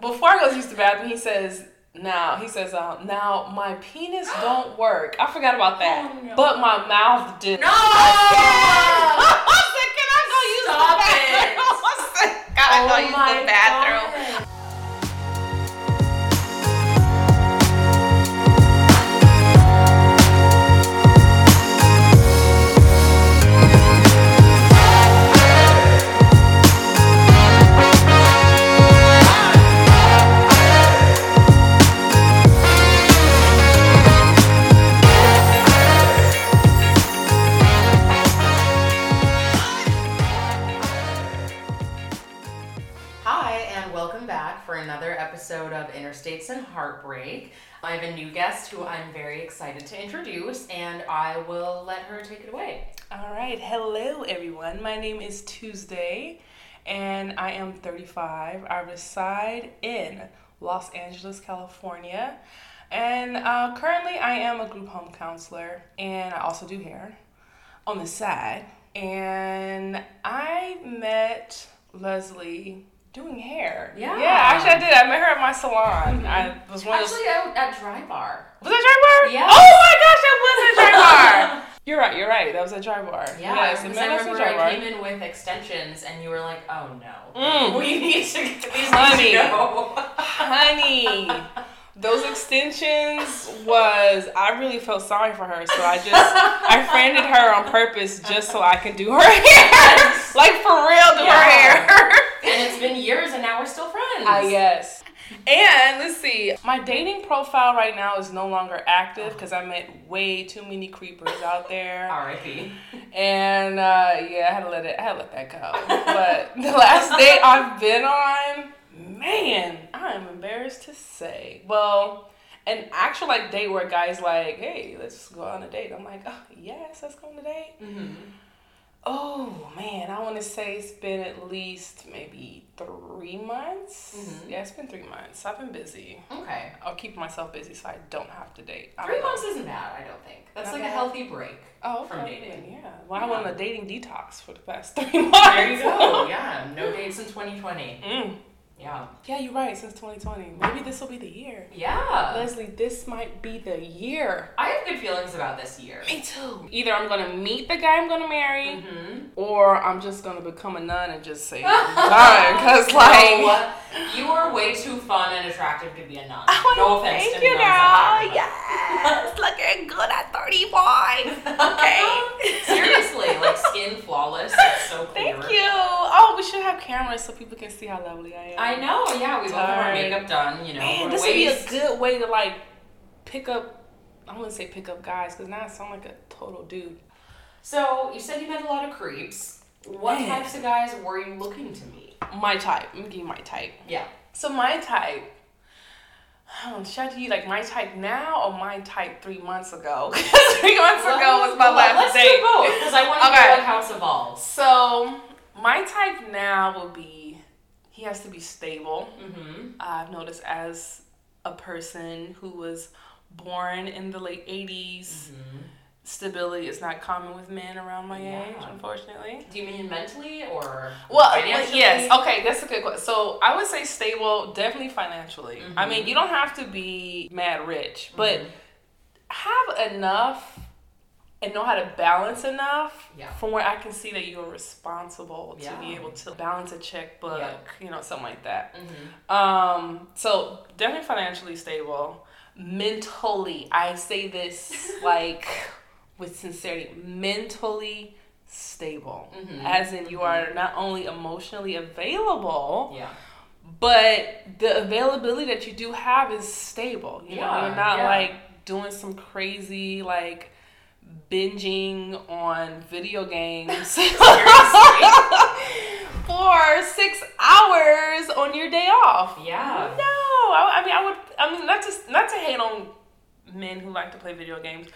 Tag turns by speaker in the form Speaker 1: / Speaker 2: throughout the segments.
Speaker 1: Before I go to use the bathroom, he says, now he says, uh, now my penis don't work. I forgot about that,
Speaker 2: Oh, no.
Speaker 1: but my mouth did.
Speaker 2: No!
Speaker 1: I said, can I go use
Speaker 2: Stop
Speaker 1: the bathroom?
Speaker 2: it.
Speaker 1: I said, gotta
Speaker 2: Oh
Speaker 1: go use the bathroom.
Speaker 2: God. Interstates and Heartbreak. I have a new guest who I'm very excited to introduce, and I will let her take it away.
Speaker 1: All right, hello everyone. My name is Tuesday, and I am 35. I reside in Los Angeles, California, and uh, currently I am a group home counselor, and I also do hair on the side. And I met Leslie doing hair.
Speaker 2: Yeah.
Speaker 1: yeah. Actually, I did. I met her at my salon. I was one of those.
Speaker 2: Actually, at Dry Bar.
Speaker 1: Was that dry bar?
Speaker 2: Yes.
Speaker 1: Oh my gosh, that was at dry bar. You're right. You're right. That was a dry bar.
Speaker 2: Yeah,
Speaker 1: yes,
Speaker 2: I
Speaker 1: at
Speaker 2: remember
Speaker 1: dry bar.
Speaker 2: I came in with extensions, and you were like, "Oh no,
Speaker 1: Mm.
Speaker 2: we need to these need
Speaker 1: Honey.
Speaker 2: to go."
Speaker 1: Honey, those extensions was I really felt sorry for her, so I just I friended her on purpose just so I could do her hair, like for real, do her hair.
Speaker 2: and it's been years, and now we're still friends.
Speaker 1: I guess. And let's see, my dating profile right now is no longer active because I met way too many creepers out there.
Speaker 2: R.I.P.
Speaker 1: And uh, yeah, I had to let it. I had to let that go. But the last date I've been on, man, I'm embarrassed to say. Well, an actual like date where a guy's like, "Hey, let's go on a date." I'm like, "Oh yes, let's go on a date."
Speaker 2: Mm-hmm.
Speaker 1: Oh man, I want to say it's been at least maybe three months.
Speaker 2: Mhm.
Speaker 1: Yeah, it's been three months. I've been busy.
Speaker 2: Okay,
Speaker 1: I'll keep myself busy so I don't have to date.
Speaker 2: Three
Speaker 1: don't know.
Speaker 2: months isn't bad. I don't think that's
Speaker 1: Not
Speaker 2: like a healthy break.
Speaker 1: Oh,
Speaker 2: from dating.
Speaker 1: Yeah. Well, I
Speaker 2: Yeah.
Speaker 1: went on a dating detox for the past three months.
Speaker 2: There you go. Yeah, no dates in 2020.
Speaker 1: Mm.
Speaker 2: Yeah.
Speaker 1: Yeah, you're right. Since 2020, maybe this will be the year.
Speaker 2: Yeah.
Speaker 1: Leslie, this might be the year.
Speaker 2: I have good feelings about this year.
Speaker 1: Me too. Either I'm gonna meet the guy I'm gonna marry,
Speaker 2: Mm-hmm.
Speaker 1: or I'm just gonna become a nun and just say done. Cause like,
Speaker 2: no, you are way too fun and attractive to be a nun.
Speaker 1: I
Speaker 2: no offense to
Speaker 1: you,
Speaker 2: nuns
Speaker 1: girl.
Speaker 2: out there, but-
Speaker 1: Yes, looking good at 35. Okay.
Speaker 2: Seriously, like skin flawless. It's so clear.
Speaker 1: Thank you. Oh, we should have cameras so people can see how lovely I am.
Speaker 2: I know. Yeah, we both have our makeup done. You know,
Speaker 1: Man, this would be a good way to like pick up. I wouldn't say pick up guys because now I sound like a total dude.
Speaker 2: So you said you met a lot of creeps. What
Speaker 1: Man.
Speaker 2: types of guys were you looking to meet?
Speaker 1: My type. I'm gonna give you my type.
Speaker 2: Yeah.
Speaker 1: So my type. Um, should I tell you like my type now or my type three months ago? three months ago was my
Speaker 2: Well,
Speaker 1: last
Speaker 2: Let's
Speaker 1: date.
Speaker 2: do both because I want to
Speaker 1: Okay.
Speaker 2: hear like how it's evolved.
Speaker 1: So my type now will be he has to be stable.
Speaker 2: Mm-hmm.
Speaker 1: I've noticed as a person who was born in the late 80s, stability is not common with men around my
Speaker 2: Yeah.
Speaker 1: age, unfortunately.
Speaker 2: Do you mean mentally or
Speaker 1: Well,
Speaker 2: financially?
Speaker 1: yes. Okay, that's a good question. So I would say stable, definitely financially. I
Speaker 2: Mhm.
Speaker 1: mean, you don't have to be mad rich, but
Speaker 2: Mhm.
Speaker 1: have enough and know how to balance enough
Speaker 2: Yeah.
Speaker 1: from where I can see that you are responsible to
Speaker 2: Yeah.
Speaker 1: be able to balance a checkbook,
Speaker 2: Yeah.
Speaker 1: you know, something like that.
Speaker 2: Mhm.
Speaker 1: Um, so definitely financially stable. Mentally, I say this like with sincerity, mentally stable.
Speaker 2: Mhm.
Speaker 1: As in you are not only emotionally available,
Speaker 2: Yeah.
Speaker 1: but the availability that you do have is stable. You know, you're not
Speaker 2: yeah.
Speaker 1: like doing some crazy like binging on video games for six hours on your day off.
Speaker 2: Yeah.
Speaker 1: No, I, I mean I would. I mean not just not to hate on men who like to play video games,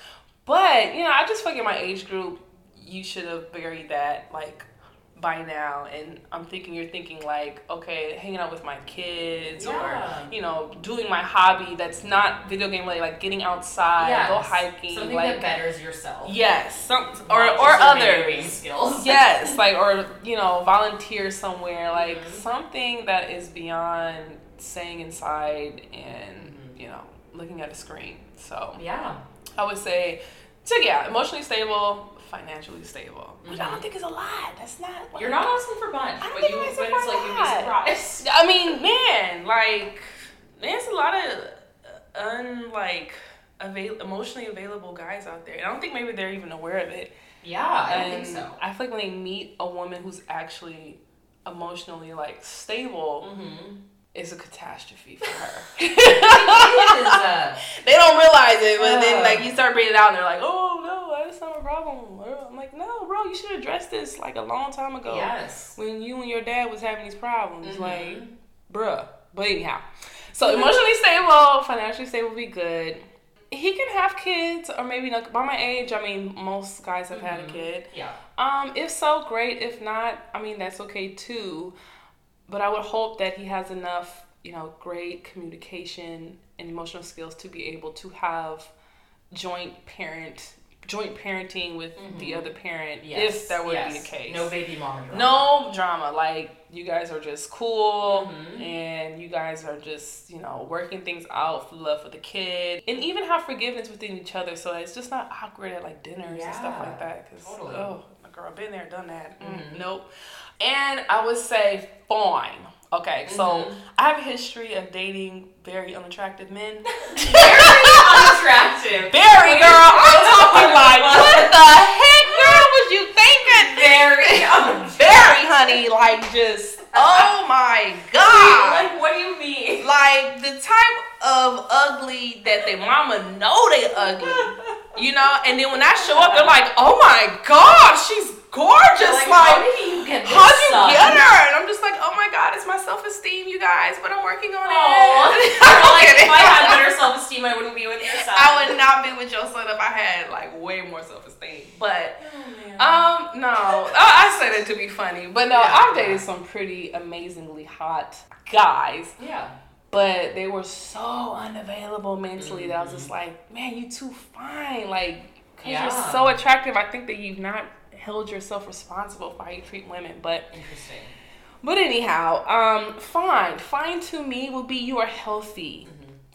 Speaker 1: but you know I just feel like in my age group you should have buried that like by now. And I'm thinking you're thinking like okay, hanging out with my kids
Speaker 2: Yeah.
Speaker 1: or you know doing my hobby that's not video game related, like getting outside, go hiking,
Speaker 2: Something
Speaker 1: like
Speaker 2: that betters yourself.
Speaker 1: yes, some or or others.
Speaker 2: skills.
Speaker 1: yes, like or you know, volunteer somewhere, like
Speaker 2: Mhm.
Speaker 1: something that is beyond staying inside and you know looking at a screen. So
Speaker 2: Yeah.
Speaker 1: I would say, so yeah, emotionally stable, financially stable, which I don't think is a lot. That's not. Like,
Speaker 2: Mm-hmm. You're not asking for much,
Speaker 1: I don't
Speaker 2: but
Speaker 1: think
Speaker 2: you
Speaker 1: I'm
Speaker 2: but it's
Speaker 1: for a
Speaker 2: like you'd be
Speaker 1: lot.
Speaker 2: surprised.
Speaker 1: I mean, man, like, there's a lot of uh, un avail- emotionally available guys out there. And I don't think maybe they're even aware of it.
Speaker 2: Yeah, I don't
Speaker 1: and
Speaker 2: think so.
Speaker 1: I feel like when they meet a woman who's actually emotionally like stable,
Speaker 2: Mm-hmm.
Speaker 1: It's a catastrophe for her.
Speaker 2: uh,
Speaker 1: they don't realize it, but then like you start bringing it out, and they're like, "Oh no, that's not a problem." I'm like, "No, bro, you should address this like a long time ago
Speaker 2: yes.
Speaker 1: when you and your dad was having these problems."
Speaker 2: Mhm.
Speaker 1: Like, bruh. But anyhow, so emotionally stable, financially stable, be good. He can have kids, or maybe not. By my age, I mean most guys have had a
Speaker 2: Mhm.
Speaker 1: kid.
Speaker 2: Yeah.
Speaker 1: Um, if so, great. If not, I mean that's okay too. But I would hope that he has enough, you know, great communication and emotional skills to be able to have joint parent, joint parenting with the other parent,
Speaker 2: Mm-hmm. Yes.
Speaker 1: if that would
Speaker 2: yes.
Speaker 1: be the case.
Speaker 2: No baby mama drama.
Speaker 1: No drama. Like you guys are just cool
Speaker 2: Mhm.
Speaker 1: and you guys are just, you know, working things out for love for the kid. And even have forgiveness within each other so it's just not awkward at like dinners and stuff like that. Cause
Speaker 2: totally.
Speaker 1: oh my girl, been there, done that. Mm,
Speaker 2: Mhm.
Speaker 1: Nope. And I would say fine. Okay, so
Speaker 2: Mhm.
Speaker 1: I have a history of dating very unattractive men.
Speaker 2: Very unattractive.
Speaker 1: Very girl, I'm talking like, what the heck, girl, was you thinking?
Speaker 2: Very
Speaker 1: Very, honey, like just, oh my god.
Speaker 2: Like, what do you mean?
Speaker 1: Like the type of ugly that their mama know they ugly, you know? And then when I show up, they're like, oh my god, she's gorgeous.
Speaker 2: Like,
Speaker 1: Like,
Speaker 2: you get this
Speaker 1: how'd you get her? And I'm just like, oh my god, it's my self esteem, you guys, but I'm working on
Speaker 2: Aw.
Speaker 1: it.
Speaker 2: Like, if I had better self esteem, I wouldn't be with your son.
Speaker 1: I would not be with your son if I had like way more self esteem. But
Speaker 2: Oh,
Speaker 1: um, no, I, I said it to be funny, but no,
Speaker 2: Yeah.
Speaker 1: I've dated some pretty amazingly hot guys,
Speaker 2: yeah.
Speaker 1: but they were so unavailable mentally that I was
Speaker 2: Mm-hmm.
Speaker 1: just like, man, you too fine, like, cause
Speaker 2: Yeah.
Speaker 1: you're so attractive. I think that you've not held yourself responsible for how you treat women, but
Speaker 2: Interesting.
Speaker 1: but anyhow, um, fine, fine to me will be you are healthy.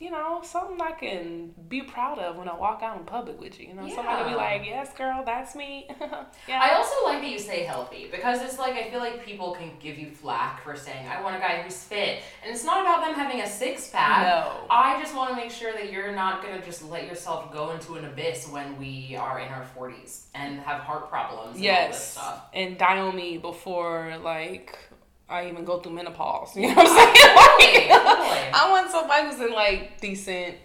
Speaker 1: You know, something I can be proud of when I walk out in public with you. You know, somebody will
Speaker 2: be
Speaker 1: like, "Yes, girl, that's me." yeah.
Speaker 2: I also like that you say healthy because it's like I feel like people can give you flack for saying I want a guy who's fit, and it's not about them having a six pack.
Speaker 1: No.
Speaker 2: I just want to make sure that you're not gonna just let yourself go into an abyss when we are in our forties and have heart problems and all this
Speaker 1: Yes,
Speaker 2: stuff.
Speaker 1: and die on me before like I even go through menopause. You know what I'm saying?
Speaker 2: Oh, totally, totally.
Speaker 1: I want somebody who's in like decent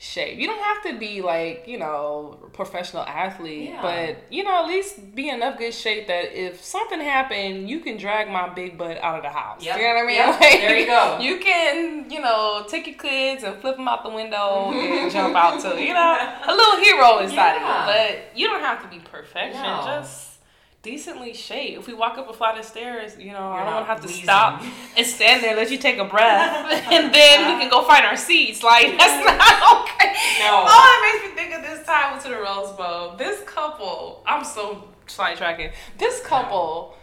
Speaker 1: shape. You don't have to be like you know professional athlete,
Speaker 2: Yeah.
Speaker 1: but you know at least be in enough good shape that if something happened, you can drag my big butt out of the house.
Speaker 2: Yep.
Speaker 1: You know what I mean?
Speaker 2: Yep.
Speaker 1: Like,
Speaker 2: There you go.
Speaker 1: You can you know take your kids and flip them out the window and jump out too. You know a little hero inside
Speaker 2: Yeah.
Speaker 1: of you, but you don't have to be perfection.
Speaker 2: No.
Speaker 1: Just decently shaped. If we walk up a flight of stairs, you know,
Speaker 2: You're
Speaker 1: I don't want to have to
Speaker 2: wheezing.
Speaker 1: stop and stand there, let you take a breath, and then we can go find our seats. Like that's not okay.
Speaker 2: No.
Speaker 1: Oh, it makes me think of this time to the Rose Bowl. This couple, I'm so sidetracking. This couple.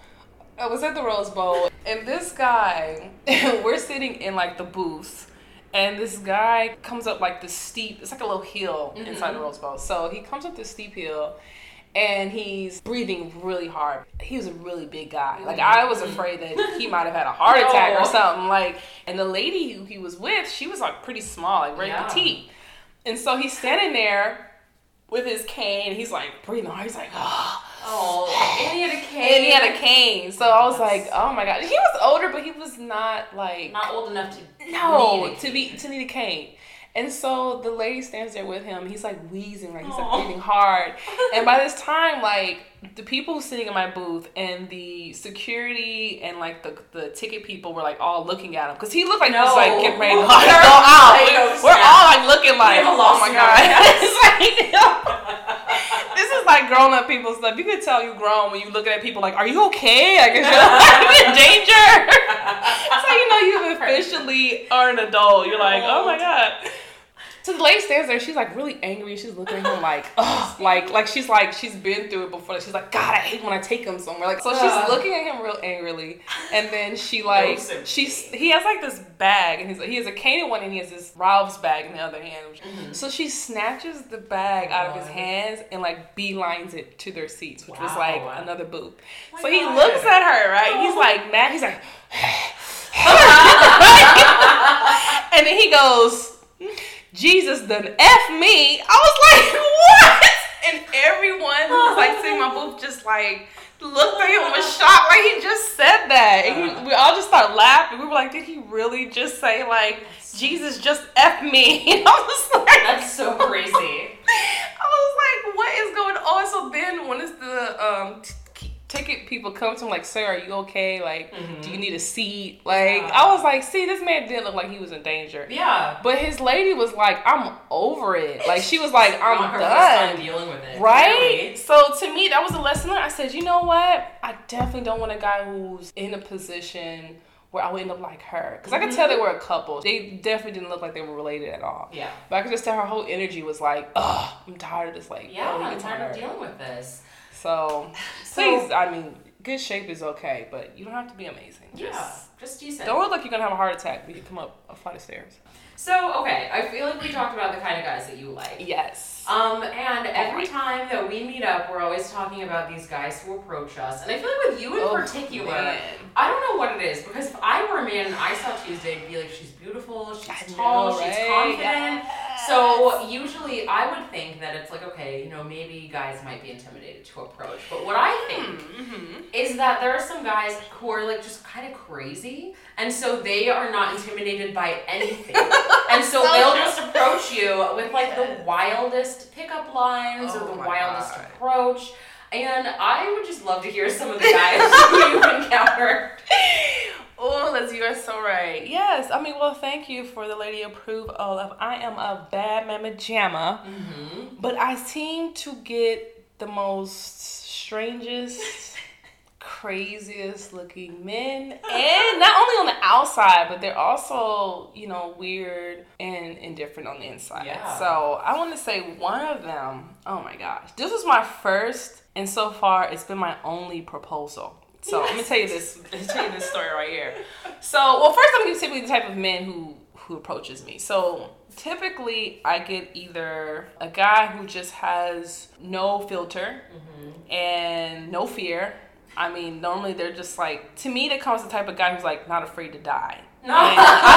Speaker 1: I was at the Rose Bowl, and this guy, we're sitting in like the booth, and this guy comes up like the steep, it's like a little hill inside the mm-hmm. Rose Bowl. So he comes up this steep hill, and he's breathing really hard. He was a really big guy. Like mm-hmm. I was afraid that he might have had a heart attack or something. Like, and the lady who he was with, she was like pretty small, like very
Speaker 2: Yeah.
Speaker 1: petite. And so he's standing there with his cane. He's like breathing hard. He's like, oh.
Speaker 2: Oh, and he had a cane.
Speaker 1: And he had a cane. So I was like, oh my god. He was older, but he was not like
Speaker 2: Not old enough to.
Speaker 1: no to be to need a cane. And so the lady stands there with him. He's like wheezing, like he's like breathing hard. And by this time, like the people sitting in my booth and the security and like the the ticket people were like all looking at him because he looked like he was
Speaker 2: No.
Speaker 1: like getting ready to go out.
Speaker 2: like, oh,
Speaker 1: We're all like looking like, oh my god. Like, this is like grown up people stuff. You can tell you grown when you looking at people like, are you okay? Like, is your life in danger? That's how you know you officially are an adult. You're like, oh my god. So the lady stands there. She's like really angry. She's looking at him like, ugh, like like she's like she's been through it before. She's like, God, I hate when I take him somewhere. Like so, she's looking at him real angrily, and then she like she's he has like this bag, and he's he has a cane in one, and he has this Ralph's bag in the other hand. So she snatches the bag out of his hands and like beelines it to their seats, which was
Speaker 2: Wow.
Speaker 1: like another booth.
Speaker 2: my
Speaker 1: so he
Speaker 2: God.
Speaker 1: looks at her, right? He's like mad. He's like. And then he goes, Jesus done F me. I was like, what? And everyone was like sitting in my booth just like looked at him was shocked like he just said that. And he, we all just started laughing. We were like, did he really just say like Jesus just F me? And I was like
Speaker 2: That's so crazy.
Speaker 1: I was like, what is going on? So then when it's the um ticket people come to him like, sir, are you okay? Like, do you mm-hmm. need a seat? Like,
Speaker 2: Yeah.
Speaker 1: I was like, see, this man didn't look like he was in danger.
Speaker 2: Yeah.
Speaker 1: But his lady was like, I'm over it. Like she was like, I'm
Speaker 2: Not her first time
Speaker 1: done.
Speaker 2: dealing with it.
Speaker 1: Right?
Speaker 2: Really.
Speaker 1: So to me, that was a lesson. I said, you know what? I definitely don't want a guy who's in a position where I would end up like her. Because I could mm-hmm. tell they were a couple. They definitely didn't look like they were related at all.
Speaker 2: Yeah.
Speaker 1: But I could just tell her whole energy was like, ugh, I'm tired of this. Like,
Speaker 2: Yeah,
Speaker 1: oh,
Speaker 2: I'm tired of dealing with this.
Speaker 1: So,
Speaker 2: So-
Speaker 1: please, I mean, good shape is okay, but you don't have to be amazing. Just
Speaker 2: Yeah. Just decent.
Speaker 1: don't look like you're gonna have a heart attack when you come up a flight of stairs.
Speaker 2: So, okay, I feel like we talked about the kind of guys that you like.
Speaker 1: Yes.
Speaker 2: Um, and every time that we meet up, we're always talking about these guys who approach us. And I feel like with you in
Speaker 1: Oh,
Speaker 2: particular,
Speaker 1: man.
Speaker 2: I don't know what it is because if I were a man and I saw Tuesday, I'd be like, she's beautiful, she's
Speaker 1: I
Speaker 2: tall,
Speaker 1: know,
Speaker 2: she's
Speaker 1: right?
Speaker 2: confident.
Speaker 1: Yes.
Speaker 2: So usually I would think that it's like, okay, you know, maybe guys might be intimidated to approach. But what I think
Speaker 1: Mm-hmm.
Speaker 2: is that there are some guys who are like just kind of crazy, and so they are not intimidated by anything, and so,
Speaker 1: So
Speaker 2: they'll just approach you with like the wildest pickup lines
Speaker 1: Oh
Speaker 2: or the wildest
Speaker 1: God.
Speaker 2: approach. And I would just love to hear some of the guys who you've encountered.
Speaker 1: Oh, Liz, you are so right. Yes, I mean, well, thank you for the lady approval of I am a bad mama jamma,
Speaker 2: Mm-hmm.
Speaker 1: but I seem to get the most strangest, craziest looking men, and not only on the outside, but they're also, you know, weird and indifferent on the inside.
Speaker 2: Yeah.
Speaker 1: So I want to say one of them. Oh my gosh, this was my first, and so far it's been my only proposal. So let me tell you this. Tell you this story right here. So, well, first I'm gonna typically the type of men who who approaches me. So typically I get either a guy who just has no filter mm-hmm. and no fear. I mean, normally they're just like to me. That comes the type of guy who's like not afraid to die.
Speaker 2: No.
Speaker 1: I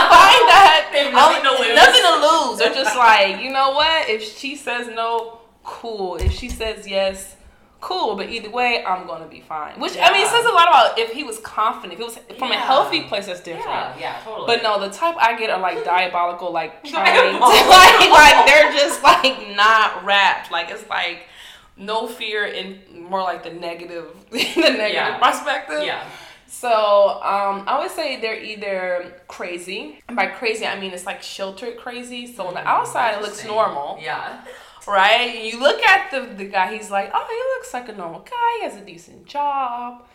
Speaker 1: find that
Speaker 2: They nothing to lose.
Speaker 1: Nothing to lose. They're just like, you know what? If she says no, cool. If she says yes, cool. But either way, I'm gonna be fine. Which I mean, it says a lot about if he was confident. If it was from a healthy place, that's different.
Speaker 2: Yeah, yeah, totally.
Speaker 1: But no, the type I get are like diabolical, like trying to, like, like they're just like not wrapped. Like it's like no fear and more like the negative, the negative
Speaker 2: Yeah.
Speaker 1: perspective.
Speaker 2: yeah.
Speaker 1: So um, I would say they're either crazy, and by crazy I mean it's like sheltered crazy. So on the outside it looks normal,
Speaker 2: Yeah.
Speaker 1: Right? You look at the the guy, he's like, oh, he looks like a normal guy. He has a decent job.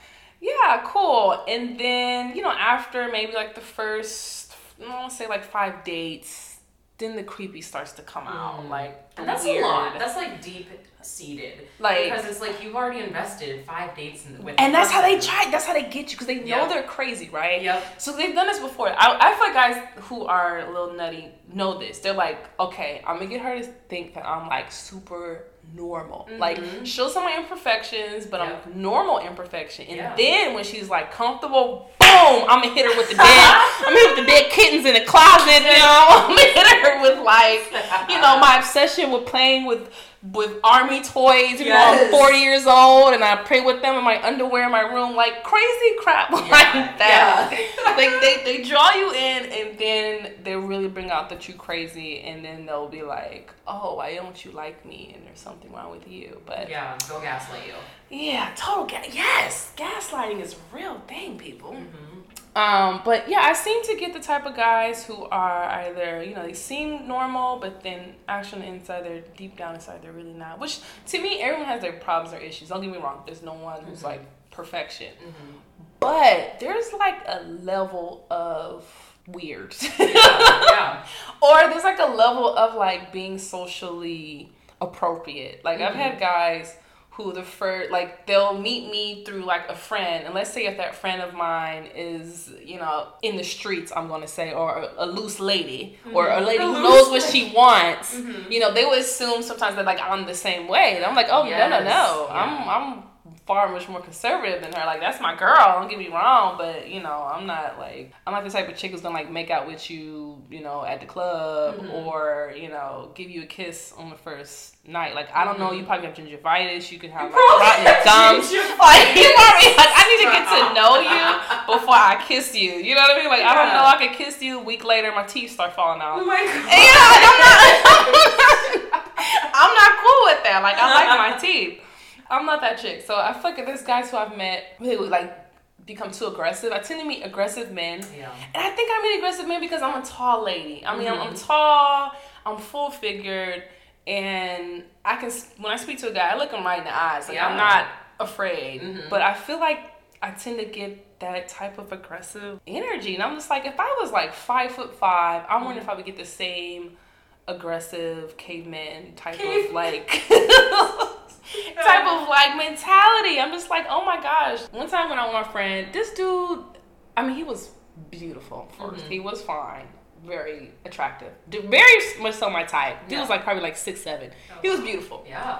Speaker 1: Yeah, cool. And then you know after maybe like the first, I want to say like five dates, then the creepy starts to come out,
Speaker 2: Mm.
Speaker 1: like
Speaker 2: And that's
Speaker 1: weird.
Speaker 2: a lot. That's like deep seated.
Speaker 1: Like-
Speaker 2: because it's like you've already invested five dates in, the with.
Speaker 1: and that's how they try. That's how they get you because they know
Speaker 2: Yeah.
Speaker 1: they're crazy, right?
Speaker 2: Yep.
Speaker 1: So they've done this before. I, I feel like guys who are a little nutty know this. They're like, okay, I'm gonna get her to think that I'm like super normal. Mm-hmm. Like, show some of my imperfections, but
Speaker 2: Yep.
Speaker 1: I'm normal imperfection. And
Speaker 2: Yeah.
Speaker 1: then when she's like comfortable, boom, I'm gonna hit her with the dead. I'm hit with the dead kittens in the closet. You know, I'm gonna hit her with like, you know, my obsession with playing with. With army toys, you know, I'm 40 years old and I pray with them in my underwear in my room, like crazy crap like that
Speaker 2: Yeah.
Speaker 1: like they, they draw you in and then they really bring out that you crazy and then they'll be like oh why don't you like me and there's something wrong with you but yeah,
Speaker 2: Yeah, go gaslight you.
Speaker 1: Yeah, total ga- yes gaslighting is a real thing people
Speaker 2: Mm-hmm.
Speaker 1: Um but yeah i seem to get the type of guys who are either you know they seem normal but then actually inside they're deep down inside they're really not. Which to me everyone has their problems or issues. Don't get me wrong there's no one who's mm-hmm. like perfection. Mm-hmm. But there's like a level of weird.
Speaker 2: Yeah, yeah.
Speaker 1: or there's like a level of like being socially appropriate. Like I've had mm-hmm. guys who the first like they'll meet me through like a friend. And let's say if that friend of mine is you know in the streets i'm going to say or a, a loose lady mm-hmm. or a lady
Speaker 2: A
Speaker 1: who knows what
Speaker 2: lady.
Speaker 1: she wants mm-hmm. you know they would assume sometimes that like i'm the same way. And i'm like oh no no no.
Speaker 2: Yeah.
Speaker 1: i'm i'm far much more conservative than her. Like that's my girl don't get me wrong but you know i'm not like i'm not the type of chick who's gonna like make out with you you know at the club
Speaker 2: Mm-hmm.
Speaker 1: or you know give you a kiss on the first night. Like i don't know
Speaker 2: Mm-hmm.
Speaker 1: you probably have gingivitis you could have like rotten gums. like you probably like i need to get to know you before i kiss you. You know what i mean? Like i don't know i could kiss you a week later my teeth start falling out.
Speaker 2: Oh my
Speaker 1: and, you know, like, I'm not, I'm not cool with that. Like, I like my teeth. I'm not that chick. So I feel like there's guys who I've met who would like become too aggressive. I tend to meet aggressive men.
Speaker 2: Yeah.
Speaker 1: And I think I meet aggressive men because I'm a tall lady. I mean, I'm, I'm mm-hmm. tall, I'm full figured, and I can, when I speak to a guy, I look him right in the eyes. Like,
Speaker 2: Yeah.
Speaker 1: I'm not afraid. Mm-hmm. But I feel like I tend to get that type of aggressive energy. And I'm just like, if I was like five foot five, I wonder if I would get the same aggressive caveman type of like type of like mentality. I'm just like, oh my gosh. One time when I went with my friend, this dude, I mean, he was beautiful 1st
Speaker 2: Mm-hmm.
Speaker 1: He was fine. Very attractive. Very much so my type. Dude
Speaker 2: Yeah.
Speaker 1: was like probably like six, seven. He was beautiful.
Speaker 2: Yeah.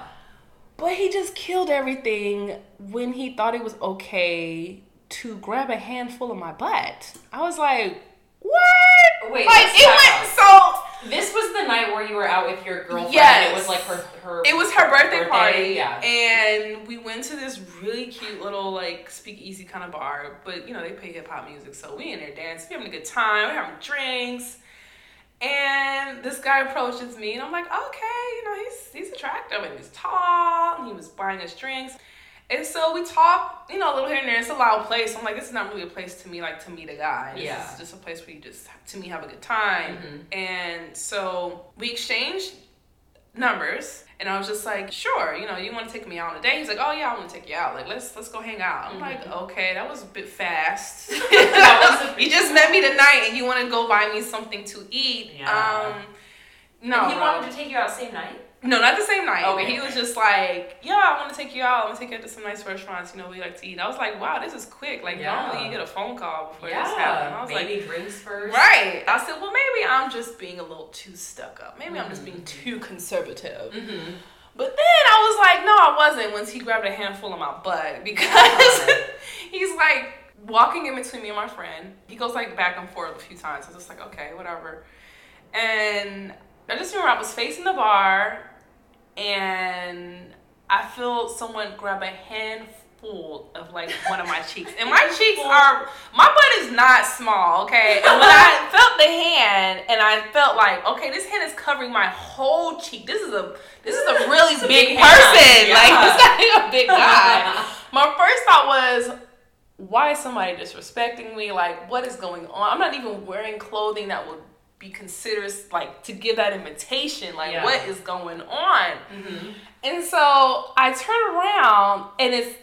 Speaker 1: But he just killed everything when he thought it was okay to grab a handful of my butt. I was like, what?
Speaker 2: Wait,
Speaker 1: like it went so.
Speaker 2: This was the night where you were out with your girlfriend.
Speaker 1: Yes.
Speaker 2: And it was like her her.
Speaker 1: It was her birthday, party,
Speaker 2: Yeah.
Speaker 1: and we went to this really cute little like speakeasy kind of bar. But you know they play hip hop music, so we in there dancing, we having a good time, we having drinks. And this guy approaches me, and I'm like, okay, you know he's he's attractive and he's tall, and he was buying us drinks. And so we talk, you know, a little here and there. It's a loud place. I'm like, this is not really a place to me, like to meet a guy. This
Speaker 2: Yeah.
Speaker 1: is just a place where you just, to me, have a good time.
Speaker 2: Mhm.
Speaker 1: And so we exchanged numbers, and I was just like, sure, you know, you want to take me out on a date? He's like, oh yeah, I want to take you out. Like, let's let's go hang out. I'm like, okay, that was a bit fast.
Speaker 2: That was a bit
Speaker 1: you just met me tonight, and you want to go buy me something to eat.
Speaker 2: Yeah.
Speaker 1: Um, no,
Speaker 2: And he wanted to take you out same night.
Speaker 1: No, not the same night.
Speaker 2: Okay,
Speaker 1: but he was just like, "Yeah, I want to take you out. I'm gonna take you out to some nice restaurants. You know, we like to eat." I was like, "Wow, this is quick. Like
Speaker 2: Yeah.
Speaker 1: normally you get a phone call before this happens." I was like,
Speaker 2: maybe drinks first.
Speaker 1: "Right." I said, "Well, maybe I'm just being a little too stuck up. Maybe I'm just being
Speaker 2: Mm-hmm.
Speaker 1: too conservative."
Speaker 2: Mm-hmm.
Speaker 1: But then I was like, "No, I wasn't." Once he grabbed a handful of my butt because he's like walking in between me and my friend. He goes like back and forth a few times. I was just like, "Okay, whatever." And I just remember I was facing the bar and I feel someone grab a handful of like one of my cheeks. And my cheeks are my butt is not small, okay? And when I felt the hand and I felt like, okay, this hand is covering my whole cheek. This is a this is a really big,
Speaker 2: big
Speaker 1: person. Like
Speaker 2: yeah.
Speaker 1: this guy a big guy. my first thought was why is somebody disrespecting me? Like, what is going on? I'm not even wearing clothing that would be considered like to give that invitation. Like,
Speaker 2: Yeah.
Speaker 1: what is going on?
Speaker 2: Mm-hmm.
Speaker 1: And so I turn around and it's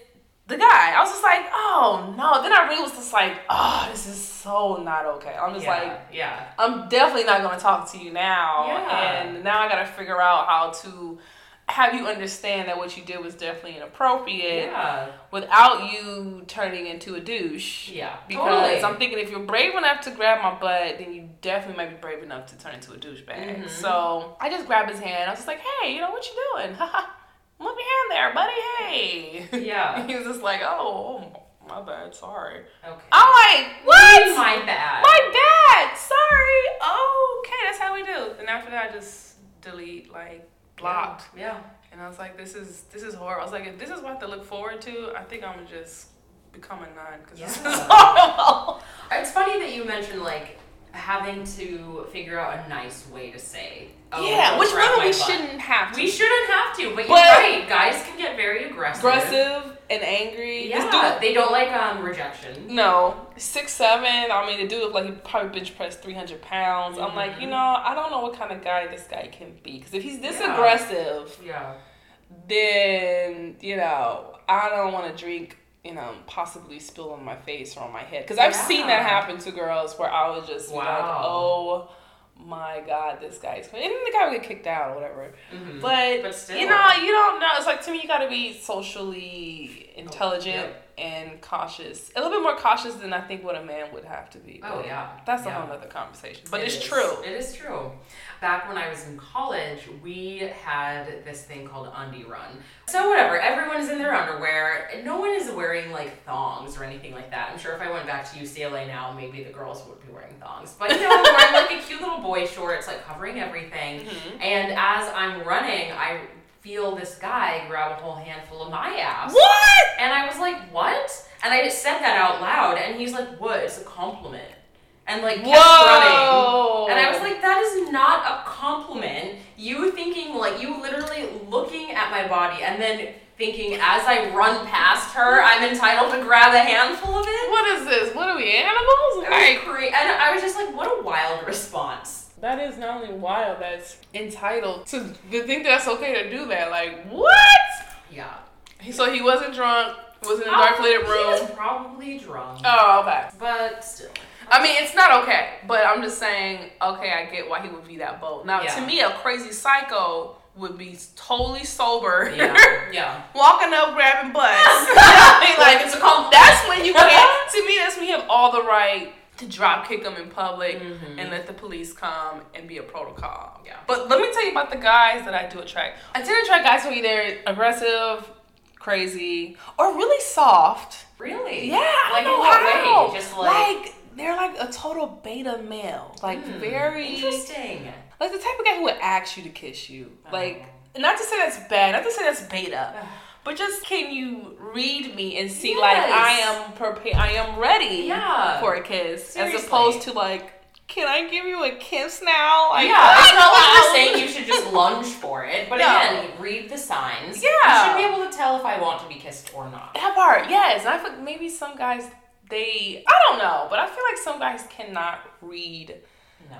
Speaker 1: the guy. I was just like, oh no. Then I really was just like, oh, this is so not okay. I'm just
Speaker 2: yeah,
Speaker 1: like,
Speaker 2: yeah.
Speaker 1: I'm definitely not gonna talk to you now.
Speaker 2: Yeah.
Speaker 1: And now I gotta figure out how to have you understand that what you did was definitely inappropriate
Speaker 2: Yeah.
Speaker 1: without you turning into a douche.
Speaker 2: Yeah.
Speaker 1: Because
Speaker 2: totally.
Speaker 1: I'm thinking if you're brave enough to grab my butt, then you definitely might be brave enough to turn into a douchebag.
Speaker 2: Mhm.
Speaker 1: So I just grabbed his hand. I was just like, hey, you know what you doing? Move your hand there, buddy. Hey.
Speaker 2: Yeah.
Speaker 1: he was just like, oh, oh, my bad. Sorry.
Speaker 2: Okay.
Speaker 1: I'm like, what?
Speaker 2: My bad.
Speaker 1: My bad. Sorry. Okay, that's how we do. And after that, I just delete, like, blocked.
Speaker 2: Yeah.
Speaker 1: And I was like, this is this is horrible. I was like, if this is what to look forward to, I think I'm just become a nun because this is horrible.
Speaker 2: It's funny that you mentioned like having to figure out a nice way to say. Oh,
Speaker 1: yeah, which women we
Speaker 2: butt.
Speaker 1: shouldn't have to.
Speaker 2: We shouldn't have to, but,
Speaker 1: But-
Speaker 2: you're right. Guys can get very aggressive.
Speaker 1: aggressive and angry.
Speaker 2: Yeah,
Speaker 1: dude-
Speaker 2: they don't like um rejection.
Speaker 1: no, six seven. I mean, the dude looked like he probably bench pressed three hundred pounds. I'm like, you know, I don't know what kind of guy this guy can be because if he's this
Speaker 2: Yeah.
Speaker 1: aggressive,
Speaker 2: Yeah.
Speaker 1: then you know I don't want to drink. You know, possibly spill on my face or on my head because I've seen that happen to girls where I was just like, oh my God, this guy's and then the guy would get kicked out or whatever.
Speaker 2: Mhm.
Speaker 1: But,
Speaker 2: But still.
Speaker 1: you know, you don't know. It's like to me, you got to be socially intelligent
Speaker 2: yep.
Speaker 1: And cautious. A little bit more cautious than I think what a man would have to be.
Speaker 2: Oh
Speaker 1: But
Speaker 2: yeah.
Speaker 1: that's a whole other conversation. But
Speaker 2: It
Speaker 1: it's
Speaker 2: is.
Speaker 1: true.
Speaker 2: It is true. Back when I was in college, we had this thing called Undie Run. So whatever, everyone is in their underwear. No one is wearing like thongs or anything like that. I'm sure if I went back to UCLA now, maybe the girls would be wearing thongs. But you know, I'm wearing like a cute little boy shorts, like covering everything.
Speaker 1: Mhm.
Speaker 2: And as I'm running, I feel this guy grab a whole handful of my ass.
Speaker 1: What?
Speaker 2: And I was like, what? And I just said that out loud, and he's like, what? It's a compliment. And like kept running.
Speaker 1: Whoa!
Speaker 2: And I was like, that is not a compliment. You thinking, like, you literally looking at my body and then thinking as I run past her, I'm entitled to grab a handful of it.
Speaker 1: what is this? What are we animals? Like,
Speaker 2: cra- and I was just like, what a wild response.
Speaker 1: That is not only wild. That's entitled to to think that's okay to do that. Like what?
Speaker 2: Yeah.
Speaker 1: So he wasn't drunk. Wasn't in a dark oh,
Speaker 2: lit He was
Speaker 1: room.
Speaker 2: probably drunk.
Speaker 1: Oh, okay.
Speaker 2: But still.
Speaker 1: I mean, it's not okay, but I'm just saying, okay, I get why he would be that bold. Now,
Speaker 2: Yeah.
Speaker 1: to me, a crazy psycho would be totally sober,
Speaker 2: Yeah. Yeah.
Speaker 1: walking up, grabbing butts. I mean,
Speaker 2: Like
Speaker 1: like,
Speaker 2: it's a
Speaker 1: that's when you can't. to me, that's when you have all the right to drop kick them in public
Speaker 2: Mhm.
Speaker 1: and let the police come and be a protocol.
Speaker 2: Yeah.
Speaker 1: But let me tell you about the guys that I do attract. I tend to attract guys who are either aggressive, crazy, or really soft.
Speaker 2: Really?
Speaker 1: Yeah, I
Speaker 2: Like in
Speaker 1: know
Speaker 2: what
Speaker 1: how.
Speaker 2: way? Just like,
Speaker 1: like they're like a total beta male, like
Speaker 2: Hmm,
Speaker 1: very
Speaker 2: interesting.
Speaker 1: like the type of guy who would ask you to kiss you. Like
Speaker 2: Oh.
Speaker 1: not to say that's bad, not to say that's beta, but just can you read me and see like I am prepared, I am ready
Speaker 2: Yeah.
Speaker 1: for a kiss,
Speaker 2: Seriously.
Speaker 1: as opposed to like. Can I give you a kiss now? Like,
Speaker 2: yeah, it's not like we're saying you should just lunge for it, but
Speaker 1: No.
Speaker 2: again, read the signs.
Speaker 1: Yeah.
Speaker 2: You should be able to tell if I want to be kissed or not.
Speaker 1: That part, yes. I feel maybe some guys they I don't know, but I feel like some guys cannot read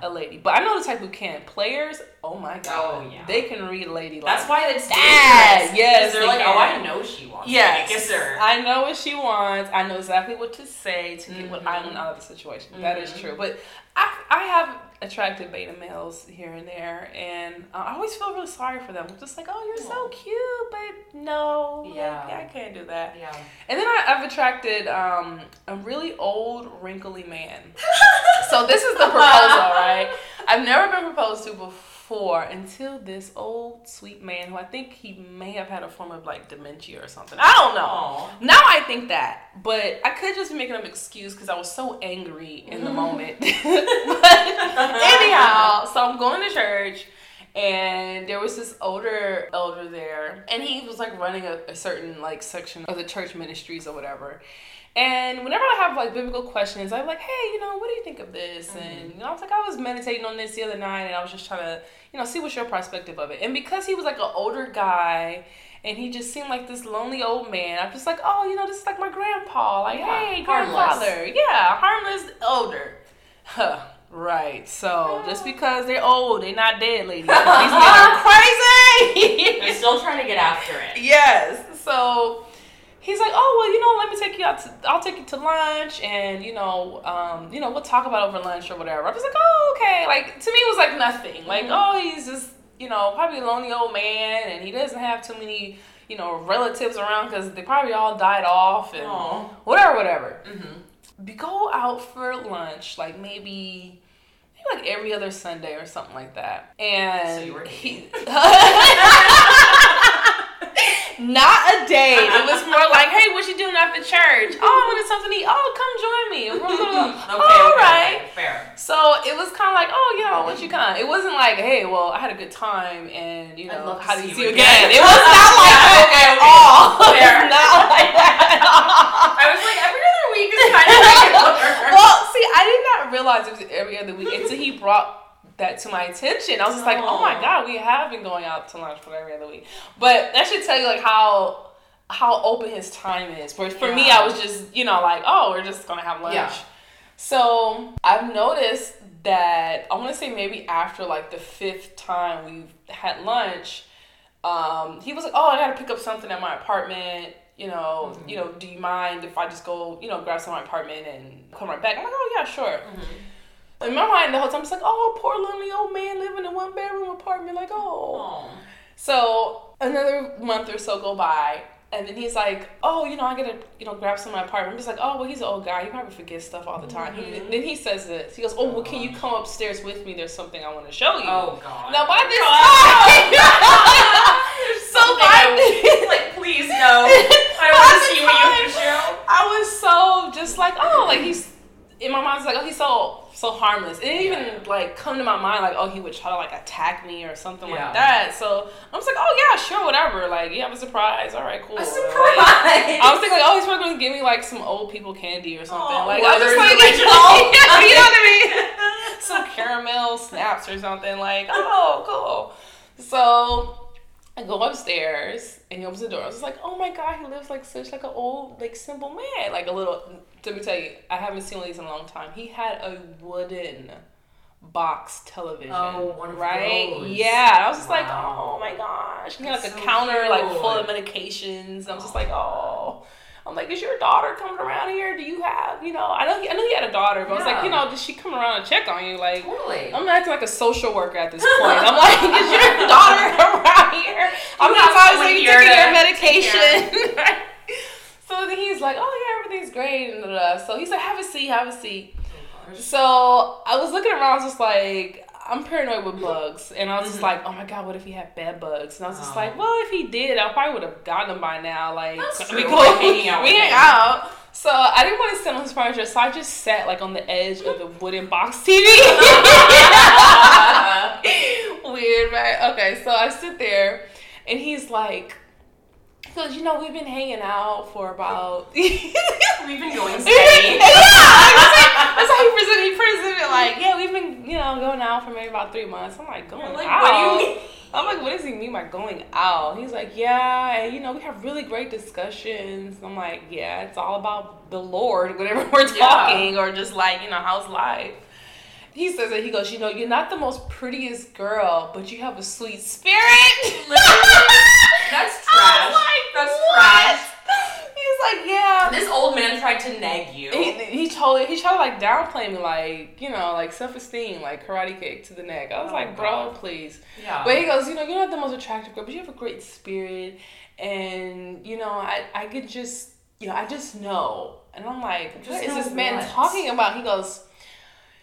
Speaker 1: a lady. But I know the type who can't. Players, oh my god.
Speaker 2: Oh, yeah.
Speaker 1: They can read lady
Speaker 2: That's why it's
Speaker 1: That, yes,
Speaker 2: they're
Speaker 1: they
Speaker 2: like,
Speaker 1: can.
Speaker 2: oh, I know she wants
Speaker 1: Yes,
Speaker 2: to be kiss her.
Speaker 1: I know what she wants. I know exactly what to say to get what I want out of the situation. That is
Speaker 2: Mhm.
Speaker 1: true. But I, I have attracted beta males here and there, and uh, I always feel really sorry for them. I'm just like, oh, you're so cute, but no,
Speaker 2: Yeah.
Speaker 1: I can't do that.
Speaker 2: Yeah.
Speaker 1: And then I, I've attracted um, a really old, wrinkly man. so this is the proposal, right? I've never been proposed to before until this old, sweet man who I think he may have had a form of like dementia or something. I don't know.
Speaker 2: Aw.
Speaker 1: Now I think that, but I could just be making an excuse because I was so angry in the mm. moment. but anyhow, so I'm going to church. And there was this older elder there, and he was like running a, a certain like section of the church ministries or whatever. And whenever I have like biblical questions, I'm like, hey, you know, what do you think of this? Mm-hmm. And you know, I was like, I was meditating on this the other night, and I was just trying to, you know, see what's your perspective of it. And because he was like an older guy, and he just seemed like this lonely old man, I'm just like, oh, you know, this is like my grandpa, like,
Speaker 2: Yeah,
Speaker 1: hey,
Speaker 2: harmless.
Speaker 1: grandfather, yeah, harmless older. Huh. Right. So just because they're old, they're not dead, ladies. These men are crazy.
Speaker 2: They're still trying to get after it.
Speaker 1: yes. So he's like, oh well, you know, let me take you out. To, I'll take you to lunch, and you know, um, you know, we'll talk about over lunch or whatever. I was like, oh okay. Like to me, it was like nothing. Like
Speaker 2: Mhm.
Speaker 1: oh, he's just you know probably a lonely old man, and he doesn't have too many you know relatives around because they probably all died off and
Speaker 2: Aw.
Speaker 1: whatever, whatever.
Speaker 2: Mm-hmm.
Speaker 1: Go out for lunch, like maybe. maybe Like every other Sunday or something like that, and
Speaker 2: So you were
Speaker 1: he, not a date. It was more like, hey, what you doing after church? Oh, I wanted something to eat. Oh, come join me.
Speaker 2: okay,
Speaker 1: All
Speaker 2: okay,
Speaker 1: right.
Speaker 2: okay, fair.
Speaker 1: So it was kind of like, oh, you know, what you kind of. It wasn't like, hey, well, I had a good time, and you know, how do you
Speaker 2: you
Speaker 1: see you
Speaker 2: again.
Speaker 1: again? It was not like
Speaker 2: Yeah,
Speaker 1: that
Speaker 2: okay,
Speaker 1: at
Speaker 2: okay.
Speaker 1: all.
Speaker 2: Fair.
Speaker 1: Not like that at all.
Speaker 2: I was like, every other week is kind of regular.
Speaker 1: well, see, I did not realize it was every other week until he brought that to my attention. I was just like, oh my
Speaker 2: Oh.
Speaker 1: god, we have been going out to lunch for every other week. But that should tell you like how how open his time is. For for me, I was just you know like, oh, we're just gonna have lunch.
Speaker 2: Yeah.
Speaker 1: So I've noticed that I want to say maybe after like the fifth time we've had lunch, um, he was like, "Oh, I gotta pick up something at my apartment. You know,
Speaker 2: Mhm.
Speaker 1: you know, do you mind if I just go, you know, grab some at my apartment and come right back?" I'm like, "Oh yeah, sure." In my mind, the whole time, I'm just like, oh, poor lonely old man living in one bedroom apartment. Like, oh.
Speaker 2: Oh.
Speaker 1: So another month or so go by, and then he's like, "Oh, you know, I gotta, you know, grab some of my apartment." I'm just like, "Oh, well, he's an old guy. He probably forgets stuff all the time." He-
Speaker 2: Mhm.
Speaker 1: then he says this. He goes, "Oh, well, can you come upstairs with me? There's something I want to show you."
Speaker 2: Oh god.
Speaker 1: Now by this
Speaker 2: Oh.
Speaker 1: time, so by
Speaker 2: I- like please no. I want to see what you to show.
Speaker 1: I was so just like, oh, like he's in my mind's like, oh, he's so so harmless. It didn't even like come to my mind like, oh, he would try to like attack me or something
Speaker 2: Yeah.
Speaker 1: like that. So I'm just like, oh yeah, sure, whatever. Like, you have a surprise. All right, cool.
Speaker 2: A
Speaker 1: Like,
Speaker 2: surprise.
Speaker 1: I was thinking like, oh, he's probably gonna give me like some old people candy or something.
Speaker 2: Oh,
Speaker 1: like I was just
Speaker 2: Werther's
Speaker 1: like,
Speaker 2: original.
Speaker 1: you know what I mean? Some caramel snaps or something. Like, oh, cool. So I go upstairs and he opens the door. I was just like, oh my god, he lives like such like an old, like simple man. Like a little. Let me tell you, I haven't seen one of these in a long time. He had a wooden box television.
Speaker 2: Oh, one of
Speaker 1: right?
Speaker 2: those.
Speaker 1: Yeah. I was just like, oh my gosh. He had like
Speaker 2: That's
Speaker 1: a
Speaker 2: so
Speaker 1: counter like full of medications. I was just like, oh. I'm like, is your daughter coming around here? Do you have, you know? I know, he, I know he had a daughter, but I was like, you know, does she come around and check on you? Like,
Speaker 2: Totally.
Speaker 1: I'm acting like a social worker at this point. I'm like, is your daughter around here? I'm not
Speaker 2: have
Speaker 1: times
Speaker 2: someone
Speaker 1: like you taking
Speaker 2: to
Speaker 1: your medication. so then he's like, oh yeah, everything's great, and da, da. so he's like, have a seat, have a seat. So I was looking around, I was just like, I'm paranoid with bugs, and I was just
Speaker 2: Mhm.
Speaker 1: like, oh my god, what if he had bed bugs? And I was just
Speaker 2: Oh.
Speaker 1: like, well, if he did, I probably would have gotten him by now. Like, we go
Speaker 2: hanging out
Speaker 1: we hang out. So I didn't want to sit on his furniture, so I just sat like on the edge of the wooden box TV. Weird, right? Okay, so I sit there, and he's like, because you know we've been hanging out for about.
Speaker 2: We've been going steady.
Speaker 1: yeah, that's how he presented. He presented like, yeah, we've been you know going out for maybe about three months. I'm like going
Speaker 2: like,
Speaker 1: out.
Speaker 2: what do you mean?
Speaker 1: I'm like, what does he mean by going out? He's like, yeah, and you know, we have really great discussions. I'm like, yeah, it's all about the Lord, whenever we're
Speaker 2: Yeah.
Speaker 1: talking, or just like, you know, how's life? He says that he goes, you know, you're not the most prettiest girl, but you have a sweet spirit.
Speaker 2: That's trash.
Speaker 1: like,
Speaker 2: That's
Speaker 1: what?
Speaker 2: trash.
Speaker 1: He's like, yeah.
Speaker 2: This old man tried to nag you.
Speaker 1: He, he totally he tried to like downplay me like you know like self esteem like karate kick to the neck. I was
Speaker 2: Oh,
Speaker 1: like, bro, please.
Speaker 2: yeah.
Speaker 1: But he goes, you know, you're not the most attractive girl, but you have a great spirit, and you know, I I could just you know I just know, and I'm like,
Speaker 2: Just
Speaker 1: what is this man
Speaker 2: what?
Speaker 1: talking about? He goes,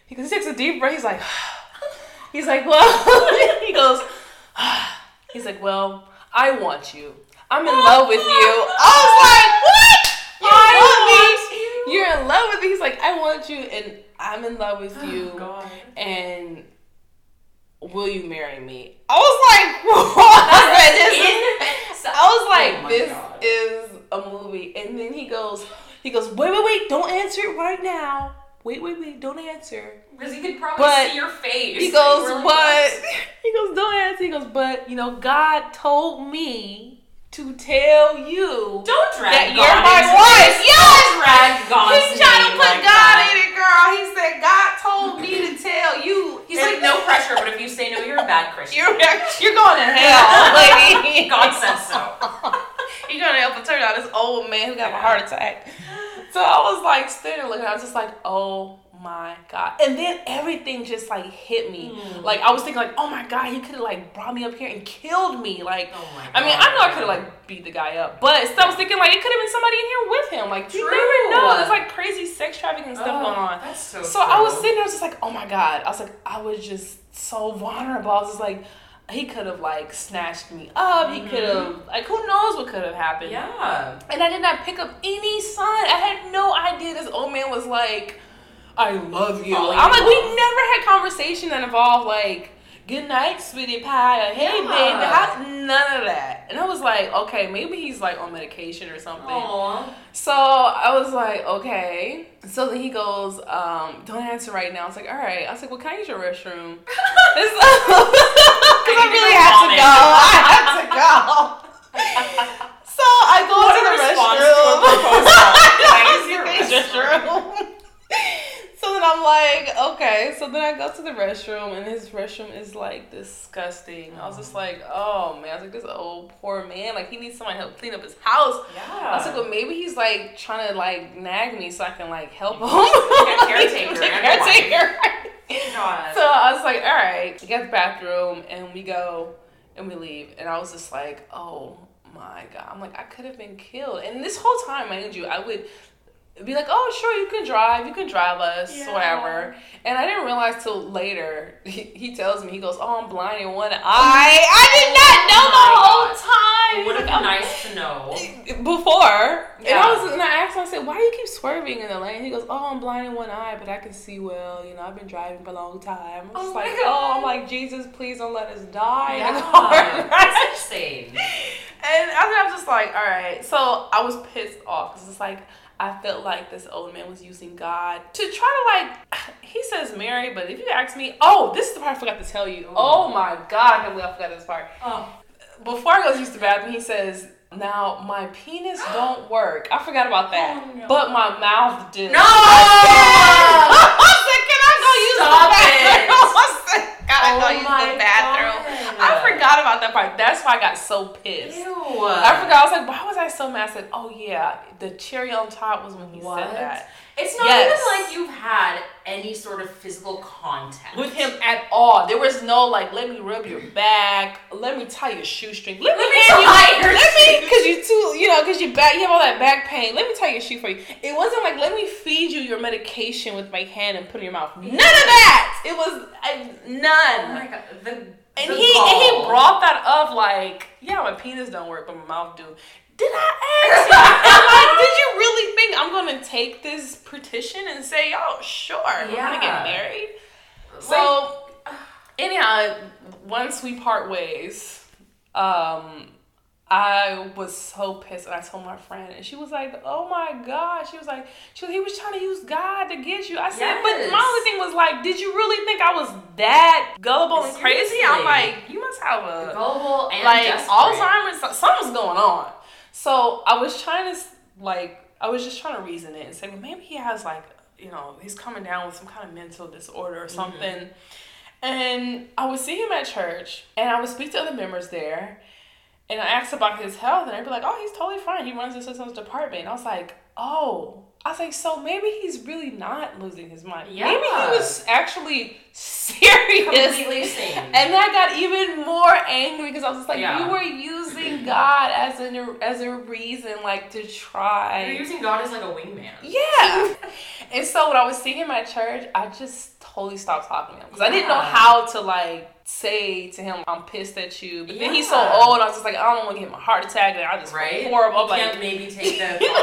Speaker 1: he goes, he takes a deep breath. He's like, he's like, well, he goes, he's like, well, I want you. I'm in love with you. I was like, what? You
Speaker 2: I
Speaker 1: want me? You're in love with me. He's like, I want you, and I'm in love with oh, you,
Speaker 2: Oh, God.
Speaker 1: and will you marry me? I was like, what? This I was
Speaker 2: Oh
Speaker 1: like,
Speaker 2: my
Speaker 1: this
Speaker 2: God.
Speaker 1: is a movie. And then he goes, he goes, wait, wait, wait, don't answer it right now. Wait, wait, wait, don't answer.
Speaker 2: Because he could probably
Speaker 1: But
Speaker 2: see your face.
Speaker 1: He goes,
Speaker 2: like,
Speaker 1: but he goes, don't answer. He goes, but you know, God told me to tell you
Speaker 2: Don't drag
Speaker 1: that
Speaker 2: God
Speaker 1: you're my wife. Yes.
Speaker 2: Drag God's
Speaker 1: He's trying to put
Speaker 2: like
Speaker 1: God
Speaker 2: that.
Speaker 1: in it, girl. He said, God told me to tell you.
Speaker 2: He's like, no pressure, but if you say no, you're a bad Christian.
Speaker 1: You're, you're going to hell, lady.
Speaker 2: God says so.
Speaker 1: You're going to help turn out this old man who got a heart attack. So I was like sitting there looking, I was just like, oh my God. And then everything just like hit me.
Speaker 2: Mm.
Speaker 1: Like I was thinking like, oh my God, he could have like brought me up here and killed me. Like
Speaker 2: Oh
Speaker 1: I mean, I know I could have like beat the guy up, but still I was thinking like it could have been somebody in here with him. Like you never know. There's like crazy sex trafficking stuff
Speaker 2: Oh,
Speaker 1: going on.
Speaker 2: That's so.
Speaker 1: So I was sitting there, I was just like, oh my god. I was like, I was just so vulnerable. I was just like, he could have like snatched me up. He
Speaker 2: Mhm.
Speaker 1: could have like who knows what could have happened.
Speaker 2: Yeah.
Speaker 1: And I did not pick up any sign. I had no idea this old man was like, I love you.
Speaker 2: Falling
Speaker 1: I'm like, we never had conversation that involved like, good night, sweetie pie, or hey
Speaker 2: Yeah.
Speaker 1: baby. How, none of that. And I was like, okay, maybe he's like on medication or something.
Speaker 2: Aw.
Speaker 1: So I was like, okay. So then he goes, um, don't answer right now. I was like, all right. I was like, well, can I use your restroom? Because I really had to go. I have to go. So I go
Speaker 2: What
Speaker 1: to the restroom.
Speaker 2: to a proposal. Can I use your restroom?
Speaker 1: So then I'm like, okay. So then I go to the restroom, and his restroom is like disgusting. I was just um. like, oh man. I was like, this old poor man. Like he needs somebody to help clean up his house.
Speaker 2: Yeah.
Speaker 1: I was like, well, maybe he's like trying to like nag me so I can like help him.
Speaker 2: caretaker
Speaker 1: Like a
Speaker 2: and a wife.
Speaker 1: caretaker.
Speaker 2: god.
Speaker 1: So I was like, all right, We get the bathroom, and we go and we leave. And I was just like, oh my god. I'm like, I could have been killed. And this whole time, mind you, I would be like, oh sure, you can drive, you can drive us,
Speaker 2: Yeah.
Speaker 1: whatever. And I didn't realize till later. He, he tells me, he goes, oh, I'm blind in one eye. I did oh not know
Speaker 2: Oh
Speaker 1: the whole
Speaker 2: God.
Speaker 1: time.
Speaker 2: It would have been nice to know.
Speaker 1: before. And I was and I asked him, I said, Why do you keep swerving in the lane? He goes, Oh, I'm blind in one eye, but I can see well. You know, I've been driving for a long time. I'm
Speaker 2: Oh
Speaker 1: just like,
Speaker 2: God.
Speaker 1: Oh, I'm like, Jesus, please don't let us die. in the
Speaker 2: Yeah,
Speaker 1: car."
Speaker 2: that's insane.
Speaker 1: and I I'm just like, all right. So I was pissed off because it's like I felt like this old man was using God to try to like. He says Mary, but if you ask me, oh, this is the part I forgot to tell you. Oh, oh my God, I can't believe forgot this part.
Speaker 2: Oh,
Speaker 1: Before I go to use the bathroom, he says, "Now my penis don't work." I forgot about that,
Speaker 2: Oh, no.
Speaker 1: but my mouth did.
Speaker 2: No!
Speaker 1: I said, "Can I go use
Speaker 2: Stop
Speaker 1: the
Speaker 2: it.
Speaker 1: bathroom?" I said, "Can I
Speaker 2: Oh
Speaker 1: go use the bathroom?"
Speaker 2: God.
Speaker 1: I forgot about that part. That's why I got so pissed.
Speaker 2: Ew.
Speaker 1: I forgot. I was like, why was I so mad? I said, oh yeah, the cherry on top was when he
Speaker 2: What?
Speaker 1: said that.
Speaker 2: It's not
Speaker 1: Yes.
Speaker 2: even like you've had any sort of physical contact
Speaker 1: With him at all. There was no like, let me rub your back, let me tie your shoestring, let,
Speaker 2: Let
Speaker 1: me
Speaker 2: me
Speaker 1: hand you,
Speaker 2: tie your
Speaker 1: let me, cause you too, you know, cause you back, you have all that back pain. Let me tie your shoe for you. It wasn't like, let me feed you your medication with my hand and put it in your mouth. None of that. It was I, none.
Speaker 2: Oh my god. The,
Speaker 1: And he and he brought that up like, yeah, my penis don't work, but my mouth do. Did I ask you? Like, did you really think I'm gonna take this petition and say, oh, sure, we're gonna get married? So, anyhow, once we part ways, um, I was so pissed, and I told my friend, and she was like, "Oh my god!" She was like, "She was, he was trying to use God to get you." I said, "But my only thing was like, did you really think I was that gullible and crazy?" I'm like, "You must have a
Speaker 2: gullible and
Speaker 1: like
Speaker 2: desperate.
Speaker 1: Alzheimer's. Something's going on." So I was trying to like, I was just trying to reason it and say, well, maybe he has like, you know, he's coming down with some kind of mental disorder or
Speaker 2: Mm-hmm.
Speaker 1: something. And I would see him at church, and I would speak to other members there, and I asked about his health, and they'd be like, "Oh, he's totally fine. He runs the systems department." And I was like, "Oh." I was like, so maybe he's really not losing his mind. Maybe he was actually serious.
Speaker 2: completely sane.
Speaker 1: And I got even more angry because I was just like,
Speaker 2: Yeah.
Speaker 1: you were using God as an as a reason, like to
Speaker 2: You're
Speaker 1: try.
Speaker 2: using God as like a wingman.
Speaker 1: Yeah. and so when I was seeing him at church, I just totally stopped talking to him because I didn't know how to like say to him, "I'm pissed at you." But then he's so old, I was just like, I don't want to give him a heart attack, and I just
Speaker 2: Right? You
Speaker 1: like
Speaker 2: can't maybe take the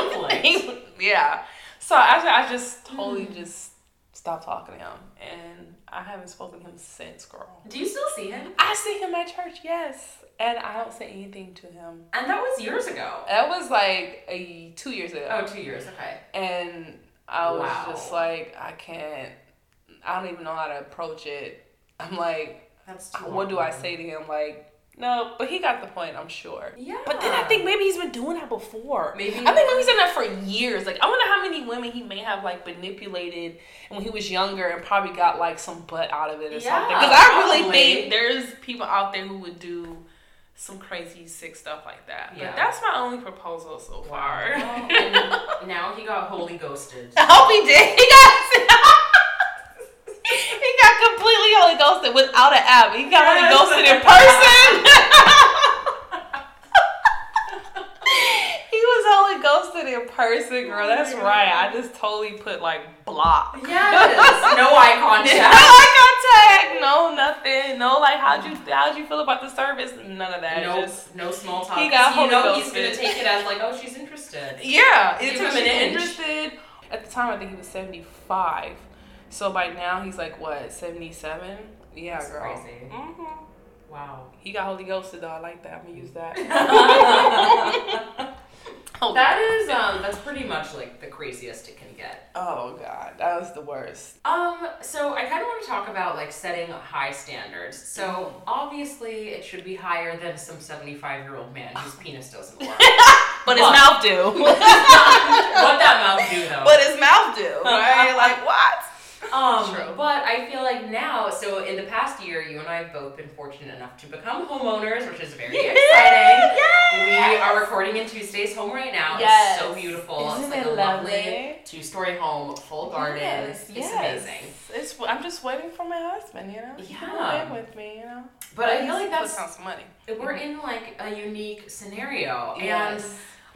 Speaker 2: conflict.
Speaker 1: yeah. So actually, I just totally
Speaker 2: Mm.
Speaker 1: just stopped talking to him, and I haven't spoken to him since, girl.
Speaker 2: Do you still see him?
Speaker 1: I see him at church, yes, and I don't say anything to him.
Speaker 2: And that was years ago.
Speaker 1: That was like a two years ago,
Speaker 2: Oh, two years. Okay.
Speaker 1: and I was
Speaker 2: Wow.
Speaker 1: just like, I can't. I don't even know how to approach it. I'm like,
Speaker 2: That's uh, too
Speaker 1: what do I say to him? Like, no, but he got the point, I'm sure.
Speaker 2: Yeah.
Speaker 1: But then I think maybe he's been doing that before.
Speaker 2: Maybe-
Speaker 1: I think maybe he's done that for years. Like I wonder how many women he may have like manipulated when he was younger and probably got like some butt out of it or
Speaker 2: Yeah,
Speaker 1: something. Because I really
Speaker 2: probably.
Speaker 1: think there's people out there who would do some crazy sick stuff like that.
Speaker 2: Yeah.
Speaker 1: But that's my only proposal so far.
Speaker 2: Now he got holy ghosted.
Speaker 1: I hope he did. He got completely holy ghosted without an app. He got holy ghosted in person. he was holy ghosted in person, girl.
Speaker 2: Oh
Speaker 1: That's
Speaker 2: God.
Speaker 1: right. I just totally put like block.
Speaker 2: Yes. No eye contact.
Speaker 1: No eye contact. No nothing. No like how'd you how'd you feel about the service? None of that.
Speaker 2: No,
Speaker 1: Just
Speaker 2: no small talk.
Speaker 1: He got
Speaker 2: you
Speaker 1: holy
Speaker 2: know he's gonna take it as like, oh, she's interested.
Speaker 1: Yeah,
Speaker 2: Give
Speaker 1: it
Speaker 2: him an
Speaker 1: interested. At the time, I think he was seventy five. So by now he's like what seventy seven? Yeah,
Speaker 2: That's
Speaker 1: girl.
Speaker 2: crazy.
Speaker 1: hmm
Speaker 2: Wow.
Speaker 1: He got holy ghosted though. I like that. I'm gonna use that.
Speaker 2: Is um that's pretty much like the craziest it can get.
Speaker 1: Oh god, that was the worst.
Speaker 2: Um, so I kind of want to talk about like setting high standards. So
Speaker 1: Mm-hmm.
Speaker 2: obviously it should be higher than some 75 year old man whose penis doesn't work.
Speaker 1: But his mouth do.
Speaker 2: what that mouth do though?
Speaker 1: but his mouth do. Right? like what?
Speaker 2: Um,
Speaker 1: True.
Speaker 2: but I feel like now, so in the past year, you and I have both been fortunate enough to become homeowners, which is very exciting.
Speaker 1: Yes.
Speaker 2: We are recording in Tuesday's home right now.
Speaker 1: Yes.
Speaker 2: It's so beautiful.
Speaker 1: Isn't
Speaker 2: it's like
Speaker 1: it
Speaker 2: a lovely
Speaker 1: lovely?
Speaker 2: two-story home, full garden.
Speaker 1: Yes,
Speaker 2: it's
Speaker 1: yes.
Speaker 2: amazing.
Speaker 1: It's I'm just waiting for my husband, you know.
Speaker 2: Yeah.
Speaker 1: with me, you know.
Speaker 2: But I feel like that's
Speaker 1: some money.
Speaker 2: we're in like a unique scenario, and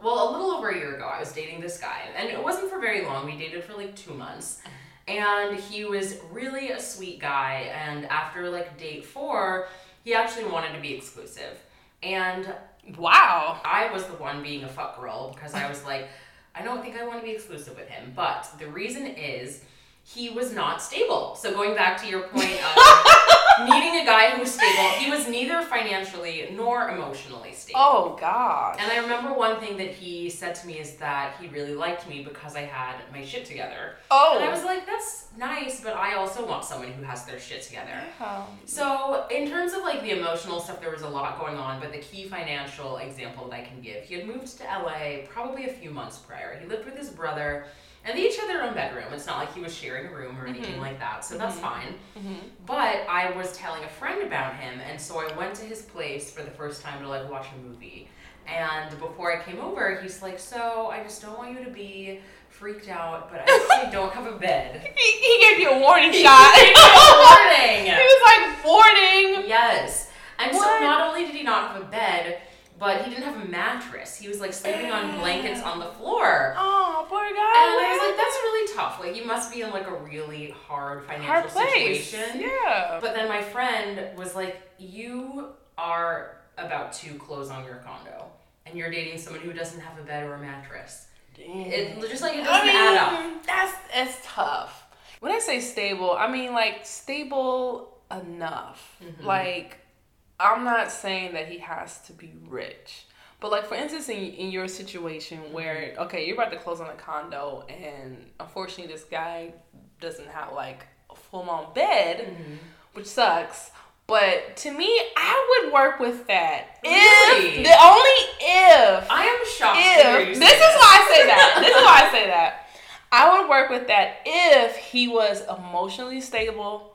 Speaker 2: Well, a little over a year ago, I was dating this guy, and it wasn't for very long. We dated for like two months, and he was really a sweet guy. And after like date four, he actually wanted to be exclusive, and
Speaker 1: Wow.
Speaker 2: I was the one being a fuck girl because I was like, I don't think I want to be exclusive with him. But the reason is he was not stable. So going back to your point of needing a guy who was stable, he was neither financially nor emotionally stable.
Speaker 1: Oh God.
Speaker 2: And I remember one thing that he said to me is that he really liked me because I had my shit together.
Speaker 1: Oh.
Speaker 2: And I was like, that's nice, but I also want someone who has their shit together.
Speaker 1: Yeah.
Speaker 2: So, in terms of like the emotional stuff, there was a lot going on, but the key financial example that I can give, he had moved to LA probably a few months prior. He lived with his brother, and they each had their own bedroom. It's not like he was sharing a room or anything
Speaker 1: Mhm.
Speaker 2: like that, so that's
Speaker 1: Mhm.
Speaker 2: fine.
Speaker 1: Mhm.
Speaker 2: But I was telling a friend about him, and so I went to his place for the first time to like watch a movie. And before I came over, he's like, "So I just don't want you to be freaked out, but I actually don't have a bed."
Speaker 1: He, he gave you a warning
Speaker 2: He
Speaker 1: shot.
Speaker 2: gave a warning.
Speaker 1: he was like warning.
Speaker 2: Yes. And so not only did he not have a bed, but he didn't have a mattress. He was like sleeping on blankets on the floor.
Speaker 1: Oh, poor guy.
Speaker 2: And I was like, that's really tough. Like you must be in like a really hard financial
Speaker 1: hard place.
Speaker 2: situation.
Speaker 1: Yeah.
Speaker 2: But then my friend was like, You are about to close on your condo and you're dating someone who doesn't have a bed or a mattress. Damn. It just like it doesn't
Speaker 1: I mean,
Speaker 2: add up.
Speaker 1: That's it's tough. When I say stable, I mean like stable enough.
Speaker 2: Mhm.
Speaker 1: Like I'm not saying that he has to be rich. But like for instance in, in your situation where okay, you're about to close on a condo and unfortunately this guy doesn't have like a full on bed,
Speaker 2: Mhm.
Speaker 1: which sucks. But to me, I would work with that.
Speaker 2: Really?
Speaker 1: If the only if
Speaker 2: I am shocked to hear you
Speaker 1: if this is why I say that. This is why I say that. I would work with that if he was emotionally stable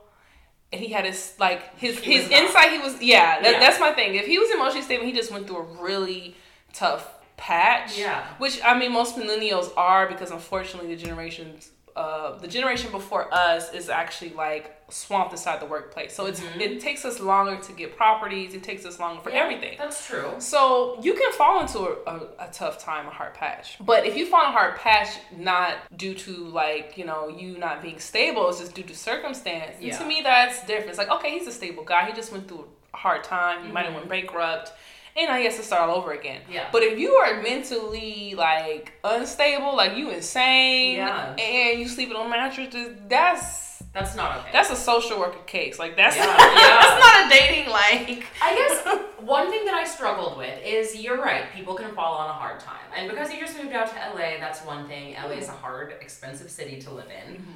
Speaker 1: he had his like his
Speaker 2: He
Speaker 1: his insight. He was yeah, that,
Speaker 2: Yeah.
Speaker 1: That's my thing. If he was emotionally stable, he just went through a really tough patch.
Speaker 2: Yeah.
Speaker 1: Which I mean, most millennials are because unfortunately the generations. Uh, the generation before us is actually like swamped inside the workplace, so it's
Speaker 2: Mhm.
Speaker 1: it takes us longer to get properties. It takes us longer for
Speaker 2: Yeah,
Speaker 1: everything.
Speaker 2: That's true.
Speaker 1: So you can fall into a, a, a tough time, a hard patch. But if you fall in a hard patch, not due to like, you know, you not being stable, it's just due to circumstance. And
Speaker 2: Yeah.
Speaker 1: to me, that's different. It's like, okay, he's a stable guy. He just went through a hard time. He might have went bankrupt. And now he has to start all over again.
Speaker 2: Yeah.
Speaker 1: But if you are mentally like unstable, like you insane,
Speaker 2: Yeah.
Speaker 1: and you sleeping on mattresses, that's
Speaker 2: That's not okay.
Speaker 1: that's a social worker case. Like that's
Speaker 2: Yeah,
Speaker 1: that's
Speaker 2: yeah.
Speaker 1: not a dating like.
Speaker 2: I guess one thing that I struggled with is you're right, people can fall on a hard time. And because you just moved out to LA, that's one thing. LA is a hard, expensive city to live in. Mm-hmm.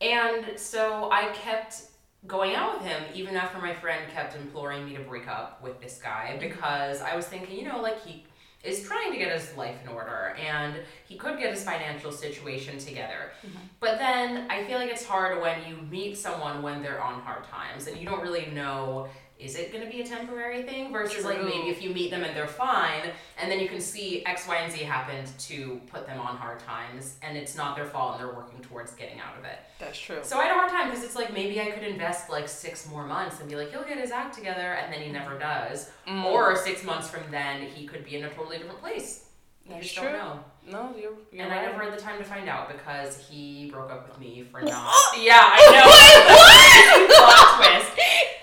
Speaker 2: And so I kept going out with him even after my friend kept imploring me to break up with this guy mm-hmm. because I was thinking, you know, like he is trying to get his life in order and he could get his financial situation together. Mm-hmm. But then I feel like it's hard when you meet someone when they're on hard times and you don't really know is it going to be a temporary thing versus like maybe if you meet them and they're fine and then you can see X, Y, and Z happened to put them on hard times and it's not their fault and they're working towards getting out of it.
Speaker 1: That's true.
Speaker 2: So I had a hard time because it's like maybe I could invest like six more months and be like, he'll get his act together, and then he never does.
Speaker 1: Mm.
Speaker 2: Or six months from then, he could be in a totally different place. You
Speaker 1: That's
Speaker 2: just
Speaker 1: true.
Speaker 2: don't know.
Speaker 1: No, you're, you're
Speaker 2: and
Speaker 1: right.
Speaker 2: I never had the time to find out because he broke up with me for not. yeah, I know. Plot twist.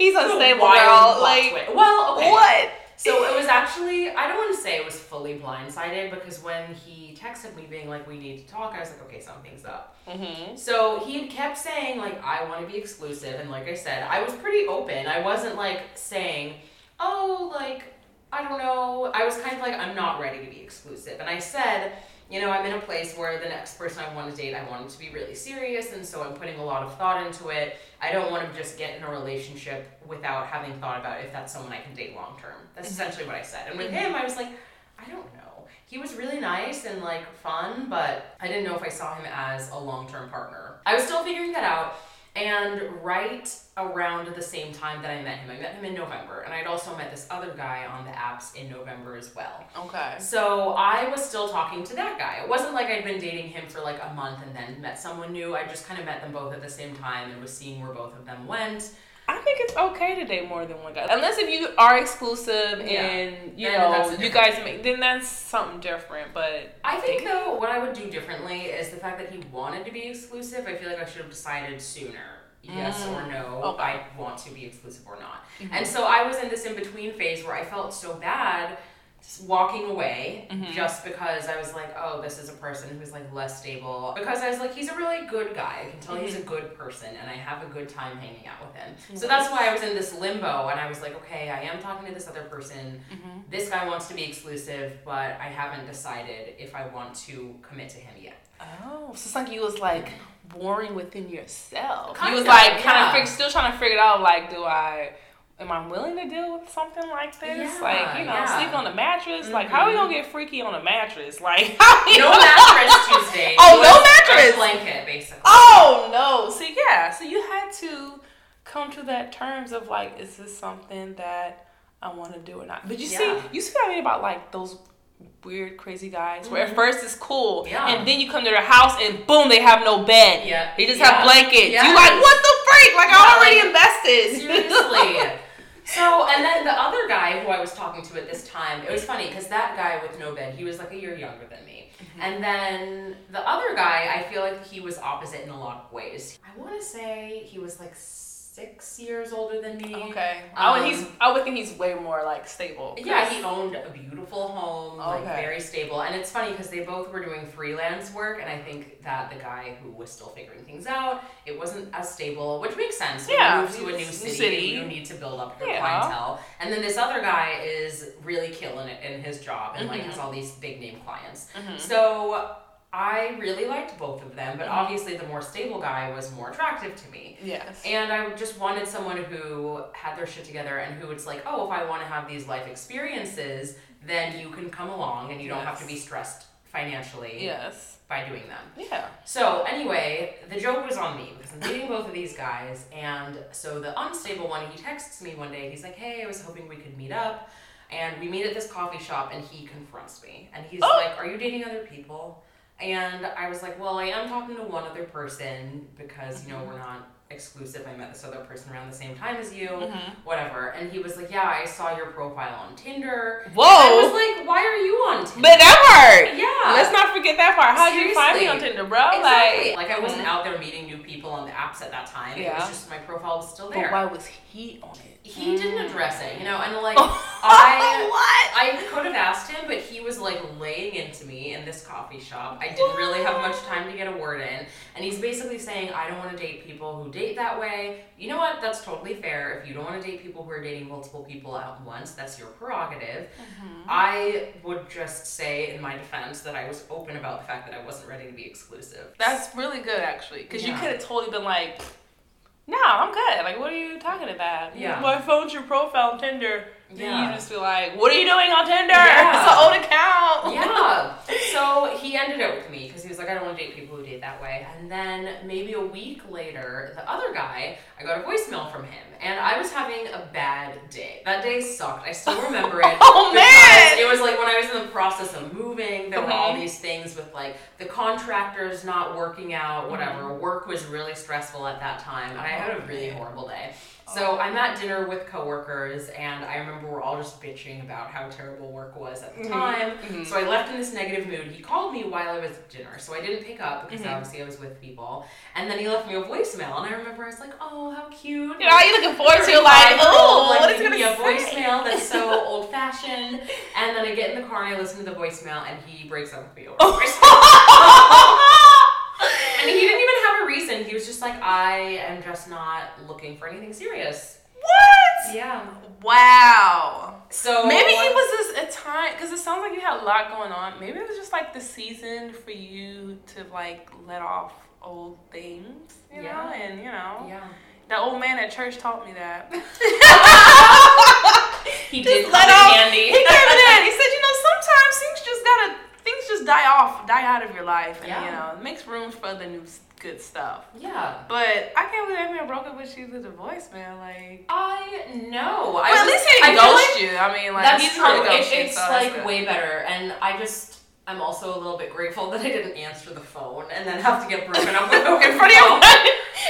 Speaker 1: He's unstable, girl. Like
Speaker 2: twist. well, okay.
Speaker 1: what?
Speaker 2: So it was actually, I don't want to say it was fully blindsided because when he texted me being like, we need to talk, I was like, okay, something's up.
Speaker 1: Mm-hmm.
Speaker 2: So he had kept saying, like, I want to be exclusive. And like I said, I was pretty open. I wasn't like saying, oh, like, I don't know. I was kind of like, I'm not ready to be exclusive. And I said, you know, I'm in a place where the next person I want to date, I want it to be really serious. And so I'm putting a lot of thought into it. I don't want to just get in a relationship without having thought about if that's someone I can date long term. That's mm-hmm. essentially what I said. And with mm-hmm. him, I was like, I don't know. He was really nice and like fun, but I didn't know if I saw him as a long term partner. I was still figuring that out. And right around the same time that I met him, I met him in November, and I'd also met this other guy on the apps in November as well.
Speaker 1: Okay.
Speaker 2: So I was still talking to that guy. It wasn't like I'd been dating him for like a month and then met someone new. I just kind of met them both at the same time and was seeing where both of them went.
Speaker 1: I think it's okay to date more than one guy, unless if you are exclusive
Speaker 2: Yeah.
Speaker 1: and you know you guys make. Then that's something different. But
Speaker 2: I think though, what I would do differently is the fact that he wanted to be exclusive. I feel like I should have decided sooner. Yes
Speaker 1: Mm.
Speaker 2: or no,
Speaker 1: Okay.
Speaker 2: I want to be exclusive or not.
Speaker 1: Mm-hmm.
Speaker 2: And so I was in this in between phase where I felt so bad walking away
Speaker 1: Mhm.
Speaker 2: just because I was like, oh, this is a person who's like less stable. Because I was like, he's a really good guy. I can tell he's a good person and I have a good time hanging out with him. So that's why I was in this limbo and I was like, okay, I am talking to this other person.
Speaker 1: Mhm.
Speaker 2: This guy wants to be exclusive, but I haven't decided if I want to commit to him yet.
Speaker 1: oh, so you was like warring within yourself.
Speaker 2: Kind
Speaker 1: you was like kind
Speaker 2: yeah.
Speaker 1: of fig- still trying to figure it out. Like, do I? Am I willing to deal with something like this?
Speaker 2: Yeah,
Speaker 1: like, you know,
Speaker 2: yeah.
Speaker 1: sleep on the mattress. Like, how are we gonna mm-hmm. get freaky on a mattress? Like,
Speaker 2: No mattress Tuesday.
Speaker 1: Oh, no mattress!
Speaker 2: Blanket, basically.
Speaker 1: Oh no! See, yeah. So you had to come to that terms of like, is this something that I want to do or not? But you see, you see what I mean about like those weird, crazy guys where at first it's cool,
Speaker 2: Yeah.
Speaker 1: and then you come to their house and boom, they have no bed.
Speaker 2: Yeah.
Speaker 1: They just
Speaker 2: Yeah.
Speaker 1: have blankets.
Speaker 2: Yes.
Speaker 1: You like what the freak? Like I already
Speaker 2: like,
Speaker 1: invested.
Speaker 2: Seriously. So, and then the other guy who I was talking to at this time, it was funny because that guy with no bed, he was like a year younger than me.
Speaker 1: Mm-hmm.
Speaker 2: And then the other guy, I feel like he was opposite in a lot of ways. I want to say he was like six years older than me.
Speaker 1: Okay. I would,
Speaker 2: Um,
Speaker 1: he's. I would think he's way more like stable.
Speaker 2: Yeah, he owned a beautiful home, like very stable. And it's funny because they both were doing freelance work, and I think that the guy who was still figuring things out, it wasn't as stable, which makes sense. When
Speaker 1: Yeah,
Speaker 2: you move to a new city,
Speaker 1: city.
Speaker 2: you need to build up your
Speaker 1: Yeah.
Speaker 2: clientele. And then this other guy is really killing it in his job and like
Speaker 1: Mhm.
Speaker 2: has all these big name clients.
Speaker 1: Mhm.
Speaker 2: So I really liked both of them, but
Speaker 1: Mhm.
Speaker 2: obviously the more stable guy was more attractive to me.
Speaker 1: Yes.
Speaker 2: And I just wanted someone who had their shit together and who was like, oh, if I want to have these life experiences, then you can come along and you don't have to be stressed financially
Speaker 1: yes.
Speaker 2: by doing them.
Speaker 1: Yeah.
Speaker 2: So, anyway, the joke was on me because I'm dating both of these guys. And so the unstable one, he texts me one day. He's like, hey, I was hoping we could meet up. And we meet at this coffee shop and he confronts me. And he's
Speaker 1: Oh.
Speaker 2: like, are you dating other people? And I was like, well, I am talking to one other person because, you know, we're not exclusive. I met this other person around the same time as you,
Speaker 1: Mhm.
Speaker 2: whatever. And he was like, yeah, I saw your profile on Tinder.
Speaker 1: Whoa.
Speaker 2: I was like, why are you on Tinder?
Speaker 1: But that part.
Speaker 2: yeah.
Speaker 1: Let's not forget that part. How did you find me on Tinder, bro?
Speaker 2: Exactly.
Speaker 1: Like,
Speaker 2: Like, I wasn't
Speaker 1: Mhm.
Speaker 2: out there meeting new people on the apps at that time.
Speaker 1: Yeah.
Speaker 2: It was just my profile was still
Speaker 1: but
Speaker 2: there.
Speaker 1: why was he on it?
Speaker 2: He didn't address it, you know, and like
Speaker 1: Oh,
Speaker 2: I
Speaker 1: what?
Speaker 2: I could have asked him, but he was like laying into me in this coffee shop. I didn't really have much time to get a word in. And he's basically saying, I don't want to date people who date that way. You know what? That's totally fair. If you don't want to date people who are dating multiple people at once, that's your prerogative.
Speaker 1: Mm-hmm.
Speaker 2: I would just say, in my defense, that I was open about the fact that I wasn't ready to be exclusive.
Speaker 1: That's really good, actually, because you could have totally been like, "No, I'm good." Like, what are you talking about?
Speaker 2: Yeah.
Speaker 1: I found your profile on Tinder. Then
Speaker 2: Yeah.
Speaker 1: you just be like, "What are you doing on Tinder?
Speaker 2: Yeah.
Speaker 1: It's an old account."
Speaker 2: yeah. So he ended it with me because he was like, I don't want to date people who date that way. And then maybe a week later, the other guy, I got a voicemail from him, and I was having a bad day. That day sucked. I still remember it.
Speaker 1: Oh, man!
Speaker 2: It was like when I was in the process of moving. There were all
Speaker 1: Mhm.
Speaker 2: these things with like the contractors not working out, whatever.
Speaker 1: Mm-hmm.
Speaker 2: Work was really stressful at that time, and I had a really
Speaker 1: Oh,
Speaker 2: horrible day. So I'm at dinner with coworkers, and I remember we're all just bitching about how terrible work was at the
Speaker 1: Mhm.
Speaker 2: time.
Speaker 1: Mhm.
Speaker 2: So I left in this negative mood. He called me while I was at dinner, so I didn't pick up because
Speaker 1: Mhm.
Speaker 2: obviously I was with people. And then he left me a voicemail, and I remember I was like, "Oh, how cute!"
Speaker 1: You know, are you looking forward to like,
Speaker 2: 35-year-old,
Speaker 1: oh,
Speaker 2: like,
Speaker 1: what is gonna
Speaker 2: me a voicemail that's so old fashioned. And then I get in the car and I listen to the voicemail, and he breaks up with me over
Speaker 1: Oh.
Speaker 2: And he didn't even have a reason, he was just like, I am just not looking for anything serious.
Speaker 1: What?
Speaker 2: Yeah.
Speaker 1: Wow.
Speaker 2: So
Speaker 1: maybe it was just a time because it sounds like you had a lot going on. Maybe it was just like the season for you to like let off old things, you
Speaker 2: yeah.
Speaker 1: know, and you know,
Speaker 2: yeah.
Speaker 1: The old man at church taught me that.
Speaker 2: he did
Speaker 1: let
Speaker 2: come
Speaker 1: off.
Speaker 2: handy.
Speaker 1: He came in. He said, you know, sometimes things just gotta things just die off, die out of your life, and yeah. you know, it makes room for the new good stuff.
Speaker 2: Yeah.
Speaker 1: But I can't believe that man broke up with you through the voicemail. Like,
Speaker 2: I know.
Speaker 1: well,
Speaker 2: I
Speaker 1: at least he
Speaker 2: I
Speaker 1: didn't ghost
Speaker 2: like
Speaker 1: you. I mean, like
Speaker 2: that's
Speaker 1: he's
Speaker 2: true. It,
Speaker 1: you,
Speaker 2: it's
Speaker 1: so
Speaker 2: like
Speaker 1: good.
Speaker 2: way better, and I just. I'm also a little bit grateful that I didn't answer the phone and then have to get broken up with
Speaker 1: in front of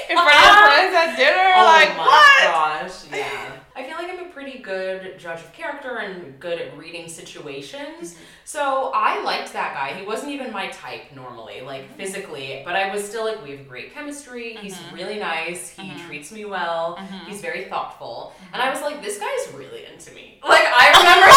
Speaker 1: in front of friends at dinner.
Speaker 2: Oh
Speaker 1: like
Speaker 2: my
Speaker 1: what?
Speaker 2: gosh, yeah. I feel like I'm pretty good judge of character and good at reading situations. Mm-hmm. So I liked that guy. He wasn't even my type normally, like mm-hmm. physically, but I was still like, we have great chemistry. He's mm-hmm. really nice. He treats me well. He's very thoughtful. And I was like, this guy's really into me. Like, I remember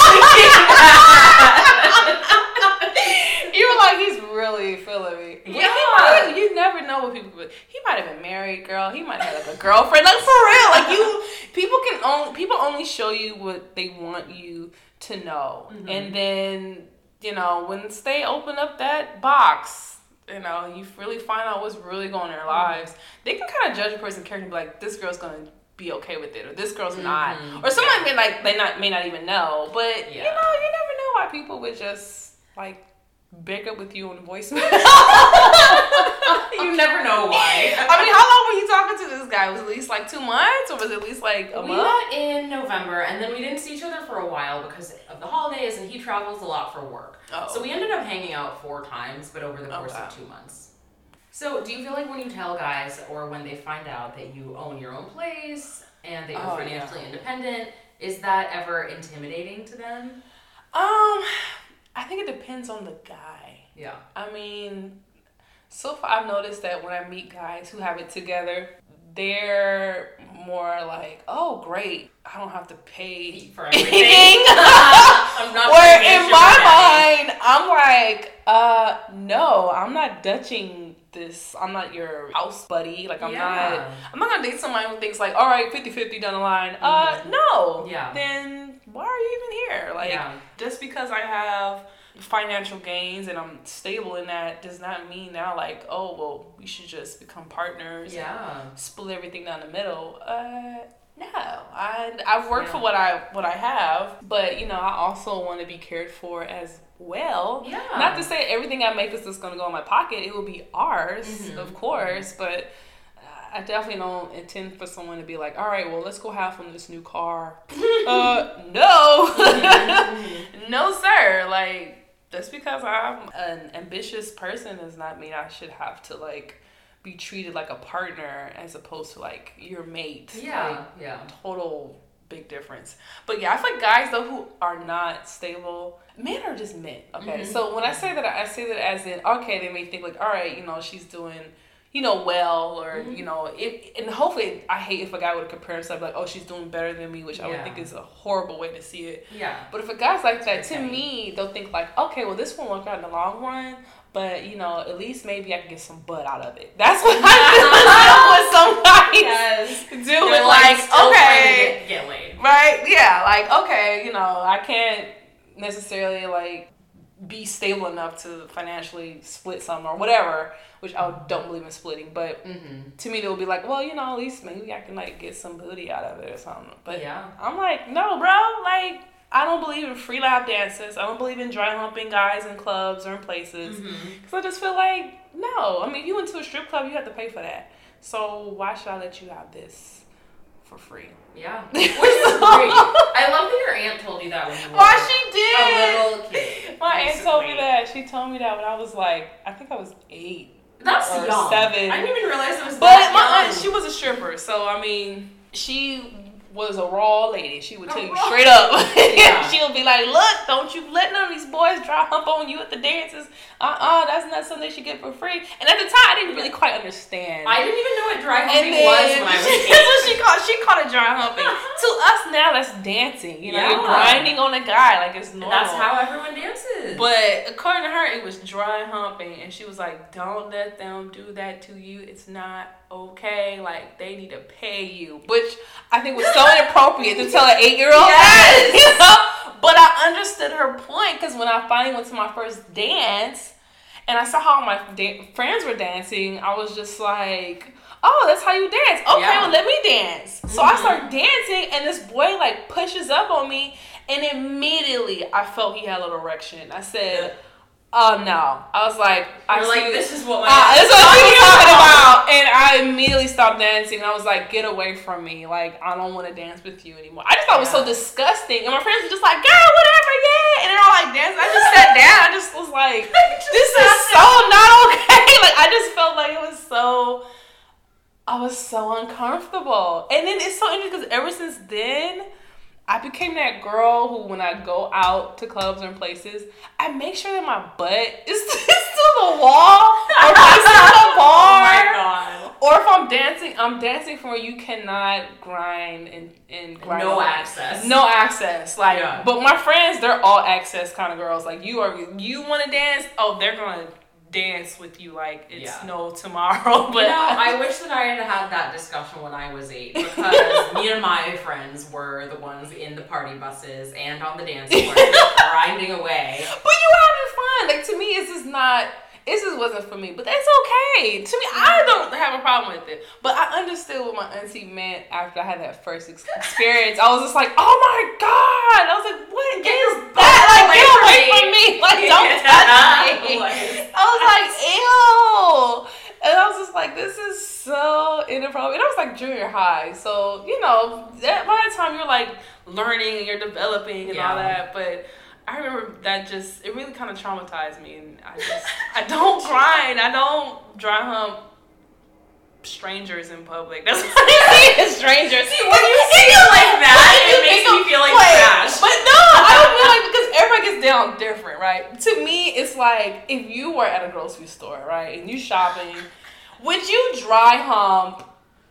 Speaker 1: like, he's really feeling me.
Speaker 2: Yeah.
Speaker 1: Might, you never know what people. He might have been married, girl. He might have like a girlfriend. Like for real. Like you, people can only people only show you what they want you to know,
Speaker 2: Mm-hmm.
Speaker 1: and then you know when they open up that box. You know, you really find out what's really going on in their
Speaker 2: Mm-hmm.
Speaker 1: lives. They can kind of judge a person's character and be like, this girl's gonna be okay with it, or this girl's not,
Speaker 2: Mhm.
Speaker 1: or someone may like they not may not even know. But you know, you never know why people would just like break up with you on voicemail.
Speaker 2: you never know why.
Speaker 1: I mean, how long were you talking to this guy? Was it at least like two months, or was it at least like a month?
Speaker 2: we
Speaker 1: month?
Speaker 2: met in November, and then we didn't see each other for a while because of the holidays, and he travels a lot for work.
Speaker 1: Oh.
Speaker 2: So we ended up hanging out four times, but over the
Speaker 1: Oh,
Speaker 2: course
Speaker 1: wow.
Speaker 2: of two months. So, do you feel like when you tell guys, or when they find out that you own your own place and that you're
Speaker 1: Oh,
Speaker 2: financially
Speaker 1: yeah.
Speaker 2: independent, is that ever intimidating to them?
Speaker 1: Um, I think it depends on the guy.
Speaker 2: Yeah.
Speaker 1: I mean, so far I've noticed that when I meet guys who have it together, they're more like, "Oh, great! I don't have to pay
Speaker 2: For
Speaker 1: anything."
Speaker 2: everything. I'm not
Speaker 1: Where in my mind, I'm like, uh, no, I'm not dutching this. I'm not your house buddy. Like, I'm
Speaker 2: Yeah.
Speaker 1: not. I'm not gonna date somebody who thinks like, all right, 50-50 down the line. Uh,
Speaker 2: Mhm.
Speaker 1: no.
Speaker 2: Yeah.
Speaker 1: Then why are you even here? Like,
Speaker 2: Yeah.
Speaker 1: just because I have financial gains and I'm stable in that does not mean now like, oh, well, we should just become partners. and
Speaker 2: Yeah.
Speaker 1: split everything down the middle. Uh, no, I I've worked
Speaker 2: Yeah.
Speaker 1: for what I what I have, but you know I also want to be cared for as well.
Speaker 2: Yeah.
Speaker 1: Not to say everything I make is just gonna go in my pocket. It will be ours,
Speaker 2: Mhm.
Speaker 1: of course, but. I definitely don't intend for someone to be like, all right, well, let's go have on this new car. uh, no,
Speaker 2: Mhm.
Speaker 1: no, sir. Like, just because I'm an ambitious person does not mean I should have to like be treated like a partner as opposed to like your mate.
Speaker 2: Yeah.
Speaker 1: Like,
Speaker 2: Yeah.
Speaker 1: total big difference. But yeah, I feel like guys though who are not stable, men are just men. Okay,
Speaker 2: Mhm.
Speaker 1: so when I say that, I say that as in okay, they may think like, all right, you know, she's doing. You know, well, or
Speaker 2: Mhm.
Speaker 1: you know, if and hopefully, I hate if a guy would compare himself like, oh, she's doing better than me, which I would think is a horrible way to see it.
Speaker 2: Yeah.
Speaker 1: But if a guy's like that, to
Speaker 2: Okay.
Speaker 1: me, they'll think like, okay, well, this won't work out in the long run, but you know, at least maybe I can get some butt out of it. That's what I feel when somebody's
Speaker 2: Yes.
Speaker 1: doing
Speaker 2: They're,
Speaker 1: like,
Speaker 2: to
Speaker 1: okay,
Speaker 2: get, get laid.
Speaker 1: right? Yeah, like okay, you know, I can't necessarily like be stable enough to financially split some or whatever, which I don't believe in splitting, but
Speaker 2: Mm-hmm.
Speaker 1: to me, they will be like, well, you know, at least maybe I can like get some booty out of it or something. But
Speaker 2: yeah.
Speaker 1: I'm like, no, bro. Like, I don't believe in free lap dances. I don't believe in dry humping guys in clubs or in places.
Speaker 2: Mm-hmm.
Speaker 1: Because I just feel like, no. I mean, if you went to a strip club, you have to pay for that. So why should I let you have this for free?
Speaker 2: Yeah. Which is great. I love that your aunt told you that when you were
Speaker 1: Why she did?
Speaker 2: a little kid.
Speaker 1: My aunt told me that. She told me that when I was like, I think I was eight.
Speaker 2: That's
Speaker 1: or
Speaker 2: young.
Speaker 1: seven.
Speaker 2: I didn't even realize it was
Speaker 1: But
Speaker 2: that
Speaker 1: my
Speaker 2: young.
Speaker 1: aunt, she was a stripper, so I mean, she was a raw lady. She would tell you straight up.
Speaker 2: Yeah.
Speaker 1: She'll be like, "Look, don't you let none of these boys dry hump on you at the dances. Uh, uh that's not something they should get for free." And at the time, I didn't really quite understand.
Speaker 2: I didn't even know what dry
Speaker 1: and
Speaker 2: humping
Speaker 1: then
Speaker 2: was when I was
Speaker 1: that's what she called. She called it dry humping. to us now, that's dancing. You know, you're grinding on a guy like it's normal.
Speaker 2: That's how everyone dances.
Speaker 1: But according to her, it was dry humping, and she was like, "Don't let them do that to you. It's not okay. Like they need to pay you," which I think was so inappropriate to tell an eight-year-old.
Speaker 2: Yes.
Speaker 1: You know? But I understood her point because when I finally went to my first dance, and I saw how my da- friends were dancing, I was just like. Oh, that's how you dance. Okay,
Speaker 2: Yeah.
Speaker 1: well, let me dance. So I
Speaker 2: Mhm.
Speaker 1: start dancing, and this boy like pushes up on me, and immediately I felt he had a little erection. I said, Oh no! I was like, I
Speaker 2: You're like,
Speaker 1: see-
Speaker 2: this is what my.
Speaker 1: Ah, that's what she was talking about, and I immediately stopped dancing. I was like, "Get away from me! Like, I don't want to dance with you anymore." I just thought it was so disgusting, and my friends were just like, "Girl, whatever, yeah," and they're all like dancing. I just sat down. I just was like, "This is so not okay." Like, I just felt like it was so. I was so uncomfortable, and then it's so interesting because ever since then. I became that girl who, when I go out to clubs and places, I make sure that my butt is, is to the wall or facing the
Speaker 2: Oh
Speaker 1: bar.
Speaker 2: my god.
Speaker 1: Or if I'm dancing, I'm dancing for where you cannot grind and, and grind.
Speaker 2: No access.
Speaker 1: No access. Like,
Speaker 2: Yeah.
Speaker 1: but my friends, they're all access kind of girls. Like, you are, you want to dance? Oh, they're gonna dance with you like it's
Speaker 2: Yeah.
Speaker 1: no tomorrow. But
Speaker 2: you know, I wish that I had had that discussion when I was eight because me and my friends were the ones in the party buses and on the dance floor grinding away.
Speaker 1: But you were having fun. Like to me, it's just not. It just wasn't for me. But that's okay. To me, I don't have a problem with it. But I understood what my auntie meant after I had that first experience. I was just like, oh my god! I was like, what
Speaker 2: Get
Speaker 1: is that? Like,
Speaker 2: away
Speaker 1: get
Speaker 2: from
Speaker 1: away
Speaker 2: me.
Speaker 1: from me! Like, don't touch me! I was like, ew. And I was just like, this is so inappropriate. And I was like junior high. So, you know, that, by the time you're like learning and you're developing and all that. But I remember that just, it really kind of traumatized me. And I just, I don't grind. I don't dry hump strangers in public. That's what I mean, strangers.
Speaker 2: See, when you say it like that, it makes me feel like trash.
Speaker 1: But no, I don't feel like because everybody gets down different, right? To me, it's like if you were at a grocery store, right, and you shopping, would you dry hump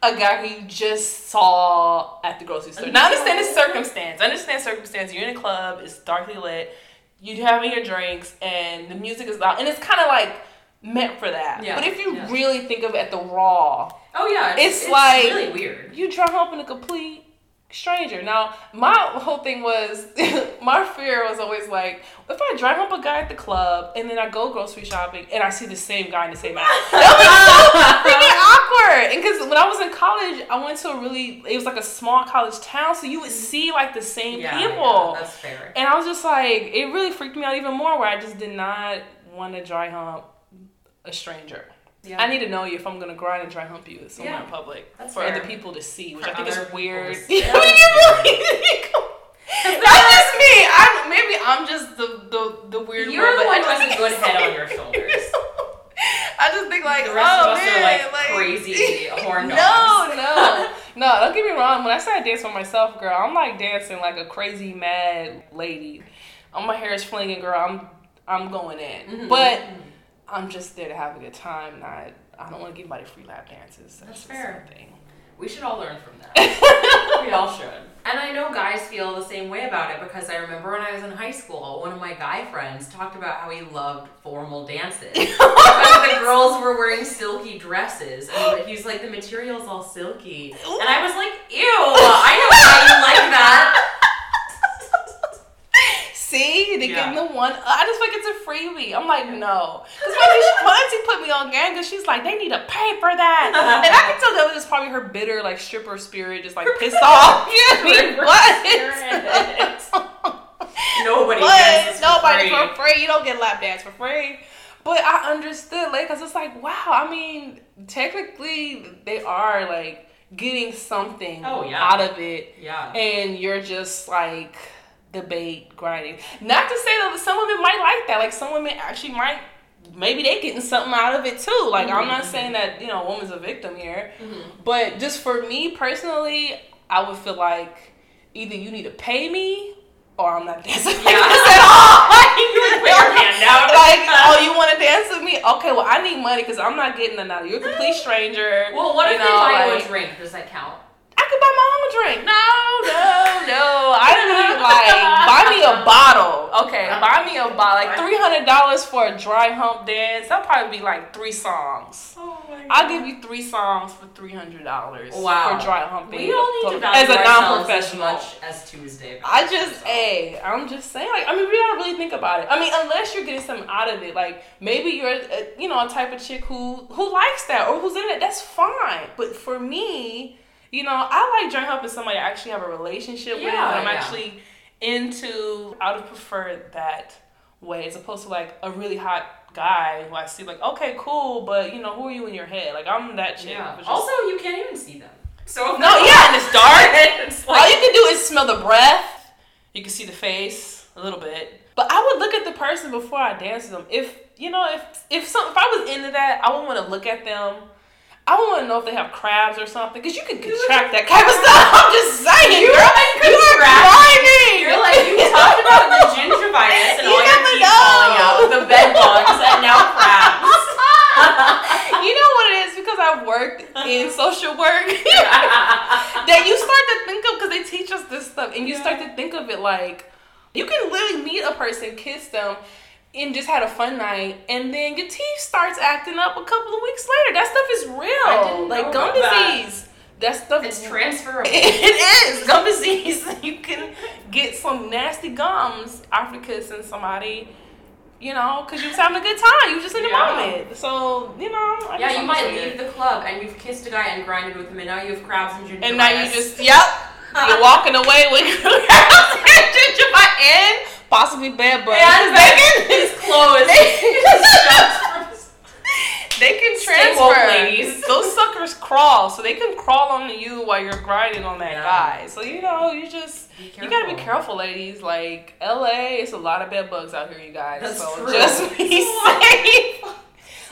Speaker 1: a guy who you just saw at the grocery store? Now, I understand the circumstance. I understand circumstance. You're in a club. It's darkly lit. You're having your drinks, and the music is loud, and it's kind of like meant for that.
Speaker 2: Yeah,
Speaker 1: But if you
Speaker 2: yeah.
Speaker 1: really think of it at the raw,
Speaker 2: Oh yeah,
Speaker 1: It's
Speaker 2: it's,
Speaker 1: like-
Speaker 2: really weird.
Speaker 1: you dry humping a complete stranger. Now, my whole thing was, my fear was always like, if I dry hump a guy at the club and then I go grocery shopping and I see the same guy in the same outfit, that was so freaking awkward. And because when I was in college, I went to a really, it was like a small college town, so you would mm. see like the same
Speaker 2: Yeah,
Speaker 1: people.
Speaker 2: yeah, that's fair.
Speaker 1: and I was just like, it really freaked me out even more where I just did not want to dry hump a stranger.
Speaker 2: Yeah.
Speaker 1: I need to know you if I'm gonna grind and dry hump you somewhere
Speaker 2: Yeah,
Speaker 1: in public
Speaker 2: that's
Speaker 1: for
Speaker 2: fair.
Speaker 1: other people to see, which
Speaker 2: For
Speaker 1: I think is weird. I mean, you really. That's just me. I'm maybe I'm just the the the weird.
Speaker 2: You're
Speaker 1: one,
Speaker 2: the
Speaker 1: but
Speaker 2: one
Speaker 1: I
Speaker 2: who has
Speaker 1: just
Speaker 2: a good head on your shoulders.
Speaker 1: I just think like
Speaker 2: the rest
Speaker 1: oh,
Speaker 2: of us
Speaker 1: man,
Speaker 2: are like,
Speaker 1: like
Speaker 2: crazy horn dogs.
Speaker 1: No, no, no. Don't get me wrong. When I say I dance for myself, girl, I'm like dancing like a crazy mad lady. Oh, my hair is flinging, girl. I'm I'm going in,
Speaker 2: Mhm.
Speaker 1: but I'm just there to have a good time. Not I don't want to give anybody free lap dances.
Speaker 2: That's
Speaker 1: just
Speaker 2: fair.
Speaker 1: something.
Speaker 2: We should all learn from that. we all should. And I know guys feel the same way about it because I remember when I was in high school, one of my guy friends talked about how he loved formal dances. because the girls were wearing silky dresses. And he was like, the material's all silky. And I was like, ew, I know how you like that.
Speaker 1: See, they
Speaker 2: Yeah.
Speaker 1: give them the one. I just think it's a freebie. I'm like, no. Because my, auntie- my auntie put me on game because she's like, they need to pay for that. Uh-huh. and I can tell that was just probably her bitter, like, stripper spirit just like pissed off. Yeah, I mean, what?
Speaker 2: Nobody
Speaker 1: But
Speaker 2: dances for
Speaker 1: nobody
Speaker 2: free.
Speaker 1: for free. You don't get lap dance for free. But I understood, like, because it's like, wow, I mean, technically, they are, like, getting something
Speaker 2: Oh, yeah.
Speaker 1: out of it
Speaker 2: Yeah.
Speaker 1: and you're just like debate grinding. Not to say that some women might like that. Like some women actually might maybe they getting something out of it too. Like I'm not
Speaker 2: Mhm.
Speaker 1: saying that, you know, a woman's a victim here.
Speaker 2: Mhm.
Speaker 1: But just for me personally, I would feel like either you need to pay me or I'm not dancing like
Speaker 2: Yeah.
Speaker 1: this at all. Like,
Speaker 2: You put your hand out.
Speaker 1: Like, oh, you want to dance with me? Okay, well, I need money because I'm not getting another. You're a complete stranger.
Speaker 2: Well, what
Speaker 1: you
Speaker 2: if
Speaker 1: know,
Speaker 2: they buy you a drink? Does that count?
Speaker 1: I could buy my own drink. No, no, no. I don't need like buy me a bottle. Okay, buy me a bottle. Like three hundred dollars for a dry hump dance. That'll probably be like three songs.
Speaker 2: Oh my God.
Speaker 1: I'll give you three songs for three hundred dollars
Speaker 2: Wow.
Speaker 1: for dry humping.
Speaker 2: We all need to
Speaker 1: as a non-professional.
Speaker 2: as much as Tuesday.
Speaker 1: I just, hey, I'm just saying, like, I mean, we gotta really think about it. I mean, unless you're getting something out of it, like maybe you're, a, you know, a type of chick who who likes that or who's in it. That's fine. But for me, you know, I like dry humping somebody I actually have a relationship with.
Speaker 2: Yeah,
Speaker 1: That I'm
Speaker 2: yeah.
Speaker 1: actually into. I would prefer that way as opposed to like a really hot guy who I see like okay cool but you know who are you in your head like I'm that chick
Speaker 2: Yeah.
Speaker 1: just-
Speaker 2: Also, you can't even see them. So
Speaker 1: no yeah and it's dark
Speaker 2: it's
Speaker 1: all you can do is smell the breath you can see the face a little bit but I would look at the person before I dance with them if you know if if some if I was into that I would want to look at them I want to know if they have crabs or something because you can contract that kind of stuff. I'm just saying
Speaker 2: You
Speaker 1: girl.
Speaker 2: like
Speaker 1: you are grinding
Speaker 2: You're like you talked about the gingivitis and
Speaker 1: You
Speaker 2: all your teeth
Speaker 1: know.
Speaker 2: falling out, the bed bugs, and now crabs.
Speaker 1: you know what it is? Because I've worked in social work. That you start to think of because they teach us this stuff and you start to think of it like you can literally meet a person kiss them and just had a fun night and then your teeth starts acting up a couple of weeks later that stuff is real like gum
Speaker 2: about that.
Speaker 1: disease that stuff
Speaker 2: it's transferable.
Speaker 1: it is gum disease you can get some nasty gums after kissing somebody you know, because you was having a good time. You just in the
Speaker 2: Yeah.
Speaker 1: moment. So, you know. I
Speaker 2: Yeah, you might leave the club and you've kissed a guy and grinded with him, and now you have crabs and gingivitis.
Speaker 1: And now you just, yep. You're walking away with gingivitis and possibly bed bugs.
Speaker 2: Yeah,
Speaker 1: they can,
Speaker 2: his clothes.
Speaker 1: they can transfer.
Speaker 2: ladies.
Speaker 1: Those suckers crawl, so they can crawl onto you while you're grinding on that
Speaker 2: Yeah.
Speaker 1: guy. So you know, you just you gotta be
Speaker 2: careful.
Speaker 1: careful, ladies. Like LA, it's a lot of bed bugs out here, you guys.
Speaker 2: That's
Speaker 1: so
Speaker 2: true.
Speaker 1: just be safe.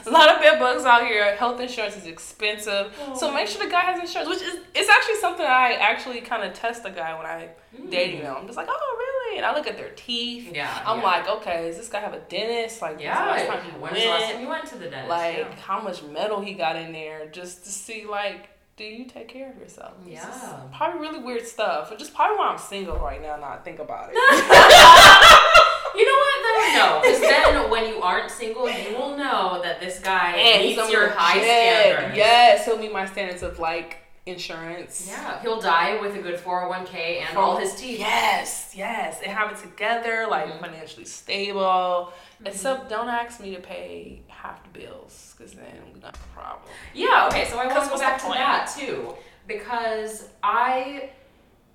Speaker 1: A lot of bed bugs out here. Health insurance is expensive, so make sure the guy has insurance. Which is it's actually something I actually kind of test the guy when I mm. dating him. I'm just like, oh really? And I look at their teeth.
Speaker 2: Yeah.
Speaker 1: I'm
Speaker 2: yeah.
Speaker 1: like, okay, does this guy have a dentist? Like, when's
Speaker 2: yeah.
Speaker 1: time he
Speaker 2: When was the last time you went to the dentist?
Speaker 1: like
Speaker 2: yeah.
Speaker 1: how much metal he got in there just to see like do you take care of yourself It's
Speaker 2: Yeah.
Speaker 1: probably really weird stuff just probably why i'm single right now now I think about it
Speaker 2: You know what though? No, because then when you aren't single, you will know that this guy
Speaker 1: and
Speaker 2: meets your high
Speaker 1: check.
Speaker 2: standards.
Speaker 1: yes he'll meet my standards of like insurance
Speaker 2: Yeah, he'll die with a good 401k and all his teeth.
Speaker 1: yes yes and have it together like
Speaker 2: Mhm.
Speaker 1: financially stable except don't ask me to pay half the bills because then we got a problem
Speaker 2: Yeah, okay, so I want to go back to
Speaker 1: point?
Speaker 2: that too. Because I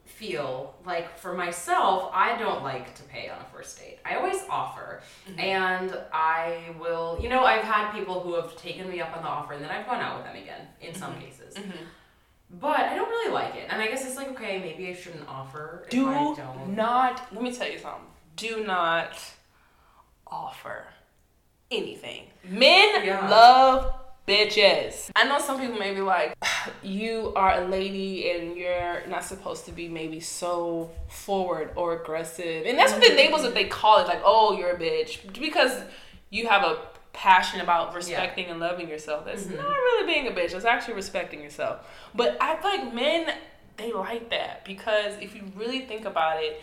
Speaker 2: feel like for myself, I don't like to pay on a first date. I always offer.
Speaker 1: Mm-hmm.
Speaker 2: And I will, you know, I've had people who have taken me up on the offer and then I've gone out with them again in some
Speaker 1: Mm-hmm.
Speaker 2: cases. But I don't really like it. And I guess it's like, okay, maybe I shouldn't offer if I
Speaker 1: do
Speaker 2: don't.
Speaker 1: not let me tell you something do not offer anything men
Speaker 2: Yeah.
Speaker 1: love bitches. I know some people may be like you are a lady and you're not supposed to be maybe so forward or aggressive. And that's what the labels that they call it like oh you're a bitch. Because you have a passion about respecting and loving yourself. That's
Speaker 2: Mhm.
Speaker 1: not really being a bitch. That's actually respecting yourself. But i feel like men they like that. Because if you really think about it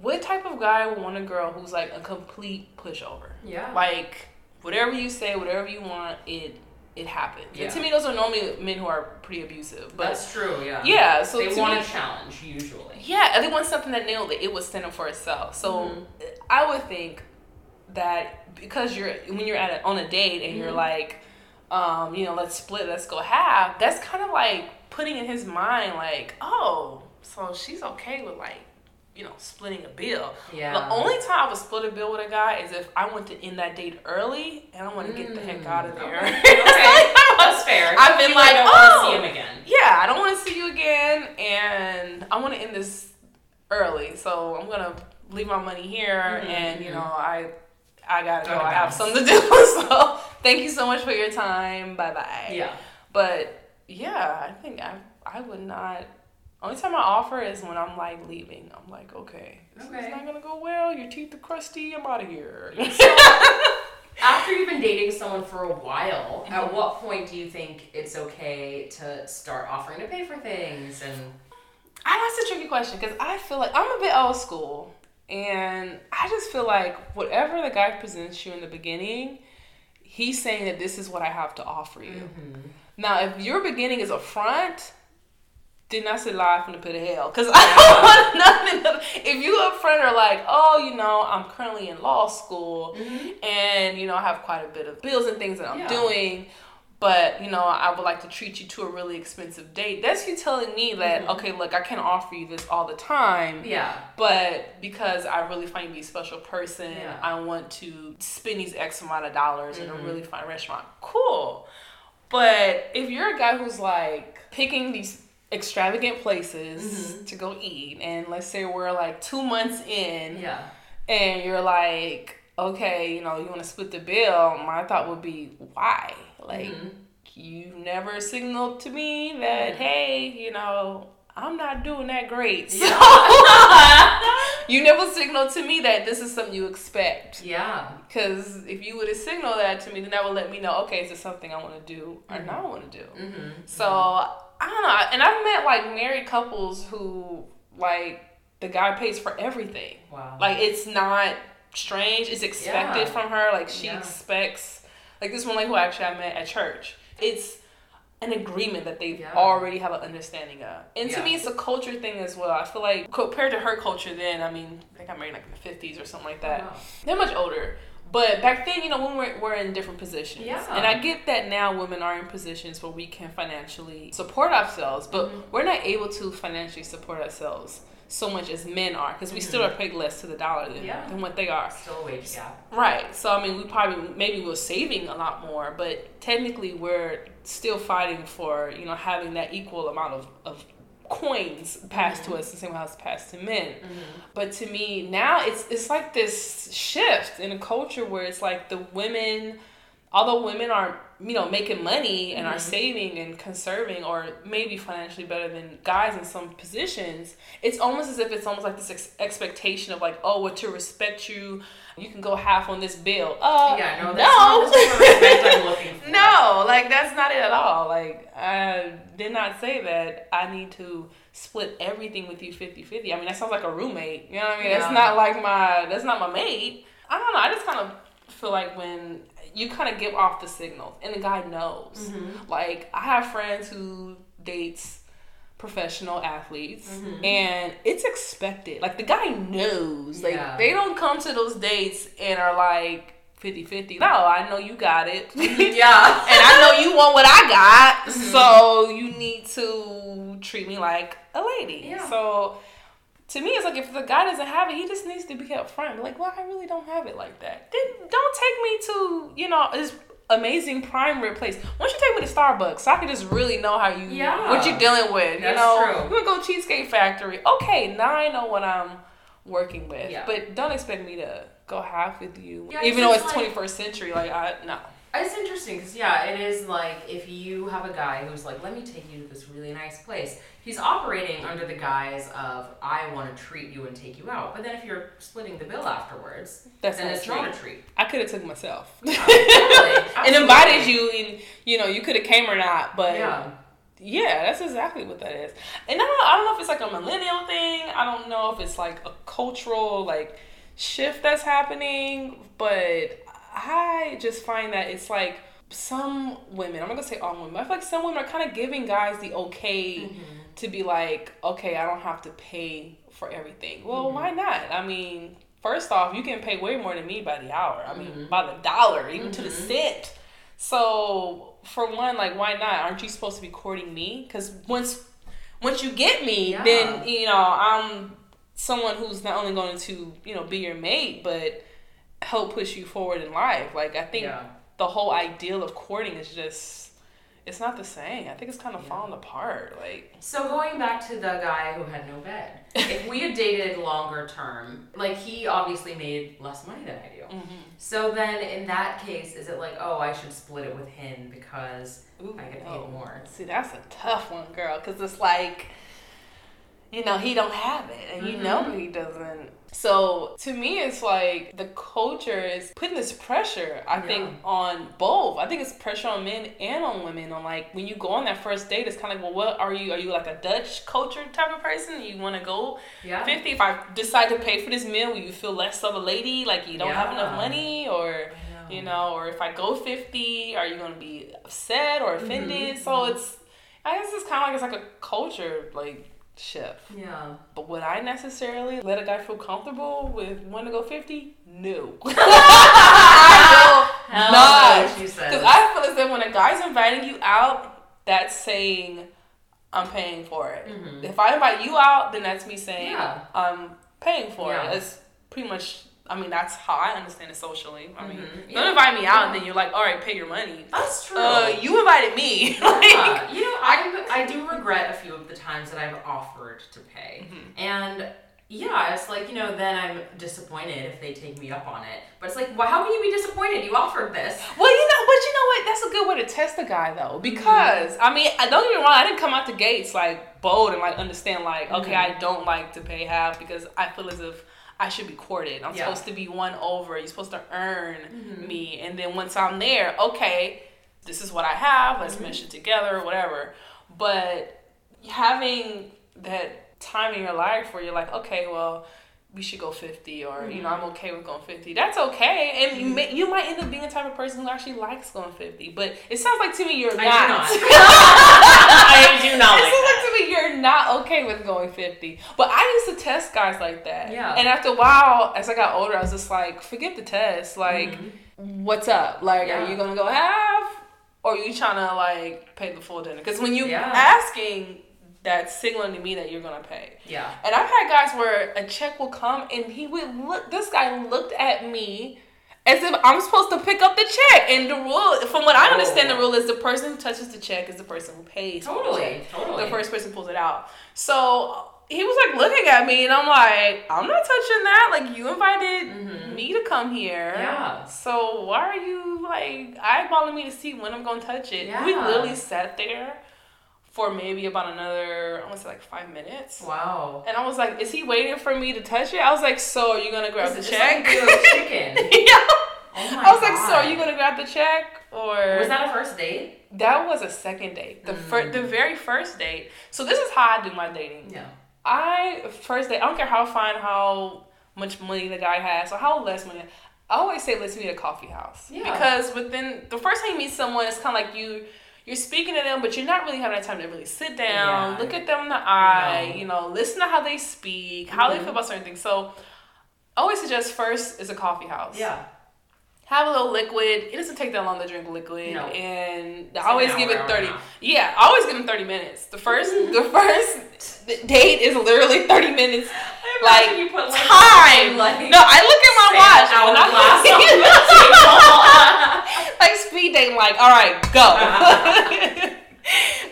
Speaker 1: what type of guy would want a girl who's like a complete pushover?
Speaker 2: Yeah.
Speaker 1: like whatever you say whatever you want it it happens
Speaker 2: Yeah.
Speaker 1: and to me those are normally men who are pretty abusive but
Speaker 2: That's true, yeah.
Speaker 1: yeah so
Speaker 2: they want
Speaker 1: me-
Speaker 2: a challenge, usually.
Speaker 1: yeah, they want something that nailed it. It would stand up for itself. So
Speaker 2: Mhm.
Speaker 1: I would think that because you're when you're at a, on a date and you're
Speaker 2: Mhm.
Speaker 1: like, um, you know, let's split, let's go half. That's kind of like putting in his mind like, oh, so she's okay with like, you know, splitting a bill.
Speaker 2: Yeah.
Speaker 1: The only time I would split a bill with a guy is if I want to end that date early and I want to get the heck
Speaker 2: Mm,
Speaker 1: out of there.
Speaker 2: okay. Okay. That's fair.
Speaker 1: I've been
Speaker 2: You
Speaker 1: like,
Speaker 2: don't want to
Speaker 1: oh.
Speaker 2: see him again.
Speaker 1: yeah, I don't want to see you again, and I want to end this early. So I'm gonna leave my money here,
Speaker 2: Mhm,
Speaker 1: and you
Speaker 2: mhm.
Speaker 1: know, I I gotta go. I have something to do. So thank you so much for your time. Bye bye.
Speaker 2: Yeah.
Speaker 1: But yeah, I think I I would not. Only time I offer is when I'm like leaving. I'm like, okay, this
Speaker 2: Okay.
Speaker 1: is not gonna go well. Your teeth are crusty. I'm out of here.
Speaker 2: After you've been dating someone for a while,
Speaker 1: Mm-hmm.
Speaker 2: at what point do you think it's okay to start offering to pay for things and
Speaker 1: I, that's a tricky question because I feel like I'm a bit old school, and I just feel like whatever the guy presents you in the beginning, he's saying that this is what I have to offer you. Now, if your beginning is a front, then that's a lie from the pit of hell. Because I don't want nothing. If you up front are like, oh, you know, I'm currently in law school, and you know, I have quite a bit of bills and things that I'm
Speaker 2: Yeah.
Speaker 1: doing. but you know I would like to treat you to a really expensive date. That's you telling me that
Speaker 2: Mhm.
Speaker 1: okay, look, I can't offer you this all the time,
Speaker 2: Yeah.
Speaker 1: but because I really find you to be a special person,
Speaker 2: Yeah.
Speaker 1: I want to spend these X amount of dollars in a
Speaker 2: Mhm.
Speaker 1: really fine restaurant. Cool. But if you're a guy who's like picking these extravagant places
Speaker 2: Mhm.
Speaker 1: to go eat, and let's say we're like two months in,
Speaker 2: Yeah.
Speaker 1: and you're like, okay, you know, you want to split the bill, my thought would be, why? Like,
Speaker 2: Mhm.
Speaker 1: you never signaled to me that,
Speaker 2: Mhm.
Speaker 1: hey, you know, I'm not doing that great. So you never signaled to me that this is something you expect.
Speaker 2: yeah.
Speaker 1: Because if you would have signaled that to me, then that would let me know, okay, is this something I want to do or
Speaker 2: Mhm.
Speaker 1: not want to do?
Speaker 2: Mm-hmm.
Speaker 1: So I don't know. And I've met like married couples who like the guy pays for everything.
Speaker 2: wow.
Speaker 1: Like it's not strange. It's expected
Speaker 2: Yeah.
Speaker 1: from her. Like she
Speaker 2: Yeah.
Speaker 1: expects. Like this one lady who actually I met at church. It's an agreement that they
Speaker 2: Yeah.
Speaker 1: already have an understanding of. And to me, it's a culture thing as well. I feel like compared to her culture, then I mean, I they got married like in the fifties or something like that.
Speaker 2: Wow.
Speaker 1: They're much older. But back then, you know, when we're, we're in different positions.
Speaker 2: Yeah.
Speaker 1: And I get that now women are in positions where we can financially support ourselves, but
Speaker 2: Mhm.
Speaker 1: we're not able to financially support ourselves so much as men are because we still are paid less to the dollar than,
Speaker 2: Mm-hmm. Yeah.
Speaker 1: than what they are.
Speaker 2: Still a wage gap.
Speaker 1: Right. So, I mean, we probably, maybe we're saving a lot more, but technically we're still fighting for, you know, having that equal amount of, of coins passed to us the same way it's passed to men.
Speaker 2: Mm-hmm.
Speaker 1: But to me now it's it's like this shift in a culture where it's like the women although women are you know making money and are
Speaker 2: Mhm.
Speaker 1: saving and conserving or maybe financially better than guys in some positions it's almost as if it's almost like this ex- expectation of like oh well to respect you you can go half on this bill uh
Speaker 2: Yeah, no,
Speaker 1: no
Speaker 2: that's not the type of respect I'm looking for.
Speaker 1: no, like that's not it at all. Like I did not say that I need to split everything with you 50-50. I mean, that sounds like a roommate. You know what I mean?
Speaker 2: Yeah.
Speaker 1: That's not like my that's not my mate. I don't know. I just kind of feel like when you kind of give off the signals and the guy knows.
Speaker 2: Mhm.
Speaker 1: Like I have friends who dates professional athletes
Speaker 2: Mhm.
Speaker 1: and it's expected. Like the guy knows. Like
Speaker 2: Yeah.
Speaker 1: they don't come to those dates and are like 50-50. No, I know you got it.
Speaker 2: Yeah.
Speaker 1: and I know you want what I got,
Speaker 2: Mhm.
Speaker 1: so you need to treat me like a lady.
Speaker 2: Yeah.
Speaker 1: So to me, it's like if the guy doesn't have it, he just needs to be upfront. Like, well, I really don't have it like that. Then don't take me to you know this amazing prime rib place. Why don't you take me to Starbucks so I can just really know how you
Speaker 2: Yeah.
Speaker 1: what you're dealing with? you know,
Speaker 2: true.
Speaker 1: you wanna go Cheesecake Factory? Okay, now I know what I'm working with.
Speaker 2: Yeah.
Speaker 1: But don't expect me to go half with you,
Speaker 2: Yeah,
Speaker 1: even though it's
Speaker 2: like-
Speaker 1: 21st century. Like I no.
Speaker 2: It's interesting because yeah, it is like if you have a guy who's like, "Let me take you to this really nice place," he's operating under the guise of, "I want to treat you and take you out." But then if you're splitting the bill afterwards,
Speaker 1: That's
Speaker 2: then
Speaker 1: not
Speaker 2: it's not a treat.
Speaker 1: I could have took myself.
Speaker 2: Yeah,
Speaker 1: and invited you and you know you could have came or not but
Speaker 2: Yeah.
Speaker 1: yeah that's exactly what that is and I don't, know, I don't know if it's like a millennial thing i don't know if it's like a cultural like shift that's happening but i just find that it's like some women i'm not gonna say all women i feel like some women are kind of giving guys the okay
Speaker 2: Mhm.
Speaker 1: to be like okay i don't have to pay for everything well
Speaker 2: Mhm.
Speaker 1: why not i mean first off you can pay way more than me by the hour i mean
Speaker 2: Mhm.
Speaker 1: by the dollar even to the
Speaker 2: Mhm.
Speaker 1: cent so for one like why not aren't you supposed to be courting me because once once you get me
Speaker 2: Yeah.
Speaker 1: then you know i'm someone who's not only going to you know be your mate but help push you forward in life like i think
Speaker 2: Yeah.
Speaker 1: the whole ideal of courting is just it's not the same i think it's kind of
Speaker 2: Yeah.
Speaker 1: falling apart like
Speaker 2: So going back to the guy who had no bed, if we had dated longer term, like he obviously made less money than I do. So then in that case, is it like, oh, I should split it with him because
Speaker 1: Ooh,
Speaker 2: I get paid
Speaker 1: oh.
Speaker 2: more?
Speaker 1: See, that's a tough one, girl, because it's like, you know, he don't have it, and you
Speaker 2: Mhm.
Speaker 1: know he doesn't. So to me, it's like the culture is putting this pressure. I think on both. I think it's pressure on men and on women. On like when you go on that first date, it's kind of like, well, what are you? Are you like a Dutch culture type of person? You want to go
Speaker 2: Yeah.
Speaker 1: 50 if i decide to pay for this meal will you feel less of a lady like you don't have enough money or you know or if i go 50 are you going to be upset or offended
Speaker 2: Mhm,
Speaker 1: so it's i guess it's kind of like it's like a culture like shift
Speaker 2: Yeah.
Speaker 1: but would i necessarily let a guy feel comfortable with wanting to go 50 no.
Speaker 2: Hell
Speaker 1: not.
Speaker 2: no, she says.
Speaker 1: Because I feel as if when a guy's inviting you out, that's saying I'm paying for it.
Speaker 2: Mhm.
Speaker 1: If I invite you out, then that's me saying
Speaker 2: Yeah.
Speaker 1: I'm paying for
Speaker 2: Yeah.
Speaker 1: it. It's pretty much. I mean, that's how I understand it socially. I mean,
Speaker 2: Mhm.
Speaker 1: don't invite me out and then you're like, all right, pay your money.
Speaker 2: That's true.
Speaker 1: Uh, you invited me. like,
Speaker 2: Yeah. You know, I I do regret a few of the times that I've offered to pay,
Speaker 1: Mhm.
Speaker 2: and yeah, it's like you know, then I'm disappointed if they take me up on it. But it's like, well, how can you be disappointed? You offered this.
Speaker 1: Well, you know, but you know what? That's a good way to test a guy, though, because I mean, I don't get me wrong. I didn't come out the gates like bold and like understand like, okay,
Speaker 2: Mhm.
Speaker 1: I don't like to pay half because I feel as if I should be courted. I'm
Speaker 2: Yeah.
Speaker 1: supposed to be won over. You're supposed to earn
Speaker 2: Mhm.
Speaker 1: me, and then once I'm there, okay, this is what I have. Let's
Speaker 2: Mhm.
Speaker 1: mesh it together, or whatever. But having that time in your life where you're like, okay, well. We should go fifty, or you know. I'm okay with going fifty. That's okay, and you
Speaker 2: Mhm.
Speaker 1: may, you might end up being the type of person who actually likes going fifty. But it sounds like to me you're
Speaker 2: I
Speaker 1: not.
Speaker 2: do not. I do not
Speaker 1: it
Speaker 2: like
Speaker 1: sounds
Speaker 2: that.
Speaker 1: like to me you're not okay with going fifty. But I used to test guys like that.
Speaker 2: Yeah.
Speaker 1: And after a while, as I got older, I was just like, forget the test. Like,
Speaker 2: Mhm.
Speaker 1: what's up? Like,
Speaker 2: Yeah.
Speaker 1: are you gonna go half, or are you trying to like pay the full dinner? Because when you
Speaker 2: Yeah.
Speaker 1: asking, that's signaling to me that you're gonna pay.
Speaker 2: yeah.
Speaker 1: And I've had guys where a check will come and he would look. This guy looked at me as if I'm supposed to pick up the check. And the rule, from what I
Speaker 2: Oh.
Speaker 1: understand, the rule is the person who touches the check is the person who pays. for the.
Speaker 2: Totally. Totally.
Speaker 1: The first person pulls it out. So he was like looking at me, and I'm like, I'm not touching that. Like you invited
Speaker 2: Mhm.
Speaker 1: me to come here.
Speaker 2: Yeah.
Speaker 1: So why are you like eyeballing me to see when I'm gonna touch it?
Speaker 2: Yeah.
Speaker 1: We literally sat there for maybe about another, I want to say like five minutes.
Speaker 2: Wow.
Speaker 1: And I was like, is he waiting for me to touch it? I was like, so are you gonna grab the check?
Speaker 2: like chicken?
Speaker 1: yeah.
Speaker 2: Oh my
Speaker 1: I was like, so are you gonna grab the check or
Speaker 2: Was that a first date?
Speaker 1: that was a second date. The
Speaker 2: Mm.
Speaker 1: the very first date. So this is how I do my dating.
Speaker 2: Yeah.
Speaker 1: I first date. I don't care how fine, how much money the guy has, or how less money. I always say let's meet at a coffee house
Speaker 2: Yeah.
Speaker 1: because within the first time you meet someone, it's kind of like you you're speaking to them, but you're not really having that time to really sit down,
Speaker 2: Yeah.
Speaker 1: look at them in the eye,
Speaker 2: No.
Speaker 1: you know, listen to how they speak, how they
Speaker 2: Mhm.
Speaker 1: feel about certain things. So I always suggest first is a coffee house.
Speaker 2: Yeah.
Speaker 1: Have a little liquid. It doesn't take that long to drink liquid,
Speaker 2: No.
Speaker 1: and I always
Speaker 2: an
Speaker 1: give it thirty.
Speaker 2: and a half.
Speaker 1: Yeah, I always give them thirty minutes. The first, the first date is literally thirty minutes. Like,
Speaker 2: you put like
Speaker 1: Time.
Speaker 2: like
Speaker 1: No, I look at my watch. and when I-
Speaker 2: the table.
Speaker 1: like speed dating. Like, all right, go.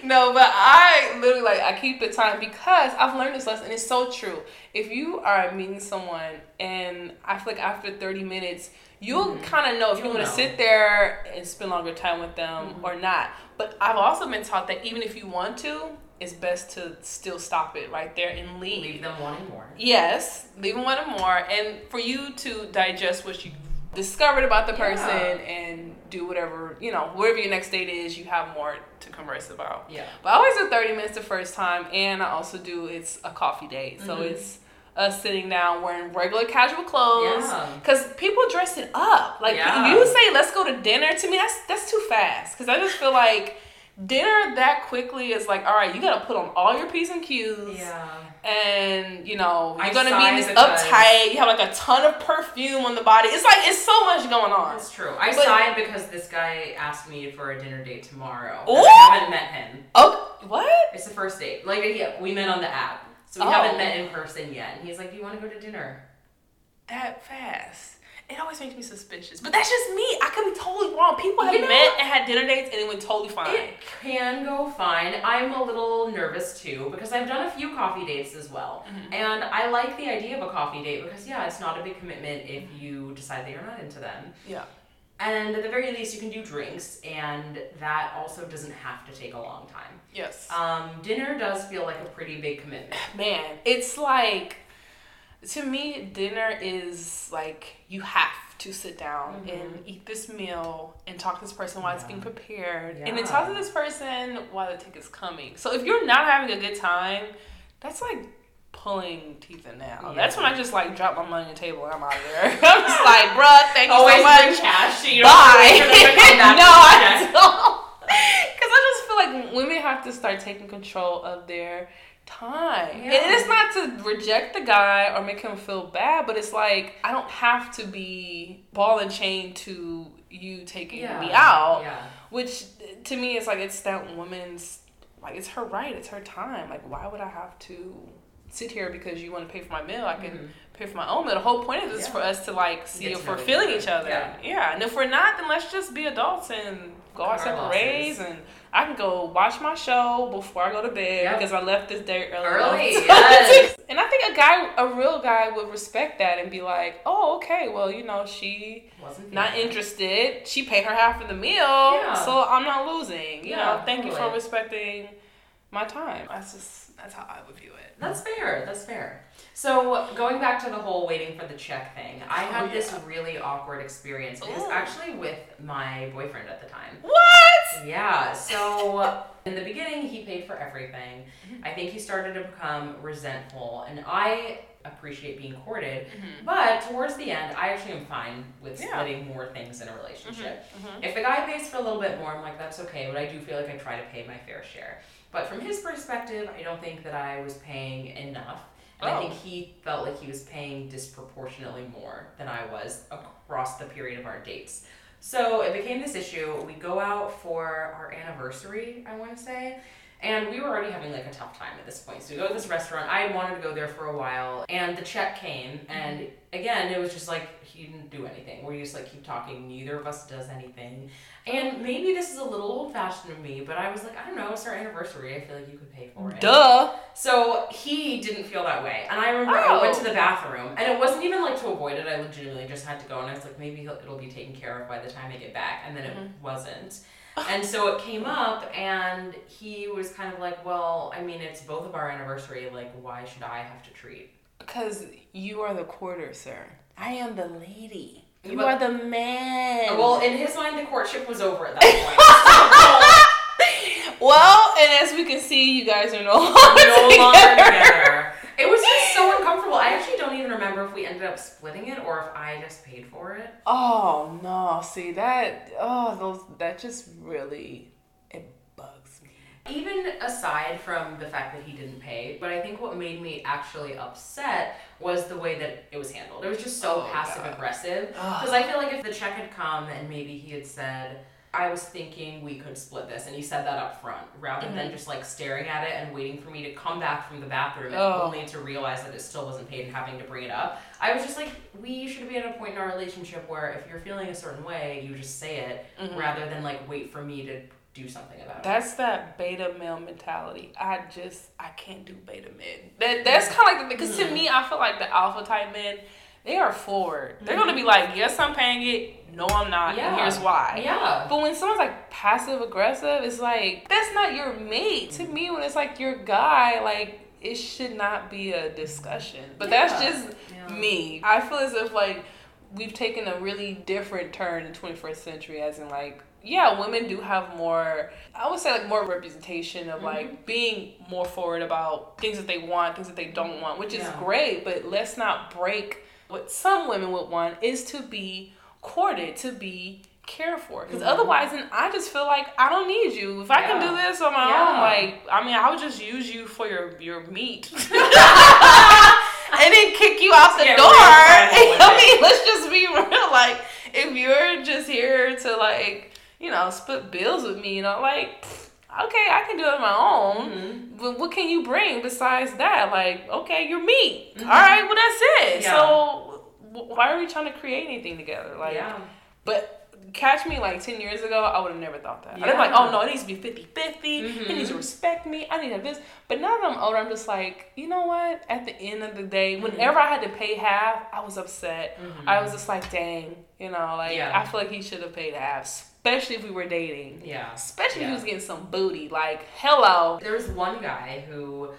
Speaker 1: no, but I literally like I keep the time because I've learned this lesson. It's so true. If you are meeting someone and I feel like after thirty minutes, you'll
Speaker 2: Mhm.
Speaker 1: kind of know if you
Speaker 2: You'll
Speaker 1: want to sit there and spend longer time with them
Speaker 2: Mhm.
Speaker 1: or not. But I've also been taught that even if you want to, it's best to still stop it right there and leave.
Speaker 2: Leave them wanting more.
Speaker 1: Yes, leave them wanting more, and for you to digest what you discovered about the person
Speaker 2: Yeah.
Speaker 1: and do whatever you know, whatever your next date is, you have more to converse about.
Speaker 2: Yeah.
Speaker 1: But I always do thirty minutes the first time, and I also do it's a coffee date, so
Speaker 2: Mhm.
Speaker 1: it's us sitting down wearing regular casual clothes.
Speaker 2: Yeah.
Speaker 1: Cause people dress it up. Like
Speaker 2: Yeah.
Speaker 1: you say, let's go to dinner. To me, that's that's too fast. Cause I just feel like dinner that quickly is like, all right, you gotta put on all your p's and q's
Speaker 2: Yeah.
Speaker 1: And you know you're
Speaker 2: I
Speaker 1: gonna be in this uptight. You have like a ton of perfume on the body. It's like it's so much going on.
Speaker 2: That's true. I
Speaker 1: But-
Speaker 2: sighed because this guy asked me for a dinner date tomorrow.
Speaker 1: Ooh!
Speaker 2: I haven't met him.
Speaker 1: Oh, what?
Speaker 2: It's the first date. Like yeah, we met on the app. So we
Speaker 1: Oh.
Speaker 2: haven't met in person yet. And he's like, Do you want to go to dinner?
Speaker 1: That fast? It always makes me suspicious. But that's just me. I could be totally wrong. People have
Speaker 2: You know-
Speaker 1: met and had dinner dates and it went totally fine.
Speaker 2: It can go fine. I'm a little nervous too because I've done a few coffee dates as well.
Speaker 1: Mhm.
Speaker 2: And I like the idea of a coffee date because, yeah, it's not a big commitment if you decide that you're not into them.
Speaker 1: Yeah.
Speaker 2: And at the very least, you can do drinks, and that also doesn't have to take a long time.
Speaker 1: Yes.
Speaker 2: Um, dinner does feel like a pretty big commitment.
Speaker 1: Man, it's like to me, dinner is like you have to sit down
Speaker 2: Mhm.
Speaker 1: and eat this meal and talk to this person while it's being prepared, and then talk to this person while the ticket's coming. So if you're not having a good time, that's like pulling teeth in now.
Speaker 2: Yeah.
Speaker 1: That's when I just like drop my money on the table and I'm out of there. I'm just like, bruh, thank you
Speaker 2: Always
Speaker 1: so much.
Speaker 2: cash. You
Speaker 1: Bye.
Speaker 2: don't have to wait for them to come back
Speaker 1: no, I don't. Because I just feel like women have to start taking control of their time.
Speaker 2: Yeah.
Speaker 1: And it's not to reject the guy or make him feel bad, but it's like I don't have to be ball and chain to you taking
Speaker 2: Yeah.
Speaker 1: me out.
Speaker 2: Yeah.
Speaker 1: Which to me is like it's that woman's like it's her right, it's her time. Like why would I have to sit here because you want to pay for my meal? I can
Speaker 2: Mhm.
Speaker 1: pay for my own meal. The whole point of this is for us to like see
Speaker 2: Get
Speaker 1: if we're feeling each other.
Speaker 2: Yeah.
Speaker 1: Yeah. And if we're not, then let's just be adults and go
Speaker 2: out
Speaker 1: separate ways and I can go watch my show before I go to bed
Speaker 2: Yep.
Speaker 1: because I left this date early.
Speaker 2: Early, yes.
Speaker 1: and I think a guy, a real guy, would respect that and be like, "Oh, okay, well, you know, she
Speaker 2: Wasn't
Speaker 1: not interested. She paid her half of the meal,
Speaker 2: Yeah.
Speaker 1: so I'm not losing. You
Speaker 2: Yeah,
Speaker 1: know, thank you for respecting my time. That's just that's how I would view it.
Speaker 2: That's fair. That's fair. So going back to the whole waiting for the check thing, I
Speaker 1: Oh,
Speaker 2: had this really awkward experience. It was
Speaker 1: Ooh.
Speaker 2: actually with my boyfriend at the time.
Speaker 1: What?
Speaker 2: Yeah. So in the beginning, he paid for everything.
Speaker 1: Mm-hmm.
Speaker 2: I think he started to become resentful, and I appreciate being courted.
Speaker 1: Mm-hmm.
Speaker 2: But towards the end, I actually am fine with
Speaker 1: Yeah.
Speaker 2: splitting more things in a relationship.
Speaker 1: Mhm.
Speaker 2: If the guy pays for a little bit more, I'm like, that's okay, but I do feel like I try to pay my fair share. But from his perspective, I don't think that I was paying enough. And I
Speaker 1: Oh.
Speaker 2: think he felt like he was paying disproportionately more than I was across the period of our dates. So it became this issue. We go out for our anniversary, I want to say. And we were already having like a tough time at this point. So we go to this restaurant. I had wanted to go there for a while. And the check came. And mm-hmm. Again, it was just like he didn't do anything. We just like keep talking. Neither of us does anything. And maybe this is a little old fashioned of me, but I was like, I don't know, it's our anniversary. I feel like you could pay for it.
Speaker 1: Duh.
Speaker 2: So he didn't feel that way. And I remember I went to
Speaker 1: Oh.
Speaker 2: the bathroom, and it wasn't even like to avoid it. I legitimately just had to go, and I was like, maybe he'll, it'll be taken care of by the time I get back. And then it
Speaker 1: Mhm.
Speaker 2: wasn't. And so it came up, and he was kind of like, well, I mean, it's both of our anniversary. Like, why should I have to treat?
Speaker 1: Because you are the quarter, sir. I am the lady. You
Speaker 2: But-
Speaker 1: are the man.
Speaker 2: Well, in his mind, the courtship was over at that point.
Speaker 1: well, and as we can see, you guys are no longer
Speaker 2: no longer
Speaker 1: together.
Speaker 2: together. It was just so uncomfortable. I actually don't even remember if we ended up splitting it or if I just paid for it.
Speaker 1: Oh no! See that? Oh, those that just really it bugs me.
Speaker 2: Even aside from the fact that he didn't pay, but I think what made me actually upset was the way that it was handled. It was just so
Speaker 1: Oh,
Speaker 2: passive
Speaker 1: God.
Speaker 2: aggressive. Because I feel like if the check had come and maybe he had said, I was thinking we could split this, and he said that up front, rather than
Speaker 1: Mhm.
Speaker 2: just like staring at it and waiting for me to come back from the bathroom and
Speaker 1: Oh.
Speaker 2: only to realize that it still wasn't paid and having to bring it up. I was just like, we should be at a point in our relationship where if you're feeling a certain way, you just say it
Speaker 1: Mhm.
Speaker 2: rather than like wait for me to do something about it.
Speaker 1: That's that beta male mentality. I just I can't do beta men. That that's kind of like the because to
Speaker 2: Mhm.
Speaker 1: me I feel like the alpha type men, they are forward. They're gonna be like, yes, I'm paying it. No, I'm not.
Speaker 2: Yeah.
Speaker 1: And here's why.
Speaker 2: Yeah.
Speaker 1: But when someone's like passive aggressive, it's like that's not your mate. To me, when it's like your guy, like it should not be a discussion. But that's just
Speaker 2: Yeah.
Speaker 1: me. I feel as if like we've taken a really different turn in 21st century, as in like yeah, women do have more. I would say like more representation of
Speaker 2: Mm-hmm.
Speaker 1: like being more forward about things that they want, things that they don't want, which is great. But let's not break what some women would want is to be courted, to be cared for. Because
Speaker 2: Mhm.
Speaker 1: otherwise, then I just feel like I don't need you. If I can do this on my
Speaker 2: Yeah.
Speaker 1: own, like I mean, I would just use you for your your meat. and then kick you out the
Speaker 2: Get
Speaker 1: door. I mean, let's just be real. Like, if you're just here to like, you know, split bills with me, you know, like, okay, I can do it on my own.
Speaker 2: Mhm.
Speaker 1: But what can you bring besides that? Like, okay, you're me.
Speaker 2: Mhm.
Speaker 1: All right, well that's it.
Speaker 2: Yeah.
Speaker 1: So why are we trying to create anything together? Like,
Speaker 2: yeah.
Speaker 1: but catch me like 10 years ago, I would have never thought that. I'd be like, oh no, it needs to be 50 50.
Speaker 2: Mhm.
Speaker 1: He needs to respect me. I need to have this. But now that I'm older, I'm just like, you know what? At the end of the day,
Speaker 2: Mhm.
Speaker 1: whenever I had to pay half, I was upset.
Speaker 2: Mhm.
Speaker 1: I was just like, dang, you know, like,
Speaker 2: Yeah.
Speaker 1: I feel like he should have paid half, especially if we were dating.
Speaker 2: Yeah.
Speaker 1: Especially if
Speaker 2: Yeah.
Speaker 1: he was getting some booty. Like, hello.
Speaker 2: There was one guy who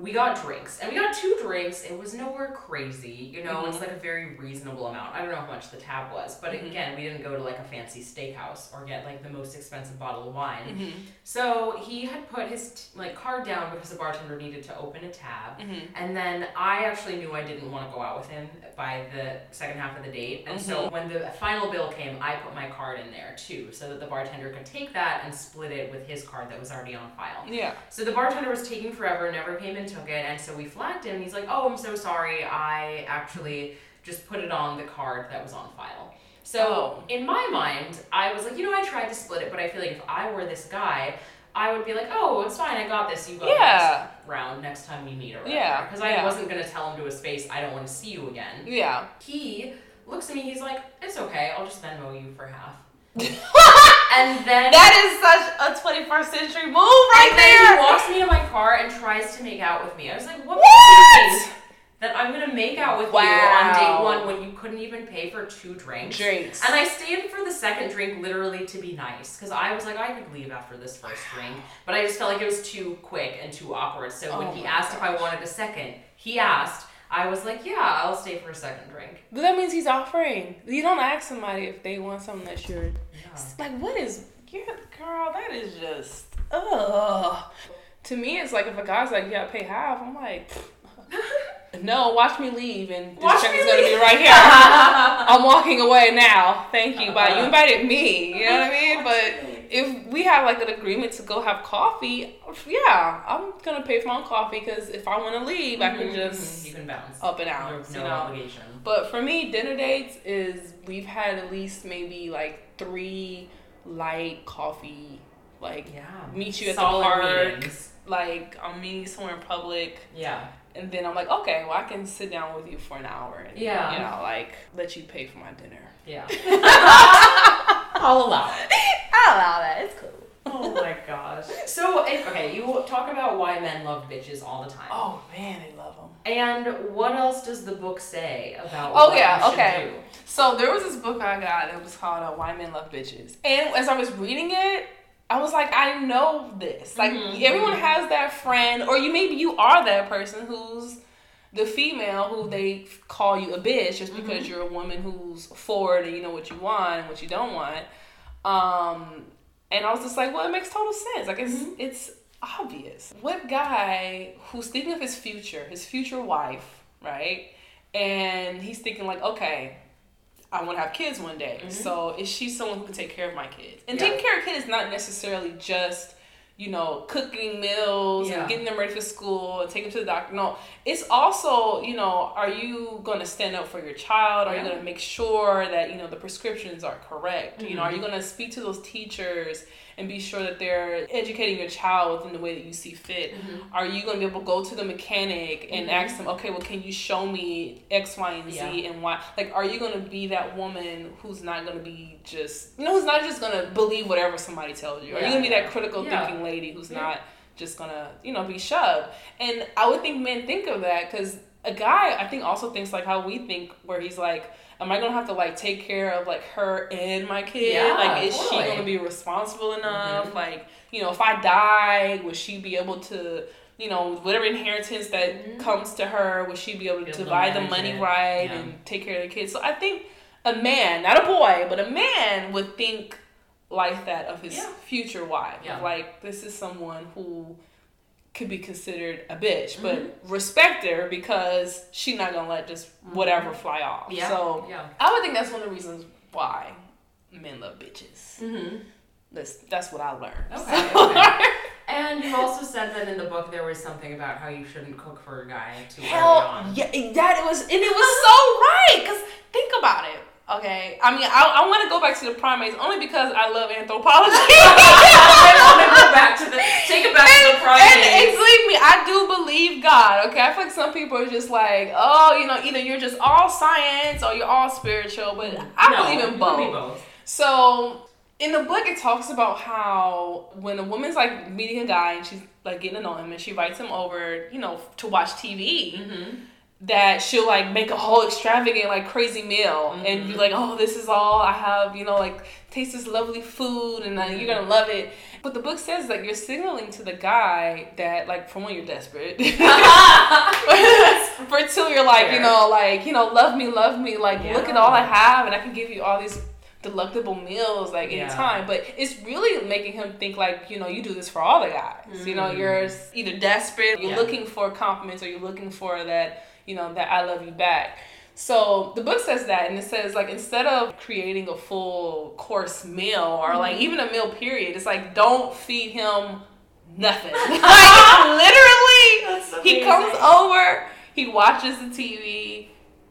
Speaker 2: we got drinks and we got two drinks it was nowhere crazy you know it's
Speaker 1: Mhm.
Speaker 2: like a very reasonable amount i don't know how much the tab was but
Speaker 1: Mhm.
Speaker 2: again we didn't go to like a fancy steakhouse or get like the most expensive bottle of wine
Speaker 1: Mhm.
Speaker 2: so he had put his t- like card down because the bartender needed to open a tab
Speaker 1: Mhm.
Speaker 2: and then I actually knew I didn't want to go out with him by the second half of the date. And so when the final bill came, I put my card in there too, so that the bartender could take that and split it with his card that was already on file.
Speaker 1: Yeah.
Speaker 2: So the bartender was taking forever, never came and took it, and so we flagged him. He's like, "Oh, I'm so sorry. I actually just put it on the card that was on file." So
Speaker 1: Oh.
Speaker 2: in my mind, I was like, you know, I tried to split it, but I feel like if I were this guy, I would be like, "Oh, it's fine. I got this. You go
Speaker 1: Yeah.
Speaker 2: next round next time we meet or whatever."
Speaker 1: Yeah,
Speaker 2: Because I
Speaker 1: yeah.
Speaker 2: wasn't gonna tell him to his face, "I don't want to see you again."
Speaker 1: Yeah.
Speaker 2: He looks at me. He's like, "It's okay. I'll just Venmo you for half." and then
Speaker 1: That is such a 21st century move right
Speaker 2: and then he walks me to my car and tries to make out with me. I was like, what?
Speaker 1: What?
Speaker 2: makes you think That I'm gonna make out with
Speaker 1: Wow.
Speaker 2: you on date one when you couldn't even pay for two drinks.
Speaker 1: Drinks.
Speaker 2: And I stayed for the second drink literally to be nice because I was like, I could leave after this first drink, but I just felt like it was too quick and too awkward. So when
Speaker 1: Oh
Speaker 2: he
Speaker 1: my
Speaker 2: asked if I wanted a second, he asked. I was like, yeah, I'll stay for a second drink.
Speaker 1: But that means he's offering. You don't ask somebody if they want something that you're
Speaker 2: Yeah.
Speaker 1: like. What is? Yeah, girl, that is just. Ugh. To me, it's like if a guy's like, "Yeah, pay half," I'm like, "No, watch me leave, and this
Speaker 2: Watch
Speaker 1: check is gonna be right here." I'm walking away now. Thank you. Bye. You invited me. You know what I mean? But if we have like an agreement to go have coffee, yeah, I'm gonna pay for my own coffee because if I want to leave, I can
Speaker 2: Mhm,
Speaker 1: just
Speaker 2: you can bounce.
Speaker 1: up and out.
Speaker 2: no
Speaker 1: you know?
Speaker 2: obligation.
Speaker 1: But for me, dinner dates is we've had at least maybe like three light coffee, like
Speaker 2: Yeah.
Speaker 1: meet you at
Speaker 2: Solid
Speaker 1: the park,
Speaker 2: meetings.
Speaker 1: like I'm meeting somewhere in public,
Speaker 2: Yeah.
Speaker 1: and then I'm like, okay, well I can sit down with you for an hour and
Speaker 2: Yeah.
Speaker 1: you know like let you pay for my dinner.
Speaker 2: Yeah. I'll allow it.
Speaker 1: I'll allow that. It's cool.
Speaker 2: Oh my gosh. So, if, okay, you talk about why men love bitches all the time.
Speaker 1: Oh man, they love them.
Speaker 2: And what else does the book say about
Speaker 1: Oh,
Speaker 2: what
Speaker 1: yeah,
Speaker 2: should
Speaker 1: okay.
Speaker 2: do?
Speaker 1: So there was this book I got that was called uh, "Why Men Love Bitches," and as I was reading it, I was like, I know this. Like
Speaker 2: Mhm.
Speaker 1: everyone has that friend, or you maybe you are that person who's the female who they call you a bitch just because mm-hmm. you're a woman who's forward and you know what you want and what you don't want. Um, and I was just like, well, it makes total sense. Like it's mm-hmm. it's obvious. What guy who's thinking of his future, his future wife, right? And he's thinking like, okay, I want to have kids one day. Mm-hmm. So is she someone who can take care of my kids? And
Speaker 2: Yeah.
Speaker 1: taking care of kids is not necessarily just you know cooking meals
Speaker 2: Yeah.
Speaker 1: and getting them ready for school and taking them to the doctor. No, it's also you know, are you going to stand up for your child? Are you going to make sure that you know the prescriptions are correct? You know,
Speaker 2: Mm-hmm.
Speaker 1: are you going to speak to those teachers? And be sure that they're educating your child within the way that you see fit.
Speaker 2: Mm-hmm.
Speaker 1: Are you going to be able to go to the mechanic and ask them, okay, well, can you show me X, Y, and Z
Speaker 2: Yeah.
Speaker 1: and why? Like, are you going to be that woman who's not going to be just, you know, who's not just going to believe whatever somebody tells you? Are you going to be that critical
Speaker 2: Yeah.
Speaker 1: thinking lady who's
Speaker 2: Yeah.
Speaker 1: not just going to, you know, be shoved? And I would think men think of that because a guy, I think, also thinks like how we think, where he's like, am I to have to like take care of like her and my kid?
Speaker 2: Yeah,
Speaker 1: like, is she going to be responsible enough?
Speaker 2: Mhm.
Speaker 1: Like, you know, if I die, would she be able to, you know, whatever inheritance that
Speaker 2: Mhm.
Speaker 1: comes to her, would she be able to divide the money right
Speaker 2: Yeah.
Speaker 1: and take care of the kids? So I think a man, not a boy, but a man would think like that of his
Speaker 2: Yeah.
Speaker 1: future wife.
Speaker 2: Yeah.
Speaker 1: Like, this is someone who could be considered a bitch, but
Speaker 2: Mm-hmm.
Speaker 1: respect her because she's not gonna let just whatever fly off.
Speaker 2: Yeah.
Speaker 1: So
Speaker 2: yeah.
Speaker 1: I would think that's one of the reasons why men love bitches.
Speaker 2: Mm-hmm.
Speaker 1: That's that's what I learned.
Speaker 2: Okay,
Speaker 1: So-
Speaker 2: okay. And you also said that in the book there was something about how you shouldn't cook for a guy too early
Speaker 1: Hell
Speaker 2: on.
Speaker 1: yeah, that it was and it was so right. Cause think about it. Okay, I mean, I, I want to go back to the primates only because I love anthropology.
Speaker 2: I want to go back to the take it back to the
Speaker 1: And, and
Speaker 2: primates.
Speaker 1: believe me, I do believe God. Okay, I feel like some people are just like, oh, you know, either you're just all science or you're all spiritual. But I
Speaker 2: No,
Speaker 1: believe in both.
Speaker 2: be both.
Speaker 1: So in the book, it talks about how when a woman's like meeting a guy and she's like getting to know him and she invites him over, you know, to watch TV.
Speaker 2: Mm-hmm.
Speaker 1: That she'll like make a whole extravagant like crazy meal mm-hmm. and you're like oh this is all i have you know like taste this lovely food and uh, you're gonna love it but the book says that you're signaling to the guy that like for when you're desperate for two you're like Fair. you know like you know love me love me like yeah. look at all i have and i can give you all these delectable meals like yeah. anytime. But it's really making him think like, you know, you do this for all the guys. Mm-hmm. You know, you're either desperate, you're yeah. looking for compliments or you're looking for that, you know, that I love you back. So the book says that, and it says like instead of creating a full course meal or like mm-hmm. even a meal period, it's like don't feed him nothing. like literally, he comes over, he watches the TV,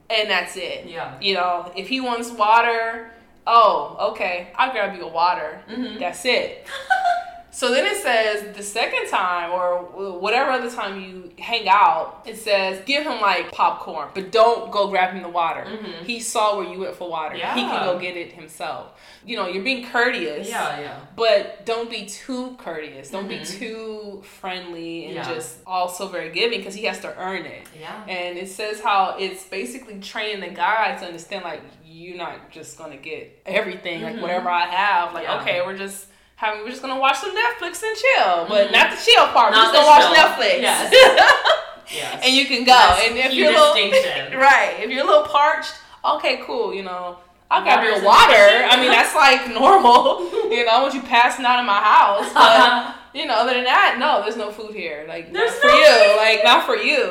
Speaker 1: and that's it.
Speaker 2: Yeah.
Speaker 1: You know, if he wants water, oh, okay, I'll grab you a water. Mm-hmm. That's it. so then it says the second time or whatever other time you hang out, it says give him like popcorn, but don't go grab him the water. Mm-hmm. He saw where you went for water. Yeah. He can go get it himself. You know, you're being courteous.
Speaker 2: Yeah, yeah.
Speaker 1: But don't be too courteous. Don't mm-hmm. be too friendly and yeah. just also very giving because he has to earn it.
Speaker 2: Yeah.
Speaker 1: And it says how it's basically training the guy to understand like you're not just gonna get everything like mm-hmm. whatever I have. Like yeah. okay, we're just having we're just gonna watch some Netflix and chill, but mm-hmm. not the chill part. Not we're just gonna watch Netflix. Yes. yes. And you can go. That's and if you're little, right, if you're a little parched, okay, cool. You know. I'll grab you water. I mean, that's like normal. you know, once you passing out in my house. But you know, other than that, no, there's no food here. Like there's not for no you. Food. Like not for you.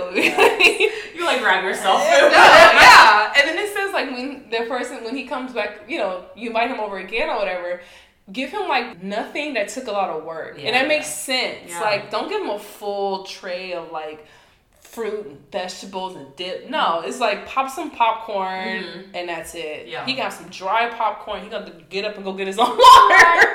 Speaker 2: you like grab yourself
Speaker 1: no, yeah. And then it says like when the person when he comes back, you know, you invite him over again or whatever. Give him like nothing that took a lot of work, yeah, and that makes sense. Yeah. Like, don't give him a full tray of like fruit and vegetables and dip. No, it's like pop some popcorn mm-hmm. and that's it. Yeah. He got some dry popcorn. He got to get up and go get his own water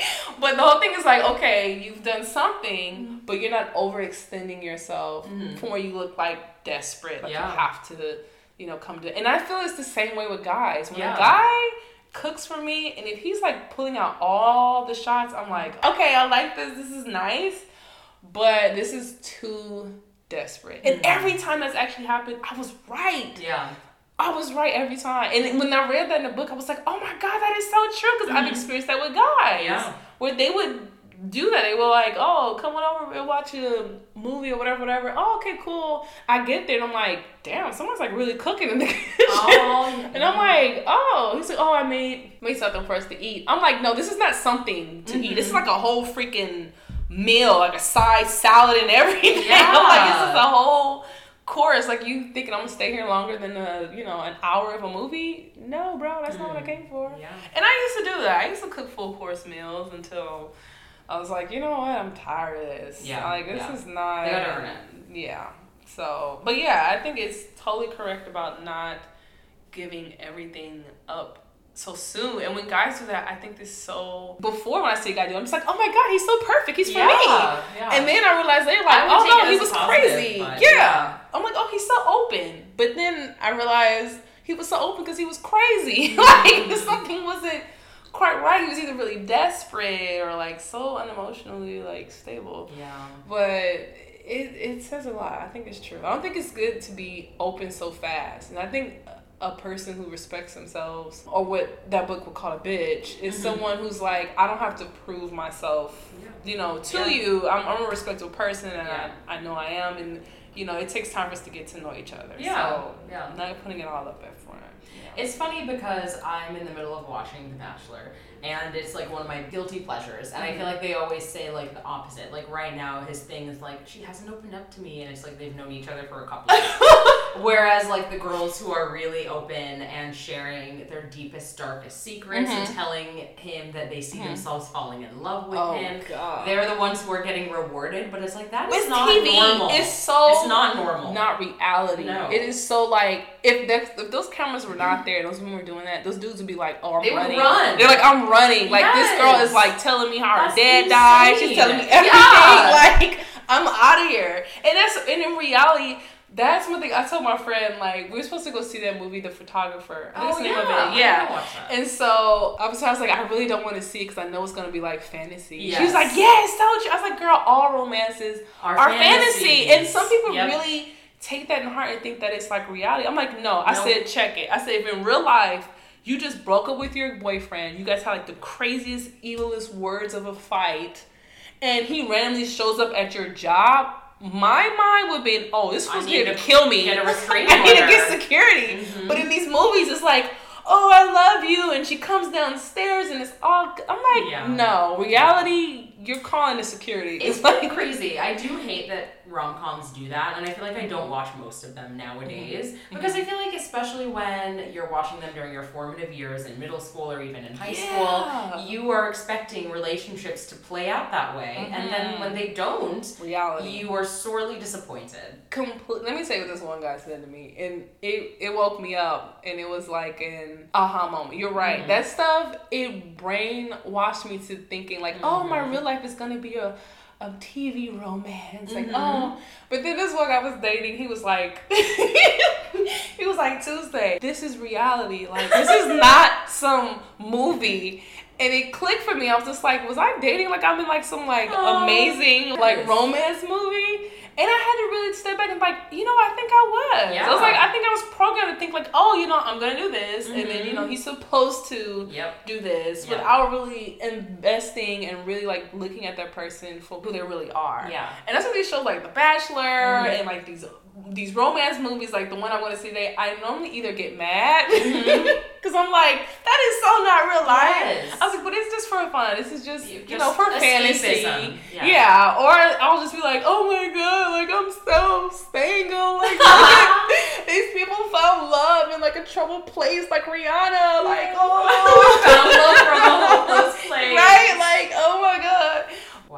Speaker 1: but the whole thing is like, okay, you've done something, mm-hmm. but you're not overextending yourself mm-hmm. from where you look like desperate, like yeah. you have to, you know, come to. And I feel it's the same way with guys. When yeah. a guy cooks for me, and if he's like pulling out all the shots, I'm like, okay, I like this. This is nice, but this is too desperate. Mm-hmm. And every time that's actually happened, I was right.
Speaker 2: Yeah.
Speaker 1: I was right every time. And when I read that in the book, I was like, oh my God, that is so true. Because mm-hmm. I've experienced that with guys. Yeah. Where they would do that. They were like, oh, come on over and watch a movie or whatever, whatever. Oh, okay, cool. I get there and I'm like, damn, someone's like really cooking in the kitchen. Oh, and I'm like, oh, he's like, oh, I made made something for us to eat. I'm like, no, this is not something to mm-hmm. eat. This is like a whole freaking meal, like a side salad and everything. Yeah. I'm like, this is a whole course, like you thinking I'm gonna stay here longer than a you know an hour of a movie? No, bro, that's mm. not what I mm. came for.
Speaker 2: Yeah.
Speaker 1: And I used to do that. I used to cook full course meals until I was like, you know what, I'm tired of this. Yeah. Like this yeah. is not.
Speaker 2: They gotta earn it.
Speaker 1: Yeah. So, but yeah, I think it's totally correct about not giving everything up so soon. And when guys do that, I think this so. Before when I see a guy do, it, I'm just like, oh my god, he's so perfect. He's for yeah, me. Yeah. And then I realized they're like, oh no, he was crazy. Yeah. yeah. I'm like, oh, he's so open. But then I realized he was so open because he was crazy. Mm-hmm. like something wasn't quite right. He was either really desperate or like so unemotionally like stable.
Speaker 2: Yeah.
Speaker 1: But it it says a lot. I think it's true. I don't think it's good to be open so fast. And I think a person who respects themselves or what that book would call a bitch is mm-hmm. someone who's like i don't have to prove myself yeah. you know to yeah. you I'm, I'm, a respectable person and yeah. I, I know i am and you know it takes time for us to get to know each other yeah so yeah not putting it all up at front
Speaker 2: it's funny because i'm in the middle of watching the bachelor and it's like one of my guilty pleasures. And I feel mm-hmm. like they always say like the opposite. Like right now, his thing is like she hasn't opened up to me, and it's like they've known each other for a couple. Whereas like the girls who are really open and sharing their deepest, darkest secrets mm-hmm. and telling him that they see mm-hmm. themselves falling in love with
Speaker 1: oh,
Speaker 2: him,
Speaker 1: God.
Speaker 2: they're the ones who are getting rewarded. But it's like that is not TV, normal.
Speaker 1: It's so
Speaker 2: it's not normal.
Speaker 1: Not reality. No. It is so like if if those cameras were not there, those women were doing that, those dudes would be like, oh, I'm
Speaker 2: they
Speaker 1: running.
Speaker 2: Would run.
Speaker 1: They're like, I'm running. Like yes. this girl is like telling me how that's her dad insane. died. She's telling me everything. Yeah. Like I'm out of here. And that's and in reality, that's one thing I told my friend. Like we were supposed to go see that movie, The Photographer.
Speaker 2: Oh,
Speaker 1: the
Speaker 2: name of it.
Speaker 1: Yeah. And so I was, I was like, I really don't want to see it because I know it's gonna be like fantasy. Yes. She was like, Yes, told you. I was like, Girl, all romances are, are fantasy. And some people yep. really take that in heart and think that it's like reality. I'm like, no. I
Speaker 2: No.
Speaker 1: said, check it. I said, if in real life you just broke up with your boyfriend, you guys had like the craziest, evilest words of a fight, and he randomly shows up at your job. My mind would be, oh, this was here to
Speaker 2: to
Speaker 1: kill me.
Speaker 2: get a restraining
Speaker 1: I need to get security.
Speaker 2: Mhm.
Speaker 1: But in these movies, it's like, oh, I love you, and she comes downstairs, and it's all. I'm like,
Speaker 2: Yeah.
Speaker 1: no, reality. You're calling the security.
Speaker 2: It's like crazy. I do hate that rom coms do that, and I feel like I don't watch most of them nowadays because I feel like, especially when you're watching them during your formative years in middle school or even in high
Speaker 1: Yeah.
Speaker 2: school, you are expecting relationships to play out that way, and then
Speaker 1: Mhm.
Speaker 2: when they don't,
Speaker 1: reality.
Speaker 2: you are sorely disappointed.
Speaker 1: complete. Let me tell you what this one guy said to me, and it it woke me up, and it was like an aha moment. You're right.
Speaker 2: Mhm.
Speaker 1: That stuff it brainwashed me to thinking like, oh, my
Speaker 2: Mhm.
Speaker 1: real life is gonna be a. A TV romance, like
Speaker 2: Mhm.
Speaker 1: oh, but then this one I was dating, he was like, he was like Tuesday, this is reality, like this is not some movie, and it clicked for me. I was just like, was I dating like I'm in like some like
Speaker 2: Oh,
Speaker 1: amazing like romance movie? And I had to really step back and like, you know, I think I was. Yeah. I was like, I think I was programmed to think like, oh, you know, I'm gonna do this, and then you know,
Speaker 2: Mhm.
Speaker 1: he's supposed to
Speaker 2: Yep.
Speaker 1: do this
Speaker 2: Yeah.
Speaker 1: without really investing and really like looking at that person for who they really are.
Speaker 2: Yeah.
Speaker 1: And that's what these shows like The Bachelor
Speaker 2: Mhm.
Speaker 1: and like these these romance movies, like the one I want to see today, I normally either get mad
Speaker 2: mm-hmm.
Speaker 1: because I'm like, that is so not real life.
Speaker 2: Yes.
Speaker 1: I was like, but it's just for fun. This is just you,
Speaker 2: Just
Speaker 1: know for fantasy. Yeah.
Speaker 2: Yeah.
Speaker 1: Or I'll just be like, oh my god, like I'm so single. Like these people found love in like a troubled place, like Rihanna. Like oh,
Speaker 2: Found love from a hopeless place.
Speaker 1: Right? Like oh my god.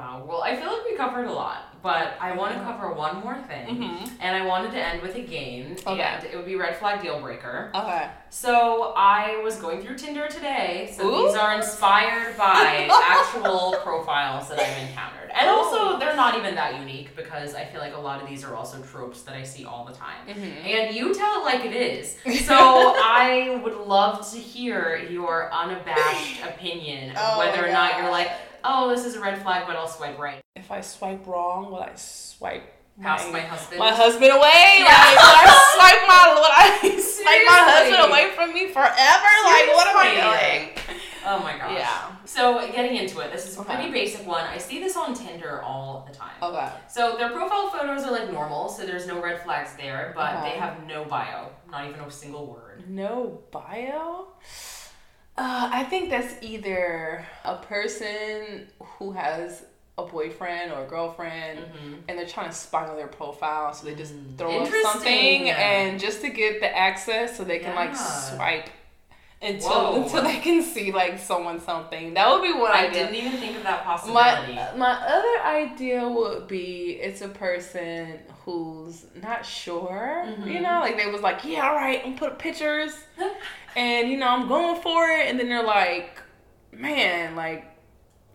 Speaker 2: Wow. Well, I feel like we covered a lot, but I want to cover one more thing.
Speaker 1: Mm-hmm.
Speaker 2: And I wanted to end with a game,
Speaker 1: Okay.
Speaker 2: and it would be red flag deal breaker.
Speaker 1: Okay.
Speaker 2: So I was going through Tinder today. So
Speaker 1: Ooh.
Speaker 2: these are inspired by actual profiles that I've encountered, and also they're not even that unique because I feel like a lot of these are also tropes that I see all the time.
Speaker 1: Mm-hmm.
Speaker 2: And you tell it like it is. So I would love to hear your unabashed opinion of
Speaker 1: Oh
Speaker 2: whether or not you're like, oh, this is a red flag, but I'll swipe right
Speaker 1: If I swipe wrong, will I swipe
Speaker 2: past my husband.
Speaker 1: my husband away?
Speaker 2: Yeah.
Speaker 1: Like, will I swipe my I swipe my husband away from me forever? Like, what am I doing?
Speaker 2: Oh my gosh.
Speaker 1: Yeah.
Speaker 2: So getting into it, this is a
Speaker 1: Okay.
Speaker 2: pretty basic one. I see this on Tinder all the time.
Speaker 1: Okay.
Speaker 2: So their profile photos are like normal, so there's no red flags there, but
Speaker 1: Okay.
Speaker 2: they have no bio, not even a single word.
Speaker 1: No bio. Uh, I think that's either a person who has a boyfriend or a girlfriend
Speaker 2: Mm-hmm.
Speaker 1: and they're trying to spy on their profile, so they just
Speaker 2: Mm.
Speaker 1: throw up something and just to get the access so they can like swipe until
Speaker 2: Whoa.
Speaker 1: until they can see like someone something. That would be what
Speaker 2: I
Speaker 1: idea.
Speaker 2: didn't even think of that possibility.
Speaker 1: My my other idea would be it's a person who's not sure.
Speaker 2: Mhm.
Speaker 1: You know, like they was like, yeah, all right, I'm put pictures, and you know I'm going for it, and then they're like, man, like.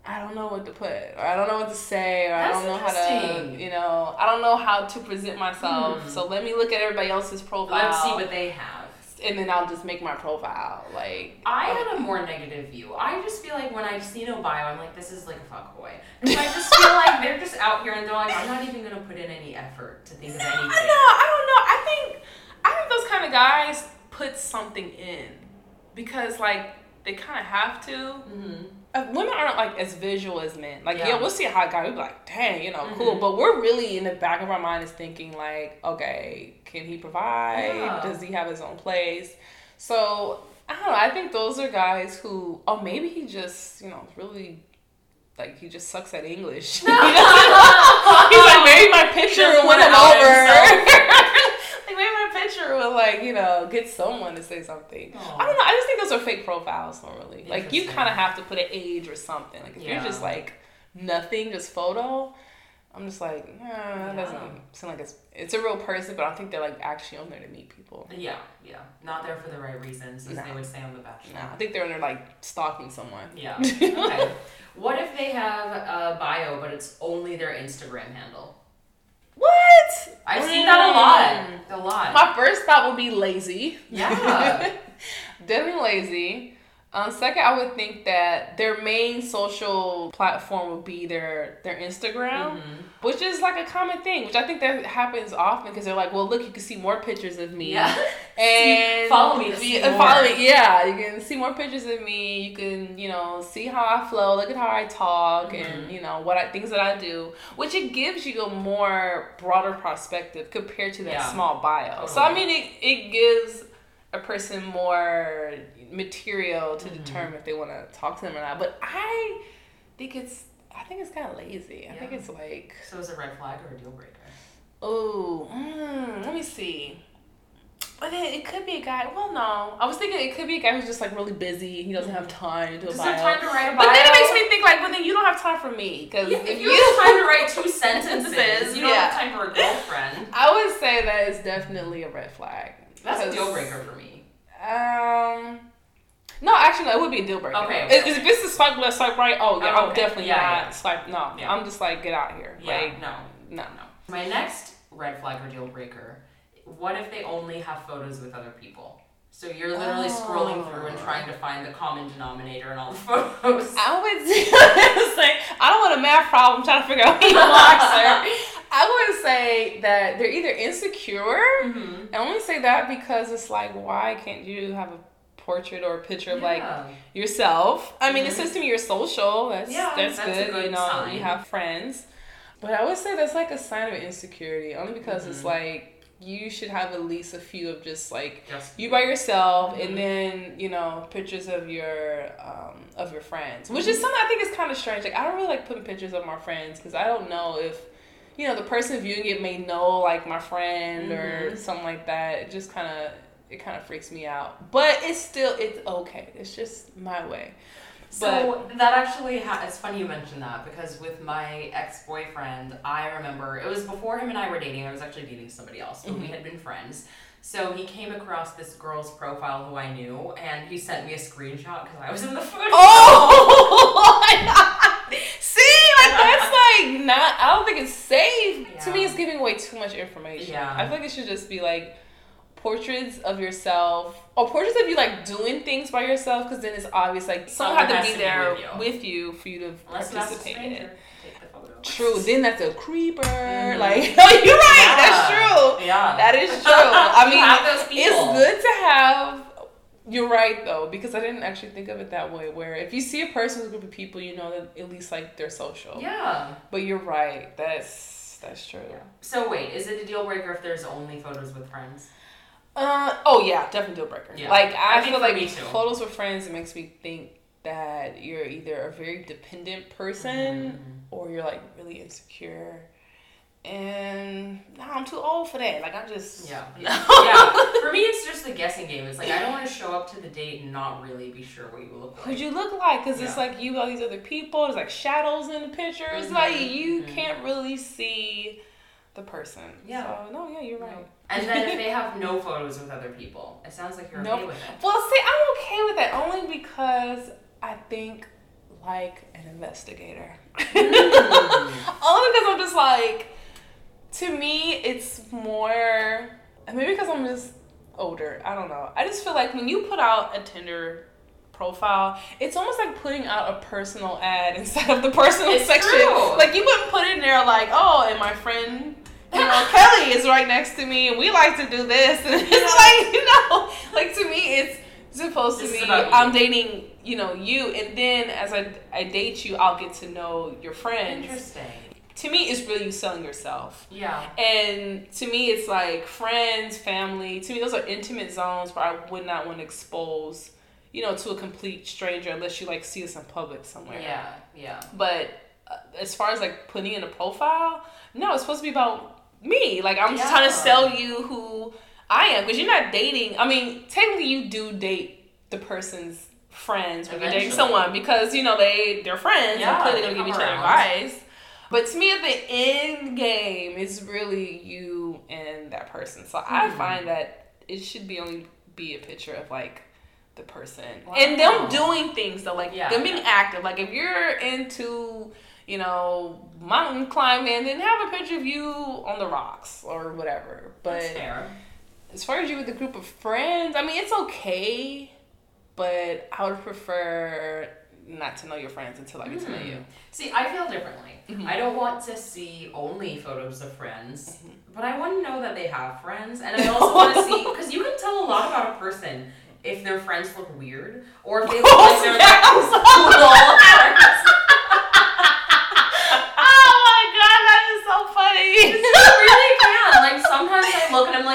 Speaker 1: I don't know what to put, or I don't know what to say, or I don't know how to, you know, I don't know how to present myself.
Speaker 2: Hmm.
Speaker 1: So let me look at everybody else's profile,
Speaker 2: Let's see what they have.
Speaker 1: And then I'll just make my profile. Like
Speaker 2: I had a more negative view. I just feel like when I see no bio, I'm like, this is like a fuckboy. And I just feel like they're just out here and they're like, I'm not even gonna put in any effort to think of
Speaker 1: I
Speaker 2: anything.
Speaker 1: know. I don't know. I think I think those kind of guys put something in because like they kind of have to.
Speaker 2: Mm-hmm.
Speaker 1: Uh, women aren't like as visual as men. Like yeah,
Speaker 2: Yeah.
Speaker 1: we'll see a hot guy, we'll be like, dang, you know, cool.
Speaker 2: Mhm.
Speaker 1: But we're really in the back of our mind is thinking like, okay, can he provide?
Speaker 2: Yeah.
Speaker 1: Does he have his own place? So I don't know. I think those are guys who, oh, maybe he just, you know, really. Like he just sucks at English. He He's like maybe my picture won him over. like maybe picture will like you know get someone to say something.
Speaker 2: Aw.
Speaker 1: I don't know. I just think those are fake profiles normally. Like you kind of have to put an age or something. Like if you're just like nothing, just photo. I'm just like, nah, that
Speaker 2: Yeah.
Speaker 1: doesn't seem like it's it's a real person, but I think they're like actually on there to meet people.
Speaker 2: Yeah, yeah. Not there for the right reasons, as
Speaker 1: No.
Speaker 2: they would say on The Bachelor.
Speaker 1: Nah, I think they're on there like stalking someone.
Speaker 2: Yeah. Okay. what if they have a bio, but it's only their Instagram handle?
Speaker 1: What?
Speaker 2: I've seen that a lot. A lot.
Speaker 1: My first thought would be lazy.
Speaker 2: Yeah.
Speaker 1: Definitely lazy. Um, second, I would think that their main social platform would be their their Instagram,
Speaker 2: Mhm.
Speaker 1: which is like a common thing. Which I think that happens often because they're like, "Well, look, you can see more pictures of me."
Speaker 2: Yeah.
Speaker 1: and
Speaker 2: follow me to see
Speaker 1: yeah, follow me. Yeah, you can see more pictures of me. You can, you know, see how I flow. Look at how I talk, and
Speaker 2: Mhm.
Speaker 1: you know what I things that I do. Which it gives you a more broader perspective compared to that
Speaker 2: Yeah.
Speaker 1: small bio. So I mean, it it gives a person more material to
Speaker 2: Mhm.
Speaker 1: determine if they want to talk to them or not. But I think it's. I think it's kind of lazy. I think it's like,
Speaker 2: So is a red flag or a deal breaker?
Speaker 1: oh, mm, let me see. But then it could be a guy. Well, no, I was thinking it could be a guy who's just like really busy. He doesn't have time to do a bio.
Speaker 2: have time to write a
Speaker 1: but then it makes me think like, but then you don't have time for me because
Speaker 2: Yeah,
Speaker 1: if
Speaker 2: if
Speaker 1: you,
Speaker 2: you have time to write two sentences, you don't
Speaker 1: Yeah.
Speaker 2: have time for a girlfriend.
Speaker 1: I would say that is definitely a red flag.
Speaker 2: That's a deal breaker for me.
Speaker 1: Actually, no, it would be a deal breaker.
Speaker 2: Okay,
Speaker 1: If,
Speaker 2: okay,
Speaker 1: if it's a swipe left, swipe right, oh yeah,
Speaker 2: Oh,
Speaker 1: I'm
Speaker 2: okay.
Speaker 1: definitely
Speaker 2: Yeah,
Speaker 1: not
Speaker 2: yeah.
Speaker 1: swipe. No,
Speaker 2: Yeah.
Speaker 1: I'm just like get out of here.
Speaker 2: Yeah,
Speaker 1: Like
Speaker 2: no,
Speaker 1: no.
Speaker 2: no. My next red flag or deal breaker. What if they only have photos with other people? So you're literally scrolling through and
Speaker 1: Oh.
Speaker 2: trying to find the common denominator in all the photos.
Speaker 1: I would say I don't want a math problem trying to figure out who blocks her. I would say that they're either insecure.
Speaker 2: Mhm.
Speaker 1: I only say that because it's like, why can't you have a portrait or a picture of like
Speaker 2: Yeah.
Speaker 1: yourself? I mean, it
Speaker 2: Mhm.
Speaker 1: says to me you're social. That's
Speaker 2: Yeah,
Speaker 1: that's,
Speaker 2: that's
Speaker 1: good.
Speaker 2: good
Speaker 1: You know,
Speaker 2: sign.
Speaker 1: you have friends. But I would say that's like a sign of insecurity, only because it's
Speaker 2: Mhm.
Speaker 1: like you should have at least a few of just like you by yourself
Speaker 2: Mhm.
Speaker 1: and then you know pictures of your um, of your friends which
Speaker 2: Mm-hmm.
Speaker 1: is something i think is kind of strange like i don't really like putting pictures of my friends because i don't know if you know the person viewing it may know like my friend or
Speaker 2: Mhm.
Speaker 1: something like that it just kind of it kind of freaks me out but it's still it's okay it's just my way
Speaker 2: So that actually, ha- it's funny you mentioned that because with my ex boyfriend, I remember it was before him and I were dating. I was actually dating somebody else, but we
Speaker 1: Mhm.
Speaker 2: had been friends. So he came across this girl's profile who I knew, and he sent me a screenshot because I was in the photo.
Speaker 1: Oh. See, like that's like not. I don't think it's safe. To me, it's giving away too much information.
Speaker 2: Yeah.
Speaker 1: I feel like it should just be like portraits of yourself or portraits of you like doing things by yourself because then it's obvious like someone had to
Speaker 2: to
Speaker 1: be there
Speaker 2: with you.
Speaker 1: with you for you to
Speaker 2: Unless you ask a
Speaker 1: participate in.
Speaker 2: stranger to take the photo.
Speaker 1: True. Then that's a creeper.
Speaker 2: Mhm.
Speaker 1: Like, no, you're right. That's true.
Speaker 2: Yeah.
Speaker 1: That is true. I mean,
Speaker 2: have those people.
Speaker 1: it's good to have. You're right though, because I didn't actually think of it that way. Where if you see a person with a group of people, you know that at least like they're social.
Speaker 2: Yeah.
Speaker 1: But you're right. That's that's true. Yeah.
Speaker 2: So wait, is it a deal breaker if there's only photos with friends?
Speaker 1: Uh oh yeah, definitely deal breaker.
Speaker 2: Yeah.
Speaker 1: Like I,
Speaker 2: I
Speaker 1: feel like photos with friends it makes me think that you're either a very dependent person
Speaker 2: Mhm.
Speaker 1: or you're like really insecure. And no, I'm too old for that. Like I'm just
Speaker 2: Yeah.
Speaker 1: no.
Speaker 2: yeah. For me, it's just the guessing game. It's like I don't want to show up to the date and not really be sure what you look like.
Speaker 1: Who'd you look like? Because it's like you, all these other people. There's like shadows in the pictures.
Speaker 2: Mhm,
Speaker 1: Like you
Speaker 2: mhm.
Speaker 1: can't really see the person.
Speaker 2: Yeah.
Speaker 1: So no, yeah, you're right.
Speaker 2: And then if they have no photos with other people, it sounds like you're
Speaker 1: No.
Speaker 2: okay with it.
Speaker 1: Well, see, I'm okay with that only because I think like an investigator.
Speaker 2: Mm.
Speaker 1: only because I'm just like, to me, it's more. Maybe because I'm just older. I don't know. I just feel like when you put out a Tinder profile, it's almost like putting out a personal ad instead of the personal
Speaker 2: It's
Speaker 1: section.
Speaker 2: true.
Speaker 1: Like you wouldn't put in there like, oh, and my friend. You know, Kelly is right next to me, and we like to do this, and it's like, you know, like to me, it's supposed to be. I'm dating, you know, you, and then as I I date you, I'll get to know your friends.
Speaker 2: Interesting.
Speaker 1: To me, it's really you selling yourself.
Speaker 2: Yeah.
Speaker 1: And to me, it's like friends, family. To me, those are intimate zones where I would not want to expose, you know, to a complete stranger unless you like see us in public somewhere.
Speaker 2: Yeah. Yeah.
Speaker 1: But uh, as far as like putting in a profile, no, it's supposed to be about me. Like I'm just trying to sell you who I am because you're not dating. I mean, technically, you do date the person's friends when you're dating someone because you know they they're friends
Speaker 2: Yeah,
Speaker 1: and clearly gonna give each other advice. But to me, at the end game, it's really you and that person. So I
Speaker 2: Mhm.
Speaker 1: find that it should be only be a picture of like the person
Speaker 2: Wow.
Speaker 1: and them doing things though, like
Speaker 2: Yeah,
Speaker 1: them being
Speaker 2: yeah.
Speaker 1: active. Like if you're into you know mountain climbing, then have a picture of you on the rocks or whatever. But as far as you with a group of friends, I mean, it's okay but I would prefer not to know your friends until I get to know
Speaker 2: Mm.
Speaker 1: you.
Speaker 2: See, I feel differently.
Speaker 1: Mhm.
Speaker 2: I don't want to see only photos of friends,
Speaker 1: Mhm.
Speaker 2: but I want to know that they have friends, and I also want to see because you can tell a lot about a person if their friends look weird or if they look like they're like cool friends.
Speaker 1: oh my god, that is so funny.
Speaker 2: I really can. Like sometimes I look and I'm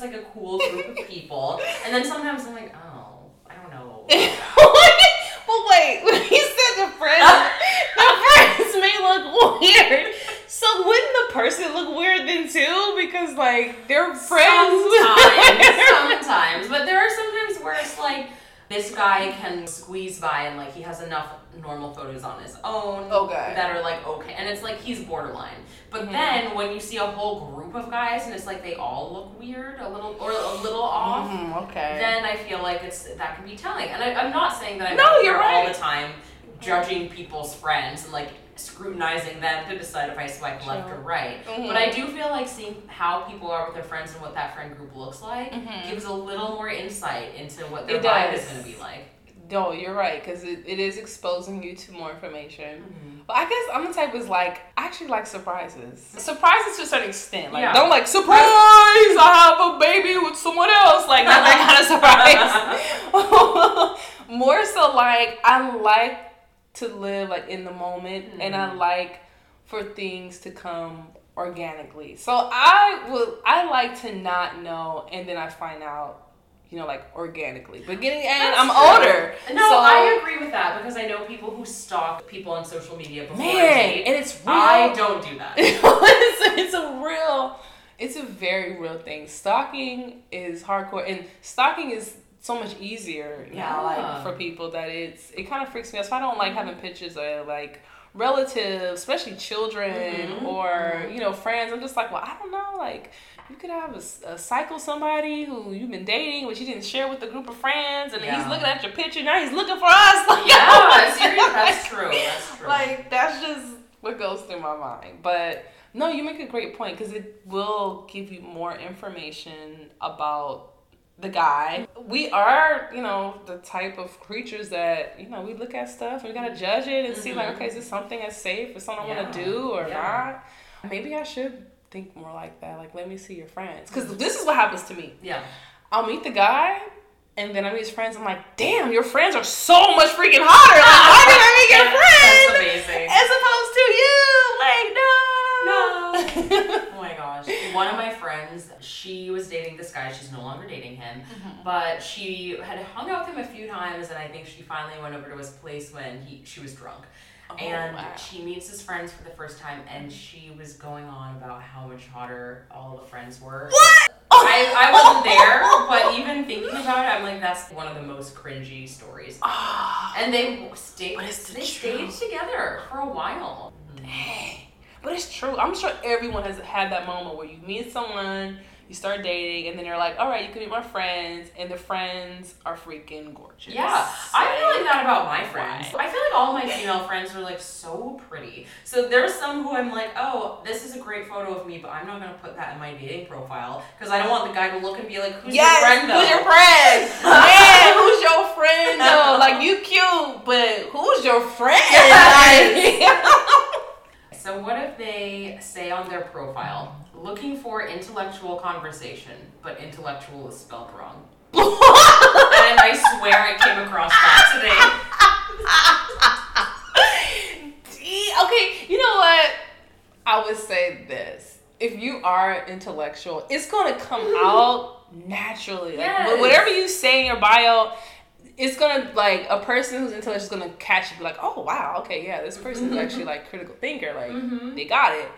Speaker 2: looks like a cool group of people, and then sometimes I'm like, oh, I don't know.
Speaker 1: but wait, when he said the friends, the friends may look weird. So wouldn't the person look weird then too? Because like they're friends.
Speaker 2: Sometimes, sometimes, but there are sometimes where it's like this guy can squeeze by and like he has enough normal photos on his own
Speaker 1: Okay.
Speaker 2: that are like okay, and it's like he's borderline. But
Speaker 1: Mhm.
Speaker 2: then when you see a whole group of guys and it's like they all look weird, a little or a little off,
Speaker 1: Mhm, okay.
Speaker 2: then I feel like it's that can be telling. And I, I'm not saying that I'm
Speaker 1: No, you're
Speaker 2: there all
Speaker 1: right.
Speaker 2: the time judging people's friends and like scrutinizing them to decide if I swipe left or right.
Speaker 1: Mhm.
Speaker 2: But I do feel like seeing how people are with their friends and what that friend group looks like
Speaker 1: Mhm.
Speaker 2: gives a little more insight into what their
Speaker 1: It
Speaker 2: vibe
Speaker 1: does.
Speaker 2: is going to be like.
Speaker 1: No, you're right, because it, it is exposing you to more information.
Speaker 2: Mm-hmm.
Speaker 1: But I guess I'm the type is like I actually like surprises. Surprises to a certain extent. Like
Speaker 2: Yeah.
Speaker 1: don't like surprise. I have a baby with someone else. Like not that kind of surprise. more so like I like to live like in the moment, and I
Speaker 2: Mhm.
Speaker 1: like for things to come organically. So I will. I like to not know, and then I find out. You know, like organically. But getting and
Speaker 2: That's
Speaker 1: I'm
Speaker 2: true.
Speaker 1: older.
Speaker 2: No,
Speaker 1: so,
Speaker 2: I agree with that because I know people who stalk people on social media before
Speaker 1: Man,
Speaker 2: date.
Speaker 1: and it's real.
Speaker 2: I don't do that.
Speaker 1: it's, it's a real, it's a very real thing. Stalking is hardcore, and stalking is so much easier now.
Speaker 2: Yeah.
Speaker 1: Like for people that it's, it kind of freaks me out. So I don't like having pictures of like relatives, especially children
Speaker 2: Mhm,
Speaker 1: or
Speaker 2: mhm.
Speaker 1: you know friends. I'm just like, well, I don't know, like. You could have a cycle somebody who you've been dating, but you didn't share with a group of friends, and then he's looking at your picture. Now he's looking for us. Like,
Speaker 2: yeah, that's true. That's true.
Speaker 1: like that's just what goes through my mind. But no, you make a great point because it will give you more information about the guy. We are, you know, the type of creatures that you know we look at stuff and we gotta judge it and see like,
Speaker 2: Mhm.
Speaker 1: okay, is this something that's safe? Is something I wanna do or
Speaker 2: Yeah.
Speaker 1: not? Maybe I should think more like that. Like, let me see your friends because this is what happens to me.
Speaker 2: yeah.
Speaker 1: I'll meet the guy. And then I meet his friends. I'm like, damn, your friends are so much freaking hotter. Like, why did I meet your friends?
Speaker 2: That's amazing.
Speaker 1: as opposed to you. Like, no.
Speaker 2: Oh my gosh. One of my friends, she was dating this guy. She's no longer dating him. But she had hung out with him a few times and I think she finally went over to his place when he she was drunk. and
Speaker 1: Oh, wow.
Speaker 2: she meets his friends for the first time and she was going on about how much hotter all the friends were.
Speaker 1: What?
Speaker 2: I, I wasn't there, but even thinking about it, I'm like, that's one of the most cringy stories.
Speaker 1: Ah,
Speaker 2: And they stayed
Speaker 1: the
Speaker 2: they
Speaker 1: truth.
Speaker 2: stayed together for a while.
Speaker 1: dang. But it's true. I'm sure everyone has had that moment where you meet someone, you start dating, and then you're like, all right, you can meet my friends, and the friends are freaking gorgeous.
Speaker 2: Yeah, I feel like that about my friends. I feel like all my female friends are like so pretty. So there's some who I'm like, oh, this is a great photo of me, but I'm not gonna put that in my dating profile because I don't want the guy to look and be like, who's
Speaker 1: yes,
Speaker 2: your friend though?
Speaker 1: who's your friend? Man, who's your friend though? Like you cute, but who's your friend?
Speaker 2: So what if they say on their profile, looking for intellectual conversation, but intellectual is spelled wrong? and I swear I came across that
Speaker 1: today. okay, you know what? I would say this. If you are intellectual, it's gonna come out naturally. Like
Speaker 2: Yes.
Speaker 1: wh- whatever you say in your bio, it's gonna like a person who's intelligent is gonna catch it, be like, oh wow, okay, yeah, this person's
Speaker 2: Mhm.
Speaker 1: actually like critical thinker, like
Speaker 2: Mhm.
Speaker 1: they got it.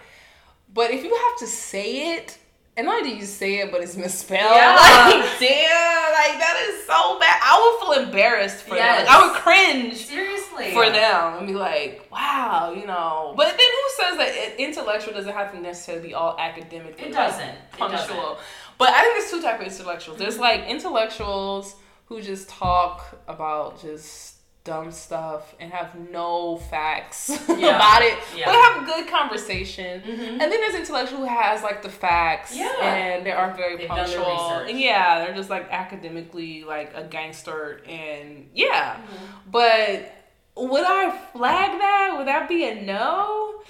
Speaker 1: But if you have to say it, and not only do you say it, but it's misspelled,
Speaker 2: Yeah.
Speaker 1: like damn, like that is so bad. I would feel embarrassed for them. Like, I would cringe
Speaker 2: Seriously.
Speaker 1: for them and be like, wow, you know. But then who says that intellectual doesn't have to necessarily be all academic?
Speaker 2: It doesn't. It
Speaker 1: Punctual.
Speaker 2: doesn't.
Speaker 1: But I think there's two types of intellectuals. There's like intellectuals who just talk about just dumb stuff and have no facts
Speaker 2: Yeah.
Speaker 1: about it,
Speaker 2: Yeah.
Speaker 1: but have a good conversation.
Speaker 2: Mhm.
Speaker 1: And then there's intellectual who has like the facts,
Speaker 2: Yeah.
Speaker 1: and they are very
Speaker 2: They've
Speaker 1: punctual, and yeah, they're just like academically like a gangster, and yeah.
Speaker 2: Mm-hmm.
Speaker 1: But would I flag that? Would that be a no?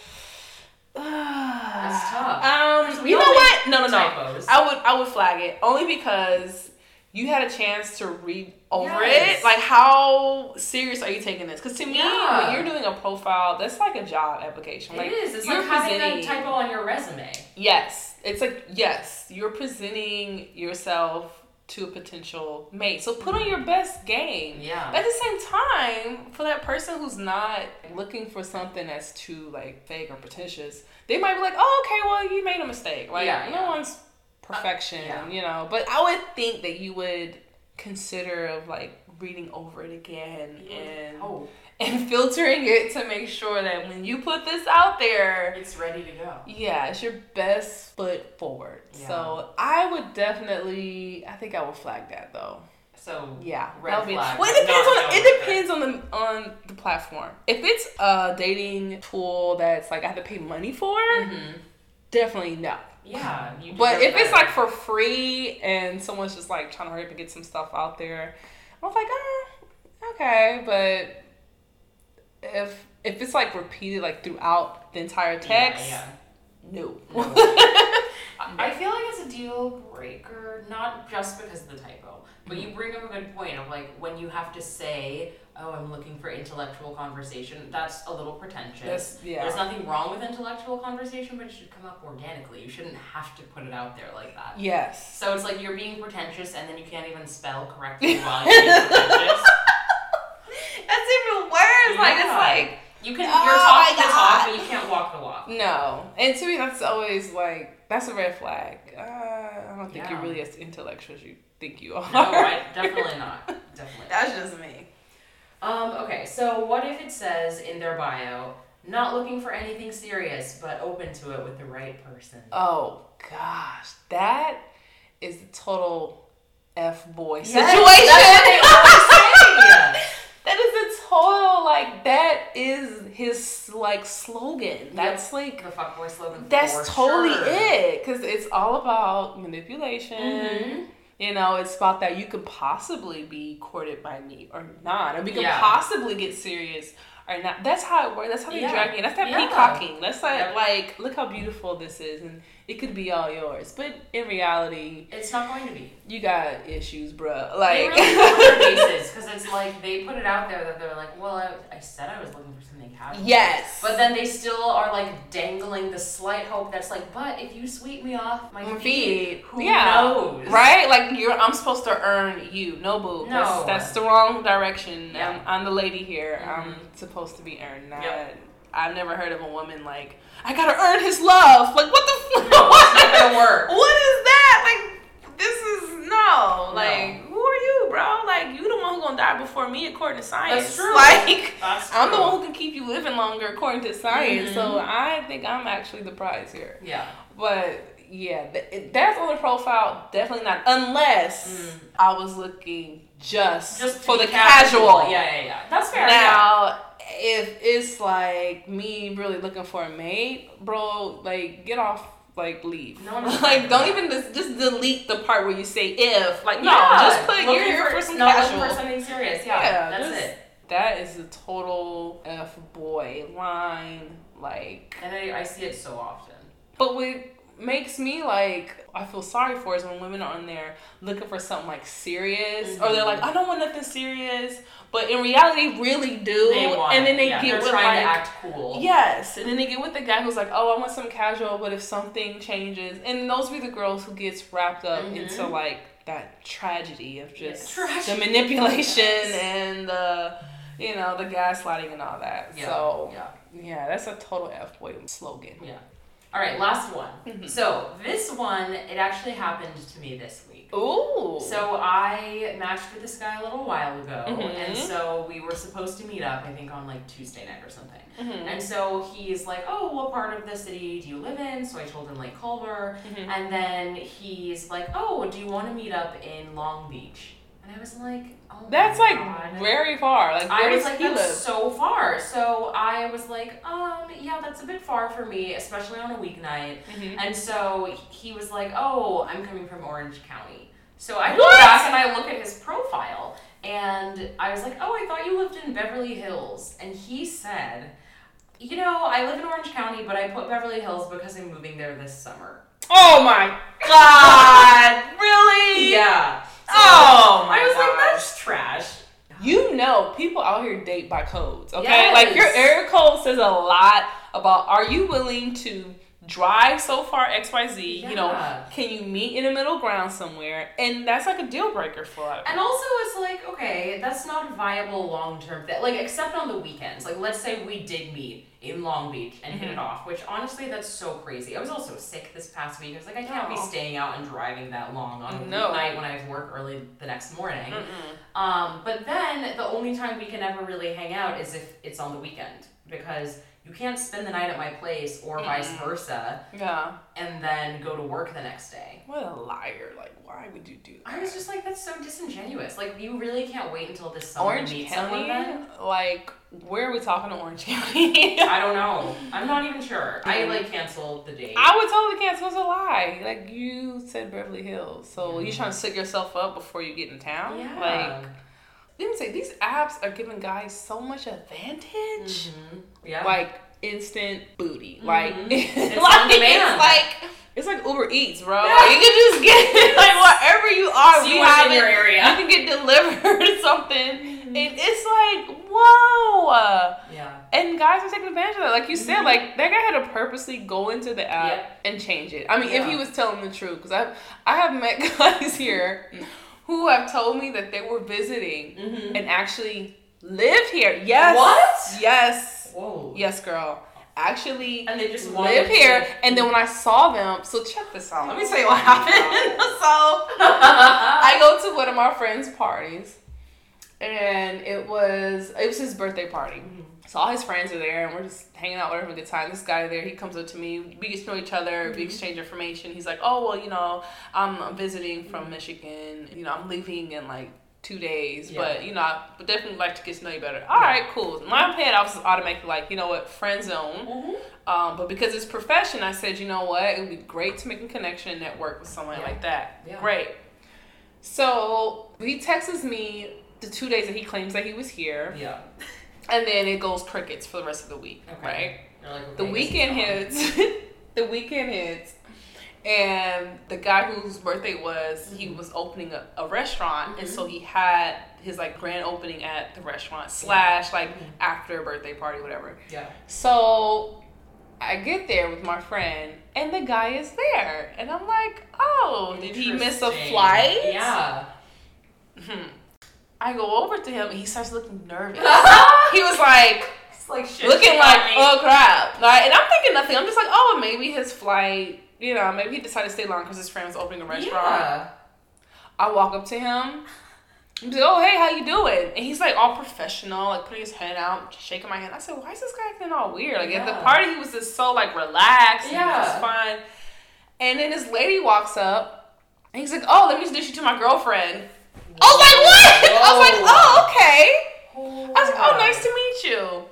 Speaker 2: That's tough.
Speaker 1: Um, you know what? No, no, no.
Speaker 2: typos.
Speaker 1: I would, I would flag it only because you had a chance to read over
Speaker 2: Yes.
Speaker 1: it. Like, how serious are you taking this? Because to me,
Speaker 2: Yeah.
Speaker 1: when you're doing a profile, that's like a job application. Like,
Speaker 2: it is. It's
Speaker 1: you're
Speaker 2: like having a typo on your resume.
Speaker 1: Yes, it's like yes, you're presenting yourself to a potential mate. So put on mm-hmm. your best game.
Speaker 2: Yeah.
Speaker 1: But At the same time, for that person who's not looking for something that's too like fake or pretentious, they might be like, "Oh, okay, well, you made a mistake." Like
Speaker 2: Yeah,
Speaker 1: no
Speaker 2: yeah.
Speaker 1: one's perfection,
Speaker 2: yeah.
Speaker 1: you know. But I would think that you would consider of like reading over it again and
Speaker 2: Oh,
Speaker 1: and filtering it to make sure that when you put this out there,
Speaker 2: it's ready to go.
Speaker 1: yeah, it's your best foot forward.
Speaker 2: Yeah.
Speaker 1: So I would definitely, I think I would flag that though.
Speaker 2: So
Speaker 1: Yeah,
Speaker 2: Red
Speaker 1: be.
Speaker 2: flag,
Speaker 1: Well, it depends on it depends on the on the platform. If it's a dating tool that's like I have to pay money for,
Speaker 2: Mhm.
Speaker 1: definitely no.
Speaker 2: Yeah.
Speaker 1: But if it's like for free and someone's just like trying to hurry up and get some stuff out there, I was like, ah, okay. But if if it's like repeated like throughout the entire text,
Speaker 2: Yeah,
Speaker 1: no.
Speaker 2: yeah. I feel like it's a deal breaker, not just because of the typo, but you mm-hmm. bring up a good point of like when you have to say, "Oh, I'm looking for intellectual conversation." That's a little pretentious.
Speaker 1: That's- yeah.
Speaker 2: There's nothing wrong with intellectual conversation, but it should come up organically. You shouldn't have to put it out there like that.
Speaker 1: yes.
Speaker 2: So it's like you're being pretentious, and then you can't even spell correctly while you're being pretentious.
Speaker 1: That's even worse. Like it's like
Speaker 2: You can
Speaker 1: Oh
Speaker 2: you're talking the talk, but you can't walk the walk.
Speaker 1: no. And to me, that's always like that's a red flag. Uh, I don't think
Speaker 2: Yeah.
Speaker 1: you're really as intellectual as you think you are.
Speaker 2: No, I, definitely not. Definitely. Not.
Speaker 1: That's just me.
Speaker 2: Um, okay, so what if it says in their bio, not looking for anything serious, but open to it with the right person?
Speaker 1: Oh gosh, that is the total f boy
Speaker 2: Yes,
Speaker 1: situation.
Speaker 2: that's what they always say.
Speaker 1: that is a total like that is his like slogan. That's like
Speaker 2: the fuckboy slogan.
Speaker 1: that's totally
Speaker 2: sure.
Speaker 1: it because it's all about manipulation.
Speaker 2: Mhm.
Speaker 1: You know, it's about that you could possibly be courted by me or not, and we could
Speaker 2: Yeah.
Speaker 1: possibly get serious or not. That's how it works. That's how they
Speaker 2: Yeah.
Speaker 1: drag you. That's that
Speaker 2: Yeah.
Speaker 1: peacocking. That's like,
Speaker 2: Yep.
Speaker 1: like, look how beautiful this is, and it could be all yours. But in reality,
Speaker 2: It's not going to be.
Speaker 1: you got issues, bruh.
Speaker 2: They
Speaker 1: Like,
Speaker 2: really cover their bases because it's like they put it out there that they're like, well, I, I said I was looking for something casual.
Speaker 1: yes,
Speaker 2: But then they still are like dangling the slight hope that's like, but if you sweep me off my feet,
Speaker 1: feet.
Speaker 2: who
Speaker 1: Yeah.
Speaker 2: knows?
Speaker 1: right? Like you're, I'm supposed to earn you. No, boo.
Speaker 2: No.
Speaker 1: That's, that's the wrong direction.
Speaker 2: Yeah.
Speaker 1: I'm, I'm the lady here. I'm
Speaker 2: Mhm.
Speaker 1: supposed to be earned. Not,
Speaker 2: Yep.
Speaker 1: I've never heard of a woman like I gotta earn his love. Like what the? F-
Speaker 2: No, it's not gonna work.
Speaker 1: What is that? Like this is no. Like who are you, bro? Like you the one who gonna die before me according to science.
Speaker 2: That's true.
Speaker 1: Like
Speaker 2: That's
Speaker 1: I'm the one who can keep you living longer according to science. So
Speaker 2: Mhm.
Speaker 1: I think I'm actually the prize here.
Speaker 2: Yeah.
Speaker 1: But yeah, that's on the profile. Definitely not, unless
Speaker 2: Mm.
Speaker 1: I was looking just,
Speaker 2: Just
Speaker 1: for the casual.
Speaker 2: Yeah, yeah, yeah. That's fair. yeah.
Speaker 1: Now, if it's like me really looking for a mate, bro, like get off. Like leave.
Speaker 2: No
Speaker 1: like don't even just, just delete the part where you say if. Like no,
Speaker 2: Yeah,
Speaker 1: just put
Speaker 2: looking
Speaker 1: you're here for some
Speaker 2: not
Speaker 1: casual.
Speaker 2: for something serious. Yeah,
Speaker 1: Yeah,
Speaker 2: that's
Speaker 1: just-
Speaker 2: it.
Speaker 1: That is a total f boy line. Like
Speaker 2: And I, I see it so often.
Speaker 1: But what makes me like I feel sorry for is when women are on there looking for something like serious, or they're like, I don't want nothing serious, but in reality, really do,
Speaker 2: They want
Speaker 1: and then they
Speaker 2: yeah,
Speaker 1: get with
Speaker 2: trying
Speaker 1: like.
Speaker 2: to act cool.
Speaker 1: Yes, and then they get with the guy who's like, "Oh, I want some casual," but if something changes, and those be the girls who gets wrapped up
Speaker 2: Mhm.
Speaker 1: into like that tragedy of just
Speaker 2: tragedy.
Speaker 1: the manipulation
Speaker 2: Yes.
Speaker 1: and the, you know, the gaslighting and all that.
Speaker 2: Yeah.
Speaker 1: So
Speaker 2: yeah.
Speaker 1: yeah, that's a total f boy slogan.
Speaker 2: Yeah. All right, last one.
Speaker 1: Mhm.
Speaker 2: So this one, it actually happened to me this week.
Speaker 1: Ooh.
Speaker 2: So I matched with this guy a little while ago,
Speaker 1: Mhm.
Speaker 2: and so we were supposed to meet up. I think on like Tuesday night or something.
Speaker 1: Mhm.
Speaker 2: And so he's like, "Oh, what part of the city do you live in?" So I told him like Culver,
Speaker 1: Mhm.
Speaker 2: and then he's like, "Oh, do you want to meet up in Long Beach?" And I was like, oh
Speaker 1: That's like
Speaker 2: God.
Speaker 1: very far. Like
Speaker 2: I was like,
Speaker 1: he
Speaker 2: that's
Speaker 1: live?
Speaker 2: so far. So I was like, um, yeah, that's a bit far for me, especially on a weeknight.
Speaker 1: Mhm.
Speaker 2: And so he was like, oh, I'm coming from Orange County. So I go back and I look at his profile, and I was like, oh, I thought you lived in Beverly Hills. And he said, you know, I live in Orange County, but I put Beverly Hills because I'm moving there this summer.
Speaker 1: Oh my god! really?
Speaker 2: Yeah.
Speaker 1: Oh my
Speaker 2: I was like, that's trash.
Speaker 1: You know, people out here date by codes, okay?
Speaker 2: Yes.
Speaker 1: Like your area code says a lot about are you willing to drive so far XYZ, you know, can you meet in a middle ground somewhere? And that's like a deal breaker for a lot of
Speaker 2: And
Speaker 1: people.
Speaker 2: also, it's like, okay, that's not a viable long term thing. Like, except on the weekends. Like, let's say we did meet in Long Beach and hit it
Speaker 1: Mhm.
Speaker 2: off, which honestly, that's so crazy. I was also sick this past week. I was like, I can't be staying out and driving that long on a
Speaker 1: No.
Speaker 2: night when I have work early the next morning. Um, but then the only time we can ever really hang out is if it's on the weekend because you can't spend the night at my place or vice versa
Speaker 1: Yeah.
Speaker 2: and then go to work the next day.
Speaker 1: What a liar. Like, why would you do that?
Speaker 2: I was just like, that's so disingenuous. Like, you really can't wait until this summer
Speaker 1: Orange
Speaker 2: to meet
Speaker 1: County?
Speaker 2: someone then?
Speaker 1: Like, where are we talking to Orange County?
Speaker 2: I don't know. I'm not even sure. I like canceled the date.
Speaker 1: I would totally cancel. It's a lie. Like you said, Beverly Hills. So you
Speaker 2: Mhm.
Speaker 1: trying to set yourself up before you get in town?
Speaker 2: yeah.
Speaker 1: Like, let me say, these apps are giving guys so much advantage.
Speaker 2: Mhm. Yeah.
Speaker 1: Like instant booty. Like
Speaker 2: Mhm.
Speaker 1: it's like it's like it's like Uber Eats, bro.
Speaker 2: Yeah.
Speaker 1: You can just get like wherever you are. We have
Speaker 2: in
Speaker 1: it.
Speaker 2: your area.
Speaker 1: You can get delivered something,
Speaker 2: Mm-hmm.
Speaker 1: and it's like whoa.
Speaker 2: yeah.
Speaker 1: And guys are taking advantage of that. Like you said,
Speaker 2: Mhm.
Speaker 1: like that guy had to purposely go into the app
Speaker 2: Yeah.
Speaker 1: and change it. I mean, if he was telling the truth, because I I have met guys here who have told me that they were visiting
Speaker 2: Mm-hmm.
Speaker 1: and actually live here. Yes.
Speaker 2: What?
Speaker 1: Yes.
Speaker 2: Whoa.
Speaker 1: Yes, girl. Actually
Speaker 2: And they just
Speaker 1: live here.
Speaker 2: to-
Speaker 1: And then when I saw them, so check this out. Let me tell you what happened. so
Speaker 2: I
Speaker 1: I go to one of my friends' parties, and it was it was his birthday party. So all his friends are there, and we're just hanging out, we're having a good time. This guy there, he comes up to me, we get to know each other, we
Speaker 2: Mhm.
Speaker 1: exchange information. He's like, "Oh well, you know, I'm visiting from Michigan. You know, I'm leaving in like two days,
Speaker 2: Yeah.
Speaker 1: but you know, I would definitely like to get to know you better." All
Speaker 2: Yeah.
Speaker 1: right, cool. In my head, I was automatically like, you know what, friend zone.
Speaker 2: Mhm.
Speaker 1: Um, but because it's profession, I said, you know what, it would be great to make a connection and network with someone
Speaker 2: Yeah.
Speaker 1: like that. Great. So he texts me the two days that he claims that he was here,
Speaker 2: Yeah.
Speaker 1: And then it goes crickets for the rest of the week,
Speaker 2: Okay.
Speaker 1: right?
Speaker 2: Like,
Speaker 1: The weekend hits. the weekend hits. And the guy whose birthday was, he
Speaker 2: Mhm.
Speaker 1: was opening a, a restaurant, and
Speaker 2: Mhm.
Speaker 1: so he had his like grand opening at the restaurant slash like
Speaker 2: Mhm.
Speaker 1: after a birthday party, whatever.
Speaker 2: Yeah.
Speaker 1: So I get there with my friend, and the guy is there, and I'm like, "Oh, did he miss a flight?"
Speaker 2: Yeah.
Speaker 1: Hmm. I go over to him, and he starts looking nervous. he was like
Speaker 2: like shit.
Speaker 1: looking like. "Oh crap!" Like, and I'm thinking nothing. I'm just like, "Oh, maybe his flight." You know, maybe he decided to stay long because his friend was opening a restaurant.
Speaker 2: Yeah.
Speaker 1: I walk up to him. I'm like, oh, hey, how you doing? And he's like all professional, like putting his hand out, shaking my hand. I said, why is this guy acting all weird? Like at the party, he was just so like relaxed and
Speaker 2: Yeah.
Speaker 1: just fun. And then this lady walks up, and he's like, oh, let me introduce you to my girlfriend. I was like, what? I was like, oh, okay. I was like, oh, nice to meet you.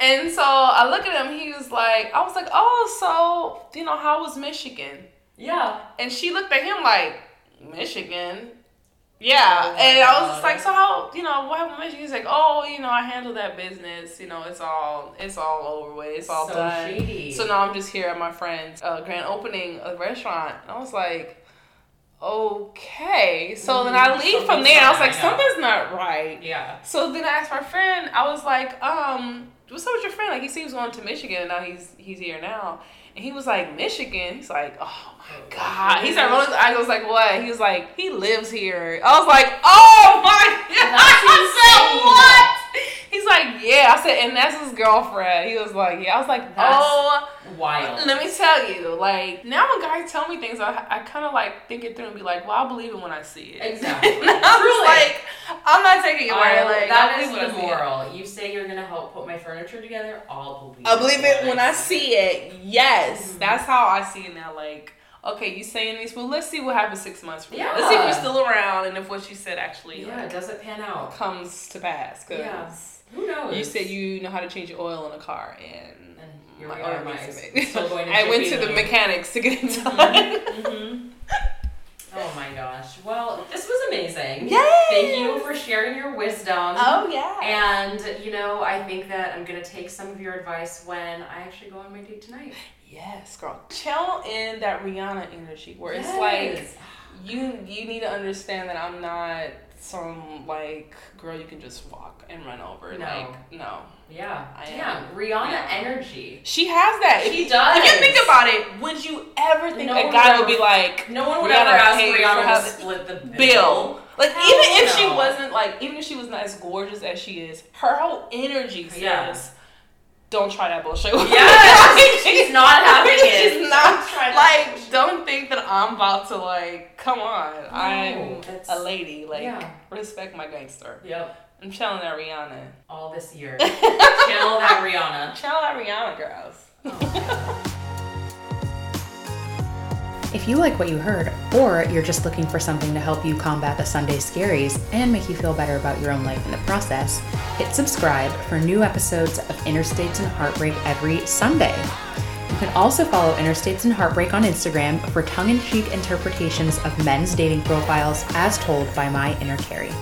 Speaker 1: And so I look at him. He was like, I was like, oh, so you know, how was Michigan?
Speaker 2: Yeah.
Speaker 1: And she looked at him like, Michigan? Yeah.
Speaker 2: Oh
Speaker 1: and I was just like, so how, you know, what happened Michigan? He's like, oh, you know, I handle that business. You know, it's all, it's all over with. It's all
Speaker 2: so
Speaker 1: done.
Speaker 2: shady.
Speaker 1: So now I'm just here at my friend's uh, grand opening of restaurant. And I was like, okay. So then I leave from there. And I was like, something's not right.
Speaker 2: yeah.
Speaker 1: So then I asked my friend, I was like, um, what's up with your friend? Like he seems going to Michigan and now he's he's here now. And he was like, Michigan? He's like, oh my God. He started rolling his eyes. I was like, what? He was like, he lives here. I was like, oh my God. I said, what? He's like, yeah. I said, and that's his girlfriend. He was like, yeah. I was like,
Speaker 2: That's
Speaker 1: oh.
Speaker 2: Wild.
Speaker 1: Let me tell you, like, now when guys tell me things, I, I kind of like think it through and be like, well, I'll believe it when I see it.
Speaker 2: Exactly.
Speaker 1: I
Speaker 2: Truly.
Speaker 1: like, I'm not taking it word.
Speaker 2: I-
Speaker 1: Like,
Speaker 2: that
Speaker 1: I
Speaker 2: is the
Speaker 1: when I see it.
Speaker 2: moral. You say you're gonna help put my furniture together. I'll believe.
Speaker 1: I believe it when I see it. Yes,
Speaker 2: Mhm.
Speaker 1: that's how I see it now. Like, okay, you saying this, well, let's see what happens six months from now.
Speaker 2: Yeah.
Speaker 1: Let's see if we're still around and if what you said actually
Speaker 2: Yeah,
Speaker 1: like,
Speaker 2: does it pan out?
Speaker 1: comes to pass. Cause
Speaker 2: Yeah. Who knows?
Speaker 1: you said you know how to change your oil in a car, and,
Speaker 2: And here
Speaker 1: my
Speaker 2: we are,
Speaker 1: oil
Speaker 2: my
Speaker 1: needs
Speaker 2: still going
Speaker 1: I went to the mechanics to get it done.
Speaker 2: Mhm. Oh my gosh. Well, this was amazing.
Speaker 1: Yes!
Speaker 2: Thank you for sharing your wisdom.
Speaker 1: Oh yeah.
Speaker 2: And, you know, I think that I'm going to take some of your advice when I actually go on my date tonight.
Speaker 1: Yes, girl. Channel in that Rihanna energy where it's like you you need to understand that I'm not some like girl you can just walk and run over.
Speaker 2: No.
Speaker 1: Like no.
Speaker 2: Yeah.
Speaker 1: I
Speaker 2: Damn.
Speaker 1: am.
Speaker 2: Rihanna
Speaker 1: Yeah.
Speaker 2: energy.
Speaker 1: She has that.
Speaker 2: She
Speaker 1: if,
Speaker 2: does.
Speaker 1: If you think about it, would you ever think
Speaker 2: No
Speaker 1: a guy
Speaker 2: would
Speaker 1: would be like
Speaker 2: No one would
Speaker 1: Rihanna
Speaker 2: ever ask Rihanna to split the bill.
Speaker 1: Bill? Like
Speaker 2: Hell
Speaker 1: even if she wasn't like even if she was not as gorgeous as she is, her whole energy says,
Speaker 2: Yeah.
Speaker 1: "Don't try that bullshit."
Speaker 2: Yeah, she's not having it.
Speaker 1: She's not
Speaker 2: that
Speaker 1: like.
Speaker 2: bullshit.
Speaker 1: Don't think that I'm about to like. Come on, I'm a lady. Like
Speaker 2: Yeah.
Speaker 1: respect my gangster.
Speaker 2: Yep.
Speaker 1: I'm chilling at Rihanna.
Speaker 2: All this year. Channel that Rihanna.
Speaker 1: Chilling at Rihanna, girls.
Speaker 3: Oh If you like what you heard, or you're just looking for something to help you combat the Sunday scaries and make you feel better about your own life in the process, hit subscribe for new episodes of Interstates and Heartbreak every Sunday. You can also follow Interstates and Heartbreak on Instagram for tongue in cheek interpretations of men's dating profiles as told by my inner Carrie.